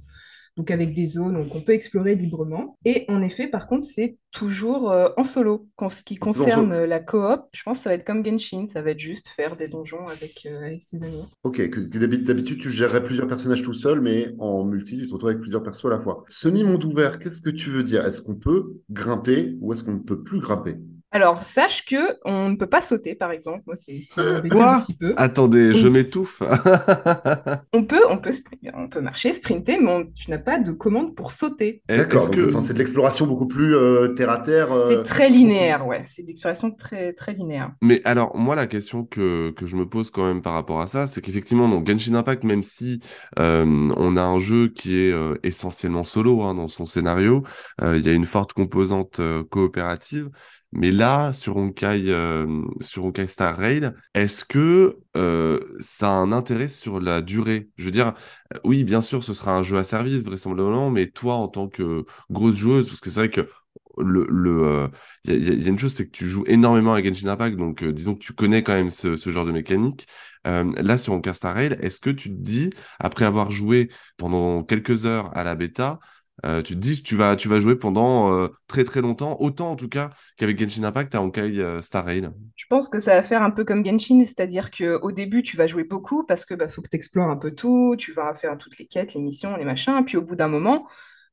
donc avec des zones qu'on peut explorer librement. Et en effet, par contre, c'est toujours euh, en solo. En ce qui concerne la coop, je pense que ça va être comme Genshin, ça va être juste faire des donjons avec, euh, ses amis. Ok, que, d'habitude tu gérerais plusieurs personnages tout seul, mais en multi, tu te retrouves avec plusieurs persos à la fois. Semi-monde ouvert, qu'est-ce que tu veux dire? Est-ce qu'on peut grimper ou est-ce qu'on ne peut plus grimper? Alors, sache que on ne peut pas sauter, par exemple. Moi, c'est un petit peu. Attendez, je m'étouffe. on peut, on peut, on peut marcher, sprinter, mais tu n'as pas de commande pour sauter. D'accord. Que... C'est de l'exploration beaucoup plus euh, terre à terre. C'est euh, très linéaire, ouais. C'est de l'exploration très, très linéaire. Mais alors, moi, la question que, que je me pose quand même par rapport à ça, c'est qu'effectivement, dans Genshin Impact, même si euh, on a un jeu qui est essentiellement solo hein, dans son scénario, il y a une forte composante coopérative. Mais là, sur Honkai, euh, sur Star Rail, est-ce que euh, ça a un intérêt sur la durée? Je veux dire, euh, oui, bien sûr, ce sera un jeu à service, vraisemblablement, mais toi, en tant que grosse joueuse, parce que c'est vrai que le, le, y, y, a une chose, c'est que tu joues énormément à Genshin Impact, donc disons que tu connais quand même ce, ce genre de mécanique. là, sur Honkai Star Rail, est-ce que tu te dis, après avoir joué pendant quelques heures à la bêta, euh, tu te dis que tu vas, tu vas jouer pendant euh, très très longtemps, autant en tout cas qu'avec Genshin Impact à Honkai euh, Star Rail. Je pense que ça va faire un peu comme Genshin, c'est-à-dire qu'au début tu vas jouer beaucoup parce que bah, faut que tu explores un peu tout, tu vas faire toutes les quêtes, les missions, les machins, puis au bout d'un moment,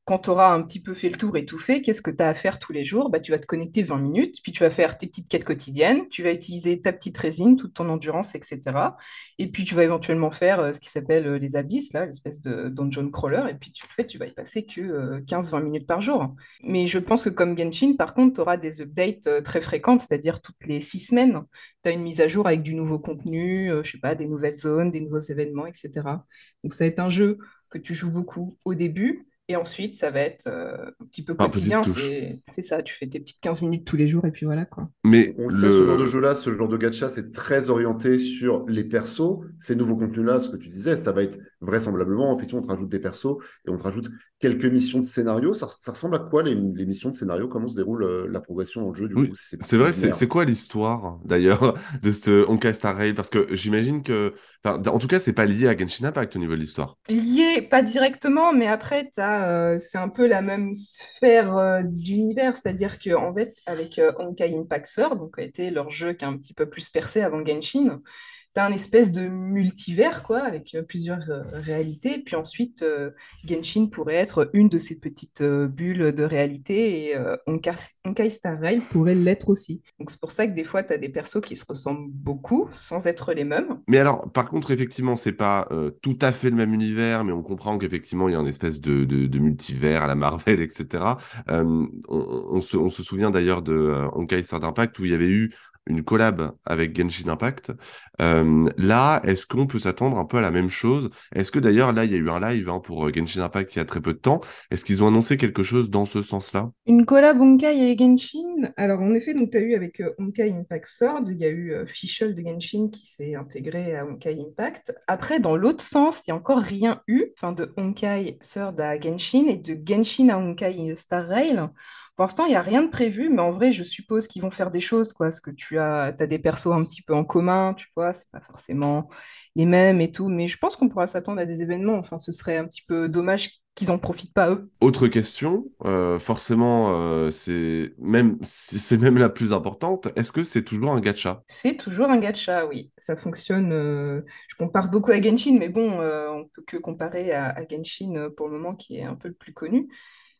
quand tu auras un petit peu fait le tour et tout fait, qu'est-ce que tu as à faire tous les jours? Bah, Tu vas te connecter 20 minutes, puis tu vas faire tes petites quêtes quotidiennes, tu vas utiliser ta petite résine, toute ton endurance, etc. Et puis tu vas éventuellement faire euh, ce qui s'appelle euh, les abysses, là, l'espèce de dungeon crawler, et puis tu le fais, tu vas y passer que 15-20 minutes par jour. Mais je pense que comme Genshin, par contre, tu auras des updates très fréquentes, c'est-à-dire toutes les six semaines, tu as une mise à jour avec du nouveau contenu, je sais pas, des nouvelles zones, des nouveaux événements, etc. Donc ça va être un jeu que tu joues beaucoup au début, et ensuite, ça va être euh, un petit peu quotidien. C'est c'est ça, tu fais tes petites 15 minutes tous les jours et puis voilà quoi. Mais On le sait, ce genre de jeu-là, ce genre de gacha, c'est très orienté sur les persos. Ces nouveaux contenus-là, ce que tu disais, ça va être vraisemblablement, effectivement, on te rajoute des persos et on te rajoute quelques missions de scénario. Ça, ça ressemble à quoi les, les missions de scénario? Comment se déroule euh, la progression dans le jeu du Oui, c'est vrai, c'est quoi l'histoire d'ailleurs de ce Star Rail? Parce que j'imagine que, en tout cas, c'est pas lié à Genshin Impact au niveau de l'histoire. Lié, pas directement, mais après, euh, c'est un peu la même sphère euh, d'univers. C'est-à-dire qu'en fait, avec euh, Honkai Impact Sword, donc a été leur jeu qui a un petit peu plus percé avant Genshin, un espèce de multivers, quoi, avec euh, plusieurs euh, réalités. Puis ensuite, euh, Genshin pourrait être une de ces petites bulles de réalité et Honkai Star Rail pourrait l'être aussi. Donc c'est pour ça que des fois, t'as des persos qui se ressemblent beaucoup sans être les mêmes. Mais alors, par contre, effectivement, c'est pas tout à fait le même univers, mais on comprend qu'effectivement, il y a une espèce de, multivers à la Marvel, etc. On, se, souvient d'ailleurs de euh, Star Impact où il y avait eu une collab avec Genshin Impact. Euh, là, est-ce qu'on peut s'attendre un peu à la même chose? Est-ce que d'ailleurs, là, il y a eu un live hein, pour euh, Genshin Impact il y a très peu de temps. Est-ce qu'ils ont annoncé quelque chose dans ce sens-là? Une collab Honkai et Genshin? Alors, en effet, tu as eu avec euh, Honkai Impact Sword, il y a eu Fischl de Genshin qui s'est intégré à Honkai Impact. Après, dans l'autre sens, il n'y a encore rien eu, enfin de Honkai Sword à Genshin et de Genshin à Honkai Star Rail. Pour l'instant, il n'y a rien de prévu, mais en vrai, je suppose qu'ils vont faire des choses, quoi, parce que tu as, des persos un petit peu en commun, tu vois, c'est pas forcément les mêmes et tout, mais je pense qu'on pourra s'attendre à des événements. Enfin, ce serait un petit peu dommage qu'ils en profitent pas eux. Autre question, euh, forcément, euh, c'est même, c'est c'est même la plus importante. Est-ce que c'est toujours un gacha? C'est toujours un gacha, oui. Ça fonctionne. euh, Je compare beaucoup à Genshin, mais bon, on peut que comparer à, à Genshin pour le moment, qui est un peu le plus connu.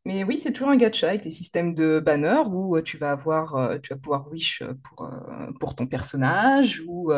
Mais oui, c'est toujours un gacha avec les systèmes de banners où euh, tu vas avoir, euh, tu vas pouvoir wish euh, pour, ton personnage ou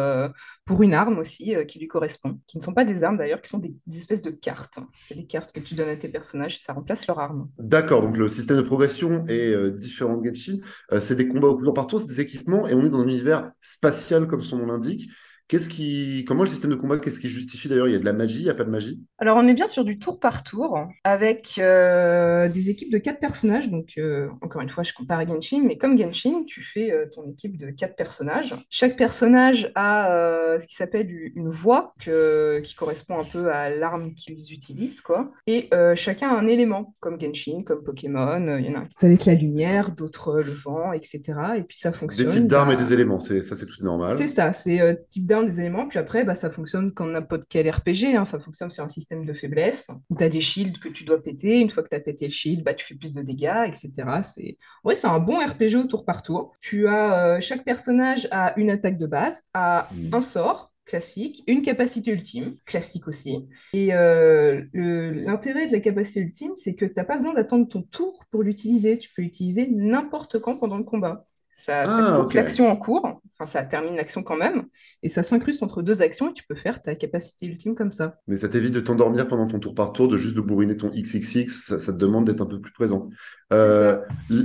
pour une arme aussi qui lui correspond, qui ne sont pas des armes d'ailleurs, qui sont des, espèces de cartes. C'est des cartes que tu donnes à tes personnages et ça remplace leur arme. D'accord, donc le système de progression est différent de Genshin. C'est des combats au coup de partout, c'est des équipements, et on est dans un univers spatial comme son nom l'indique. Qu'est-ce qui, comment le système de combat, qu'est-ce qui justifie d'ailleurs? Il y a de la magie, il n'y a pas de magie? Alors, on est bien sur du tour par tour, avec euh, des équipes de quatre personnages. Donc, euh, encore une fois, je compare à Genshin, mais comme Genshin, tu fais euh, ton équipe de quatre personnages. Chaque personnage a ce qui s'appelle une voix que- qui correspond un peu à l'arme qu'ils utilisent, quoi. Et chacun a un élément, comme Genshin, comme Pokémon. Il y en a un qui avec la lumière, d'autres le vent, etc. Et puis, ça Des fonctionne. types d'armes et des éléments, c'est, ça c'est tout normal. c'est ça, c'est type des éléments, puis après, bah, ça fonctionne comme n'importe quel RPG, hein, ça fonctionne sur un système de faiblesse, où tu as des shields que tu dois péter, une fois que tu as pété le shield, bah, tu fais plus de dégâts, etc. C'est ouais, c'est un bon RPG au tour par tour. Tu as, euh, chaque personnage a une attaque de base, a Mm. un sort classique, une capacité ultime, classique aussi. Et euh, l'intérêt de la capacité ultime, c'est que tu n'as pas besoin d'attendre ton tour pour l'utiliser, tu peux l'utiliser n'importe quand pendant le combat. Ça, Ah, l'action en cours, enfin ça termine l'action quand même, et ça s'incruste entre deux actions et tu peux faire ta capacité ultime comme ça. Mais ça t'évite de t'endormir pendant ton tour par tour, de juste de bourriner ton XXX, ça, ça te demande d'être un peu plus présent. Euh,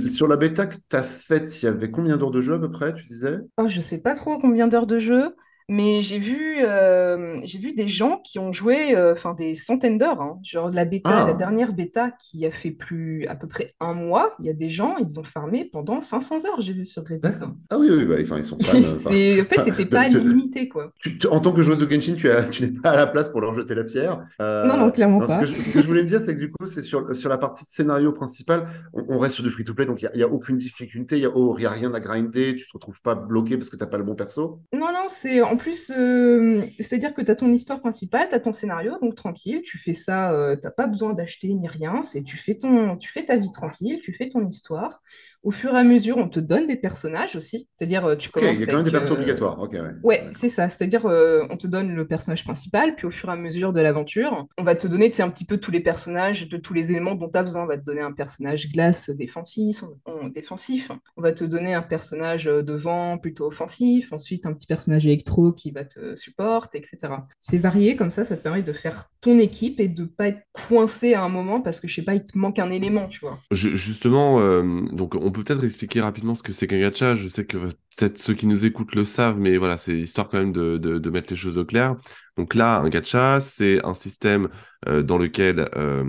sur la bêta que tu as faite, il y avait combien d'heures de jeu à peu près, tu disais? Oh, je sais pas trop combien d'heures de jeu, mais j'ai vu, euh, j'ai vu des gens qui ont joué euh, enfin, des centaines d'heures. hein. Genre la bêta, Ah. la dernière bêta qui a fait plus à peu près un mois, il y a des gens, ils ont farmé pendant 500 heures, j'ai vu sur Reddit. D'accord. Ah oui, oui, bah, ils sont En fait, t'étais pas limité, quoi. tu- tu- en tant que joueuse de Genshin, tu, n'es pas à la place pour leur jeter la pierre. Euh, Non, non, clairement non, ce pas. que je, ce que je voulais me dire, c'est que du coup, c'est sur, sur la partie scénario principal, on, on reste sur du free-to-play, donc il n'y a, aucune difficulté, il n'y a, oh, y a rien à grinder, tu te retrouves pas bloqué parce que tu n'as pas le bon perso. Non, non, c'est en plus, euh, c'est-à-dire que tu as ton histoire principale, tu as ton scénario, donc tranquille, tu fais ça, euh, t'as pas besoin d'acheter ni rien, c'est tu fais ton, tu fais ta vie tranquille, tu fais ton histoire. Au fur et à mesure, on te donne des personnages aussi. C'est-à-dire, euh, tu commences il y a quand même des persos euh, obligatoires. Ok, ouais. Ouais, c'est ça. C'est-à-dire, euh, on te donne le personnage principal, puis au fur et à mesure de l'aventure, on va te donner, tu sais, un petit peu tous les personnages, de tous les éléments dont tu as besoin. On va te donner un personnage glace défensif, on- défensif. On va te donner un personnage de vent plutôt offensif. Ensuite, un petit personnage électro qui va te supporter, etc. C'est varié, comme ça, ça te permet de faire ton équipe et de pas être coincé à un moment parce que, je sais pas, il te manque un élément, tu vois. Ju- Justement, euh, donc on peut peut-être expliquer rapidement ce que c'est qu'un gacha. Je sais que peut-être ceux qui nous écoutent le savent, mais voilà, c'est histoire quand même de, mettre les choses au clair. Donc là, un gacha, c'est un système euh, dans lequel euh,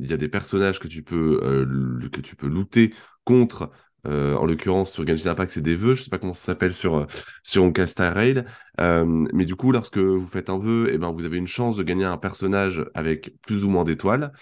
il y a des personnages que tu peux euh, que tu peux looter contre. euh, en l'occurrence, sur Genshin Impact, c'est des vœux. Je sais pas comment ça s'appelle sur sur Rail. Euh, mais du coup, lorsque vous faites un vœu, eh ben vous avez une chance de gagner un personnage avec plus ou moins d'étoiles.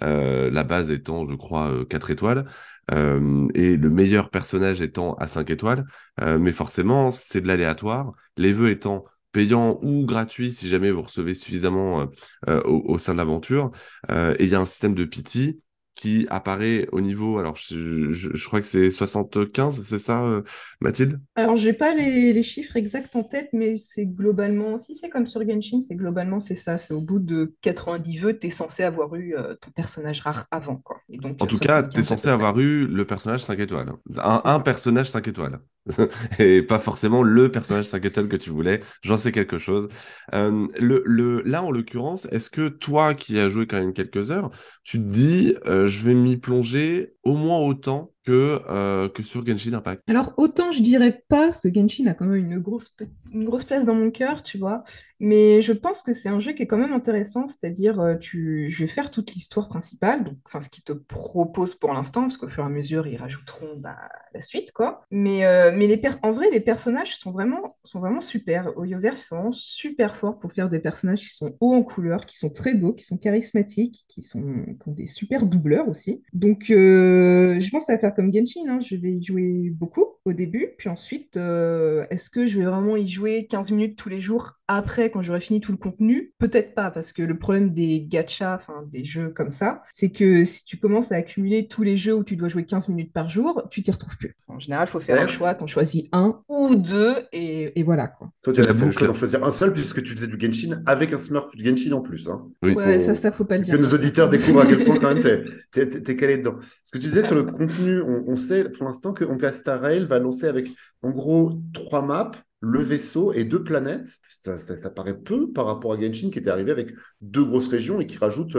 La base étant, je crois, euh, 4 étoiles, euh, et le meilleur personnage étant à 5 étoiles. Euh, mais forcément, c'est de l'aléatoire. Les vœux étant payants ou gratuits si jamais vous recevez suffisamment euh, euh, au, au sein de l'aventure. Euh, et il y a un système de pity qui apparaît au niveau, alors je, je- je crois que c'est 75, c'est ça, euh, Mathilde? Alors, j'ai pas les, les chiffres exacts en tête, mais c'est globalement, si c'est comme sur Genshin, c'est globalement c'est ça. C'est au bout de 90 vœux, t'es censé avoir eu euh, ton personnage rare avant, quoi. Et donc, En euh, tout cas, 75 tu es censé avoir eu le personnage 5 étoiles. Un, un personnage 5 étoiles. Et pas forcément le personnage 5 étoiles que tu voulais. J'en sais quelque chose. Euh, le, le, là, en l'occurrence, est-ce que toi qui as joué quand même quelques heures, tu te dis, euh, je vais m'y plonger au moins autant que, euh, que sur Genshin Impact? Alors, autant je dirais pas, parce que Genshin a quand même une grosse, une grosse place dans mon cœur, tu vois, mais je pense que c'est un jeu qui est quand même intéressant, c'est-à-dire, euh, je vais faire toute l'histoire principale, donc, enfin, ce qu'ils te proposent pour l'instant, parce qu'au fur et à mesure, ils rajouteront bah, la suite, quoi. Mais, euh, mais les en vrai, les personnages sont vraiment, sont vraiment super. Oyoverse, vraiment super fort pour faire des personnages qui sont hauts en couleur, qui sont très beaux, qui sont charismatiques, qui sont, qui ont des super doubleurs aussi. Donc, je pense va faire comme Genshin, hein. Je vais y jouer beaucoup au début, puis ensuite, euh, est-ce que je vais vraiment y jouer 15 minutes tous les jours? Après, quand j'aurai fini tout le contenu? Peut-être pas, parce que le problème des gachas, enfin des jeux comme ça, c'est que si tu commences à accumuler tous les jeux où tu dois jouer 15 minutes par jour, tu t'y retrouves plus. En général, il faut faire un choix, t'en choisis un ou deux, et, et voilà, quoi. Toi, tu as fait le choix que- d'en choisir un seul puisque tu faisais du Genshin avec un Smurf de Genshin en plus. Hein. Oui. Ouais, Faut- ça, ça, faut pas le Que dire. nos auditeurs découvrent à quel point quand même t'es, t'es calé dedans. Ce que tu disais sur le contenu, on, on sait pour l'instant que Honkai Star Rail va lancer avec en gros trois maps, le vaisseau et deux planètes. Ça, paraît peu par rapport à Genshin qui était arrivé avec deux grosses régions et qui rajoute.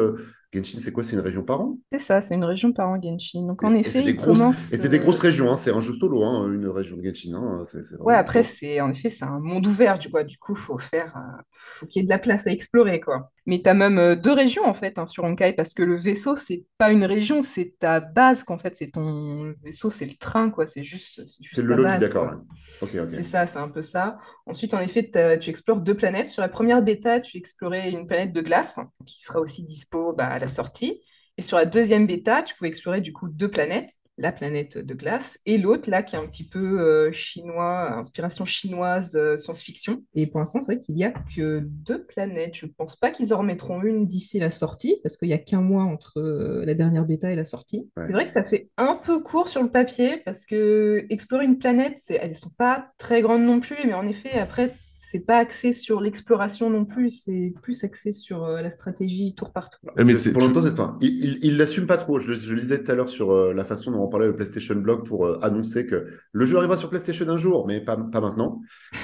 Euh, Genshin, c'est quoi? C'est une région par an? C'est ça, c'est une région par an Genshin. Donc, en Et- et effet, c'est des il grosses, commence, et c'est des euh, grosses régions, hein. C'est un jeu solo, hein, une région de Genshin. hein. Ouais, après, c'est en effet, c'est un monde ouvert, du, coup. Du coup, faut faire, euh, faut qu'il y ait de la place à explorer, quoi. Mais tu as même euh, deux régions, en fait, sur Honkai, parce que le vaisseau, c'est pas une région, c'est ta base, qu'en fait, c'est ton le vaisseau, c'est le train, quoi. C'est juste, c'est le lobby, d'accord. ouais. C'est ça, c'est un peu ça. Ensuite, en effet, tu explores deux planètes. Sur la première bêta, tu explorais une planète de glace, qui sera aussi dispo bah, à la sortie. Et sur la deuxième bêta, tu pouvais explorer du coup deux planètes, la planète de glace et l'autre là qui est un petit peu euh, chinois, inspiration chinoise, euh, science-fiction. Et pour l'instant, c'est vrai qu'il y a que deux planètes. Je pense pas qu'ils en remettront une d'ici la sortie, parce qu'il y a qu'un mois entre euh, la dernière bêta et la sortie. Ouais. C'est vrai que ça fait un peu court sur le papier, parce que explorer une planète, elles sont pas très grandes non plus, mais en effet, après, c'est pas axé sur l'exploration non plus, c'est plus axé sur euh, la stratégie tour par tour. Mais pour l'instant, c'est enfin, il, l'assume pas trop. Je, je lisais tout à l'heure sur euh, la façon dont on parlait le PlayStation Blog pour euh, annoncer que le jeu arrivera sur PlayStation un jour, mais pas, pas maintenant.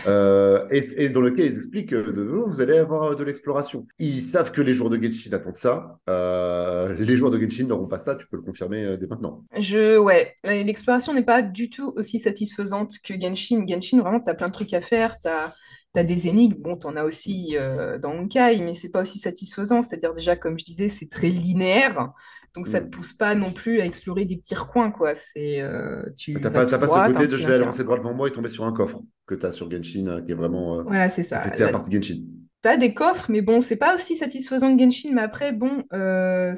Euh, et, et dans lequel ils expliquent que de, oh, vous allez avoir de l'exploration. Ils savent que les joueurs de Genshin attendent ça. Euh, les joueurs de Genshin n'auront pas ça, tu peux le confirmer euh, dès maintenant. Je, ouais, l'exploration n'est pas du tout aussi satisfaisante que Genshin. Genshin, vraiment, t'as plein de trucs à faire, t'as T'as des énigmes, bon, t'en as aussi euh, dans Honkai, mais c'est pas aussi satisfaisant. C'est-à-dire déjà, comme je disais, c'est très linéaire, donc ça te Mm. pousse pas non plus à explorer des petits recoins, quoi. C'est euh, tu T'as vas pas, droit, ce côté de je vais avancer droit devant moi et tomber sur un coffre que tu as sur Genshin, euh, qui est vraiment. euh, Voilà, c'est ça. c'est la La- partie Genshin. T'as des coffres, mais bon, c'est pas aussi satisfaisant que Genshin. Mais après, bon, euh,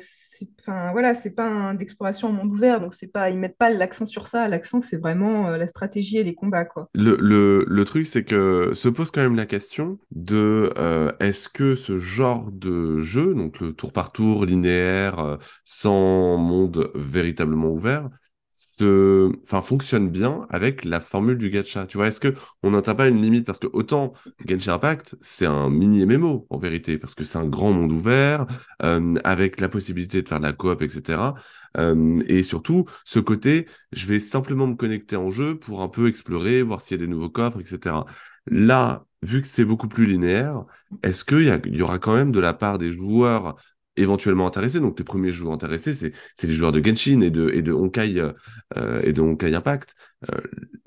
enfin, voilà, c'est pas un d'exploration en monde ouvert, donc c'est pas, ils mettent pas l'accent sur ça. L'accent, c'est vraiment euh, la stratégie et les combats, quoi. Le, le, le truc, c'est que se pose quand même la question de euh, est-ce que ce genre de jeu, donc le tour par tour linéaire, sans monde véritablement ouvert, se, enfin, fonctionne bien avec la formule du gacha. Tu vois, est-ce que on n'atteint pas une limite? Parce que autant Genshin Impact, c'est un mini MMO en vérité parce que c'est un grand monde ouvert euh, avec la possibilité de faire de la coop, etc. Euh, et surtout, ce côté, je vais simplement me connecter en jeu pour un peu explorer, voir s'il y a des nouveaux coffres, etc. Là, vu que c'est beaucoup plus linéaire, est-ce qu'il y, y aura quand même de la part des joueurs éventuellement intéressés. Donc, les premiers joueurs intéressés, c'est les joueurs de Genshin et de, et de Honkai, euh, et de Honkai Impact. Euh,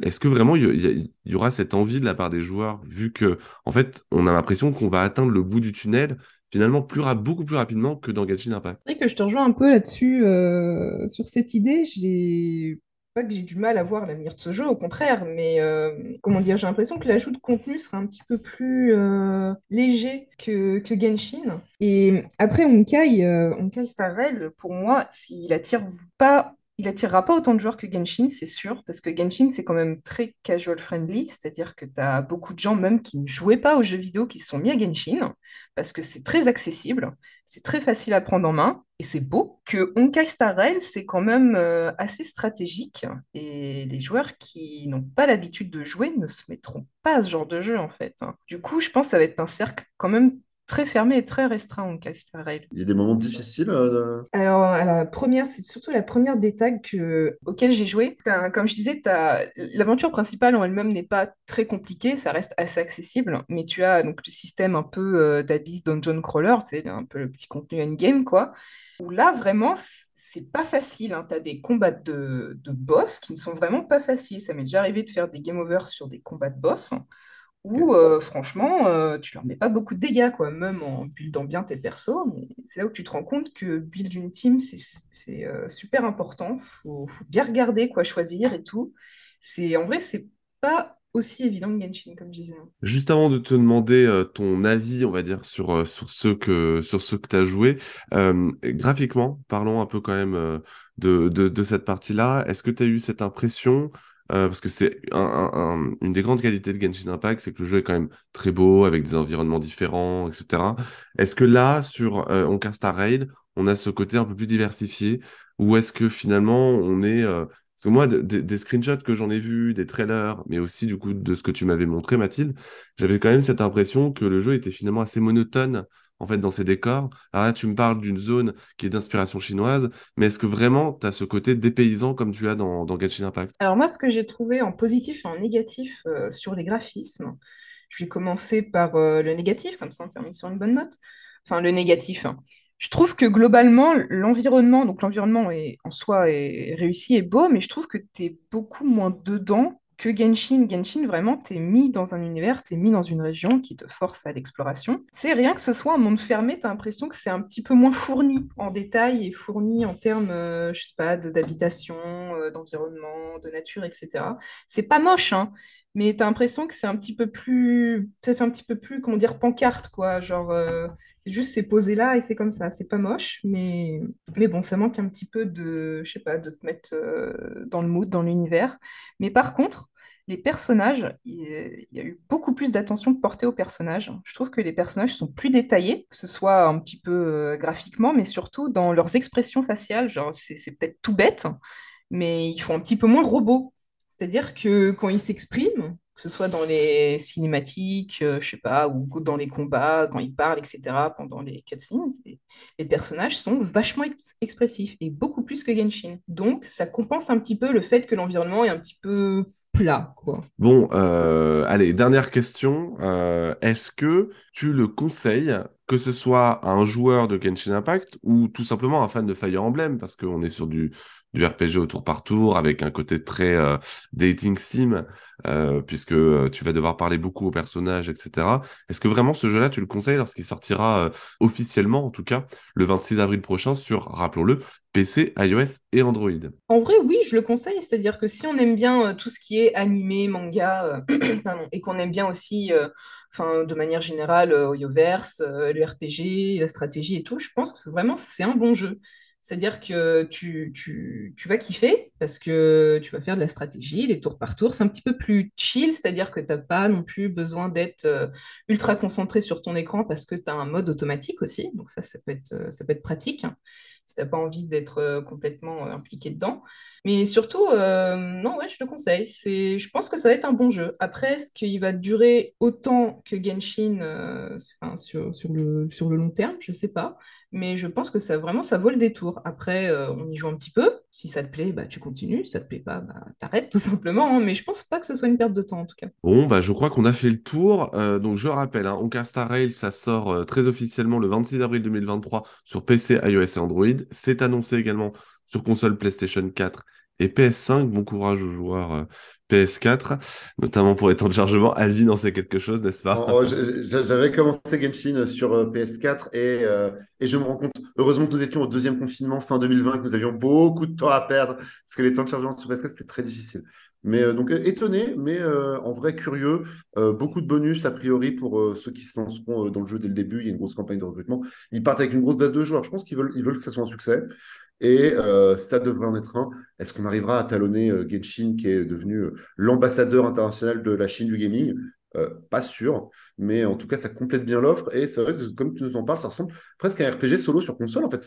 Est-ce que vraiment il y, aura cette envie de la part des joueurs, vu que, en fait, on a l'impression qu'on va atteindre le bout du tunnel finalement plus beaucoup plus rapidement que dans Genshin Impact? C'est que je te rejoins un peu là-dessus, euh, sur cette idée. J'ai pas que j'ai du mal à voir l'avenir de ce jeu, au contraire, mais euh, comment dire, j'ai l'impression que l'ajout de contenu sera un petit peu plus euh, léger que, que, Genshin. Et après, Honkai, euh, Honkai Star Rail, pour moi, il attire pas il attirera pas autant de joueurs que Genshin, c'est sûr, parce que Genshin, c'est quand même très casual friendly, c'est-à-dire que tu as beaucoup de gens même qui ne jouaient pas aux jeux vidéo qui se sont mis à Genshin, parce que c'est très accessible, c'est très facile à prendre en main, et c'est beau. Que Honkai Star Rail, c'est quand même euh, assez stratégique, et les joueurs qui n'ont pas l'habitude de jouer ne se mettront pas à ce genre de jeu, en fait. Hein. Du coup, je pense que ça va être un cercle quand même très fermé et très restreint en Star Rail. Il y a des moments difficiles euh... Alors, à la première, c'est surtout la première bêta que, auquel j'ai joué. Comme je disais, l'aventure principale en elle-même n'est pas très compliquée, ça reste assez accessible, mais tu as donc le système un peu euh, d'Abyss Dungeon Crawler, c'est un peu le petit contenu endgame, quoi. Où là, vraiment, c'est pas facile. Hein. Tu as des combats de, de boss qui ne sont vraiment pas faciles. Ça m'est déjà arrivé de faire des game over sur des combats de boss où euh, franchement, euh, tu leur mets pas beaucoup de dégâts, quoi, même en buildant bien tes persos. C'est là où tu te rends compte que build une team, c'est euh, super important. Faut, faut bien regarder quoi choisir et tout. C'est en vrai, c'est pas aussi évident que Genshin, comme je disais. Juste avant de te demander ton avis, on va dire, sur, ceux que, sur que tu as joué, graphiquement, parlons un peu quand même de, de cette partie-là. Est-ce que tu as eu cette impression euh, parce que c'est un, un, une des grandes qualités de Genshin Impact, c'est que le jeu est quand même très beau, avec des environnements différents, etc. Est-ce que là, sur euh, Rail, on a ce côté un peu plus diversifié, ou est-ce que finalement on est... Euh... Parce que moi, des screenshots que j'en ai vus, des trailers, mais aussi du coup de ce que tu m'avais montré, Mathilde, j'avais quand même cette impression que le jeu était finalement assez monotone en fait dans ces décors. Alors là, tu me parles d'une zone qui est d'inspiration chinoise, mais est-ce que vraiment tu as ce côté dépaysant comme tu as dans, dans Genshin Impact? Alors moi, ce que j'ai trouvé en positif et en négatif euh, sur les graphismes, je vais commencer par euh, le négatif, comme ça on termine sur une bonne note. Enfin, le négatif. Hein. Je trouve que globalement, l'environnement, donc l'environnement en soi est réussi et beau, mais je trouve que tu es beaucoup moins dedans que Genshin. Genshin, vraiment, t'es mis dans un univers, t'es mis dans une région qui te force à l'exploration. C'est rien que ce soit un monde fermé, t'as l'impression que c'est un petit peu moins fourni en détail et fourni en termes, euh, je sais pas, d'habitation, euh, d'environnement, de nature, etc. C'est pas moche, hein, mais t'as l'impression que c'est un petit peu plus, ça fait un petit peu plus, comment dire, pancarte, quoi. Genre, euh, c'est juste, c'est posé là et c'est comme ça. C'est pas moche, mais, mais bon, ça manque un petit peu de, je sais pas, de te mettre euh, dans le mood, dans l'univers. Mais par contre, les personnages, il y a eu beaucoup plus d'attention portée aux personnages. Je trouve que les personnages sont plus détaillés, que ce soit un petit peu euh, graphiquement, mais surtout dans leurs expressions faciales. Genre, c'est peut-être tout bête, mais ils font un petit peu moins robot. C'est-à-dire que quand ils s'expriment, que ce soit dans les cinématiques, euh, je sais pas, ou dans les combats, quand ils parlent, etc., pendant les cutscenes, les personnages sont vachement ex expressifs et beaucoup plus que Genshin. Donc, ça compense un petit peu le fait que l'environnement est un petit peu plat, quoi. Bon, euh, allez, dernière question. Euh, Est-ce que tu le conseilles, que ce soit à un joueur de Genshin Impact ou tout simplement un fan de Fire Emblem, parce qu'on est sur du, du RPG au tour par tour avec un côté très euh, dating sim euh, puisque euh, tu vas devoir parler beaucoup aux personnages etc est-ce que vraiment ce jeu-là tu le conseilles lorsqu'il sortira officiellement en tout cas le 26 avril prochain sur rappelons-le PC, iOS et Android? En vrai, oui, je le conseille. C'est-à-dire que si on aime bien tout ce qui est animé, manga, et qu'on aime bien aussi, de manière générale, Oyoverse, le RPG, la stratégie et tout, je pense que vraiment c'est un bon jeu C'est-à-dire que tu, tu, tu vas kiffer parce que tu vas faire de la stratégie, des tours par tour. C'est un petit peu plus chill, c'est-à-dire que tu n'as pas non plus besoin d'être euh, ultra concentré sur ton écran parce que tu as un mode automatique aussi. Donc ça, ça peut être, euh, ça peut être pratique si tu n'as pas envie d'être euh, complètement impliqué dedans. Mais surtout, non, ouais, je te conseille. C'est, je pense que ça va être un bon jeu. Après, est-ce qu'il va durer autant que Genshin enfin, sur, sur, le, sur le long terme? Je sais pas mais je pense que ça vraiment ça vaut le détour. Après, euh, on y joue un petit peu. Si ça te plaît, bah, tu continues. Si ça te plaît pas, bah, t'arrêtes tout simplement. hein. Mais je pense pas que ce soit une perte de temps en tout cas. Bon, bah, je crois qu'on a fait le tour. Euh, donc, je rappelle, hein, Star Rail, ça sort euh, très officiellement le 26 avril 2023 sur PC, iOS et Android. C'est annoncé également sur console PlayStation 4 et PS5. Bon courage aux joueurs euh, PS4, notamment pour les temps de chargement. Alvin en sait quelque chose, n'est-ce pas? Oh, oh, J'avais commencé Genshin sur euh, PS4 et, euh, et je me rends compte, heureusement que nous étions au deuxième confinement fin 2020, que nous avions beaucoup de temps à perdre parce que les temps de chargement sur PS4 c'était très difficile. Mais euh, donc étonné, mais en vrai curieux. Beaucoup de bonus a priori pour ceux qui se lanceront dans le jeu dès le début. Il y a une grosse campagne de recrutement. Ils partent avec une grosse base de joueurs. Je pense qu'ils veulent, ils veulent que ça soit un succès. Et euh, ça devrait en être un. Est-ce qu'on arrivera à talonner euh, Genshin, qui est devenu euh, l'ambassadeur international de la Chine du gaming? Pas sûr, mais en tout cas, ça complète bien l'offre. Et c'est vrai que, comme tu nous en parles, ça ressemble presque à un RPG solo sur console. En fait,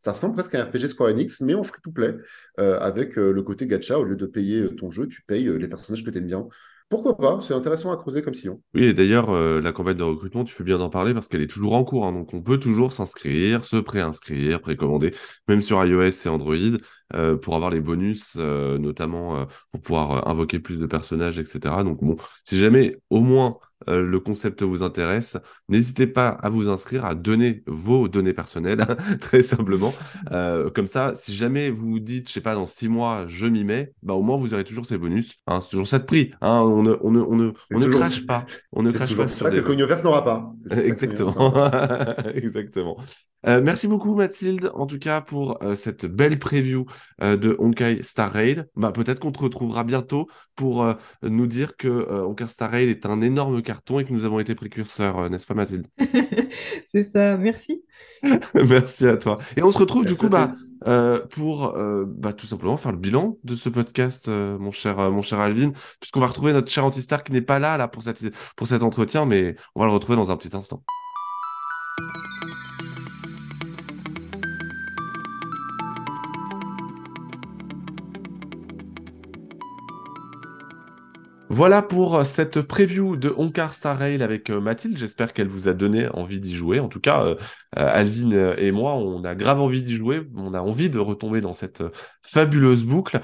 ça ressemble presque à un RPG Square Enix, mais en free-to-play, avec le côté gacha. Au lieu de payer ton jeu, tu payes les personnages que tu aimes bien. Pourquoi pas? C'est intéressant à creuser comme sillon. Oui, et d'ailleurs, euh, la campagne de recrutement, tu fais bien d'en parler parce qu'elle est toujours en cours. hein. donc, on peut toujours s'inscrire, se préinscrire, précommander, même sur iOS et Android, euh, pour avoir les bonus, euh, notamment pour pouvoir invoquer plus de personnages, etc. Donc, bon, si jamais au moins euh, le concept vous intéresse, n'hésitez pas à vous inscrire, à donner vos données personnelles, très simplement. Euh, comme ça, si jamais vous vous dites, je sais pas, dans six mois, je m'y mets, bah, au moins vous aurez toujours ces bonus. Hein, c'est toujours ça de prix. Hein, on ne, on ne, on ne, C'est on ne toujours- crache pas. On ne C'est crache pas ça que des le Cognoverse n'aura pas. C'est ça Exactement. Exactement. Euh, merci beaucoup Mathilde, en tout cas pour euh, cette belle preview euh, de Honkai Star Rail. Bah, peut-être qu'on te retrouvera bientôt pour nous dire que Honkai Star Rail est un énorme carton et que nous avons été précurseurs, n'est-ce pas Mathilde? C'est ça, merci. Merci à toi. Et on se retrouve du coup bah, pour bah, tout simplement faire le bilan de ce podcast, mon cher, mon cher Alvin, puisqu'on va retrouver notre cher Antistar qui n'est pas là, là pour, cette, pour cet entretien, mais on va le retrouver dans un petit instant. Voilà pour euh, cette preview de Onkar Star Rail avec euh, Mathilde. J'espère qu'elle vous a donné envie d'y jouer. En tout cas, euh, euh, Alvin euh, et moi, on a grave envie d'y jouer. On a envie de retomber dans cette fabuleuse boucle.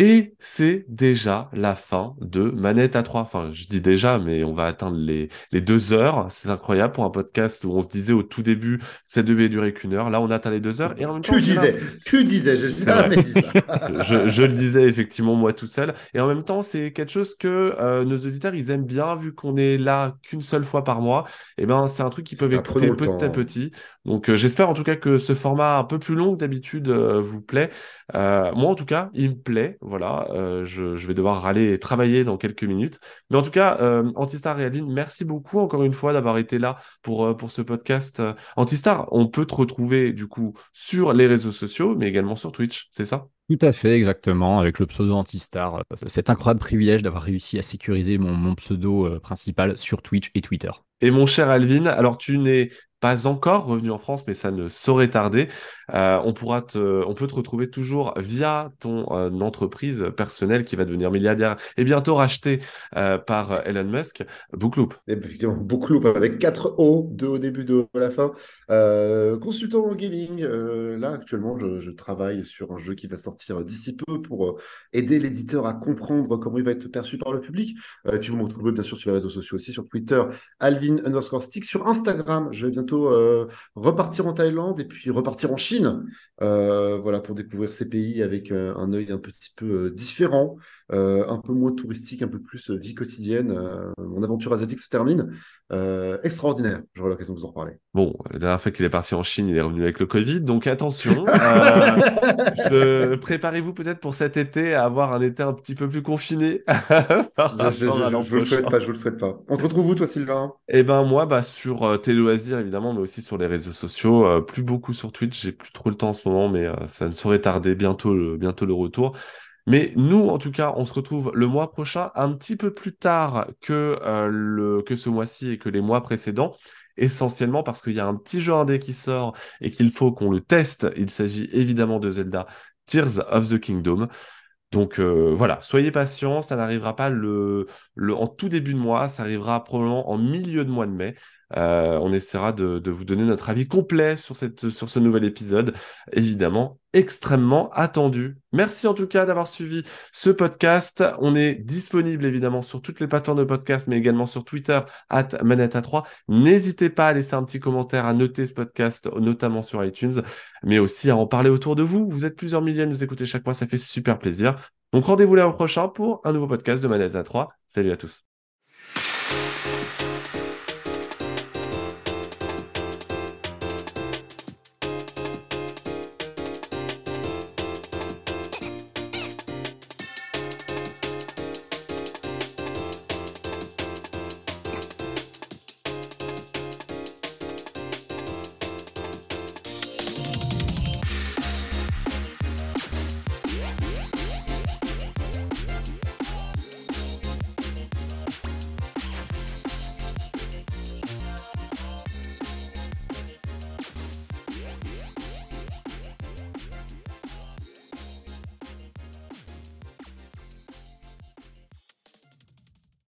Et c'est déjà la fin de Manette à 3. Enfin, je dis déjà, mais on va atteindre les, les deux heures. C'est incroyable pour un podcast où on se disait au tout début, ça devait durer qu'une heure. Là, on atteint les deux heures. Et en même temps, Tu disais, tu disais, j'ai jamais dit ça. je, je le disais effectivement moi tout seul. Et en même temps, c'est quelque chose que euh, nos auditeurs, ils aiment bien, vu qu'on est là qu'une seule fois par mois. Et ben, c'est un truc qu'ils peuvent Ça, écouter petit à petit. Donc, euh, j'espère en tout cas que ce format un peu plus long que d'habitude euh, vous plaît. Euh, moi, en tout cas, il me plaît. Voilà, je, je vais devoir et travailler dans quelques minutes. Mais en tout cas, Antistar et Aline, merci beaucoup encore une fois d'avoir été là pour, pour ce podcast. Antistar, on peut te retrouver du coup sur les réseaux sociaux, mais également sur Twitch, c'est ça? Tout à fait, exactement, avec le pseudo Antistar. Cet incroyable privilège d'avoir réussi à sécuriser mon, mon pseudo principal sur Twitch et Twitter. Et mon cher Alvin, alors tu n'es pas encore revenu en France, mais ça ne saurait tarder. Euh, on pourra te, on peut te retrouver toujours via ton euh, entreprise personnelle qui va devenir milliardaire et bientôt rachetée euh, par Elon Musk, Bookloop. Effectivement, loupes avec 4 O, 2 au début, 2 à la fin. Consultant en gaming, là actuellement je, travaille sur un jeu qui va sortir d'ici peu pour aider l'éditeur à comprendre comment il va être perçu par le public. Puis vous me retrouvez bien sûr sur les réseaux sociaux aussi, sur Twitter, Alvin underscore stick, sur Instagram. Je vais bientôt euh, repartir en Thaïlande et puis repartir en Chine. Euh, voilà, pour découvrir ces pays avec euh, un œil un petit peu différent, un peu moins touristique, un peu plus euh, vie quotidienne. Euh, mon aventure asiatique se termine. Euh, extraordinaire, j'aurai l'occasion de vous en reparler. Bon, la dernière fois qu'il est parti en Chine, il est revenu avec le Covid, donc attention. Euh, préparez-vous peut-être pour cet été à avoir un été un petit peu plus confiné. je, je, je, le souhaite pas, je vous le souhaite pas. On te retrouve où, toi, Sylvain? Eh ben moi, bah sur euh, Téléloisirs évidemment, mais aussi sur les réseaux sociaux. Euh, plus beaucoup sur Twitch, j'ai plus trop le temps en ce moment, mais euh, ça ne saurait tarder bientôt le, bientôt le retour. Mais nous, en tout cas, on se retrouve le mois prochain, un petit peu plus tard que, le, que ce mois-ci et que les mois précédents essentiellement parce qu'il y a un petit jeu indé qui sort et qu'il faut qu'on le teste. Il s'agit évidemment de Zelda Tears of the Kingdom. Donc euh, voilà, soyez patients, ça n'arrivera pas en tout début de mois, ça arrivera probablement en milieu de mois de mai. Euh, on essaiera de, vous donner notre avis complet sur ce nouvel épisode, évidemment extrêmement attendu. Merci en tout cas d'avoir suivi ce podcast. On est disponible évidemment sur toutes les plateformes de podcast, mais également sur Twitter, at manetta3. N'hésitez pas à laisser un petit commentaire, à noter ce podcast, notamment sur iTunes, mais aussi à en parler autour de vous. Vous êtes plusieurs milliers à nous écouter chaque mois, ça fait super plaisir. Donc rendez-vous l'an prochain pour un nouveau podcast de Manetta 3. Salut à tous.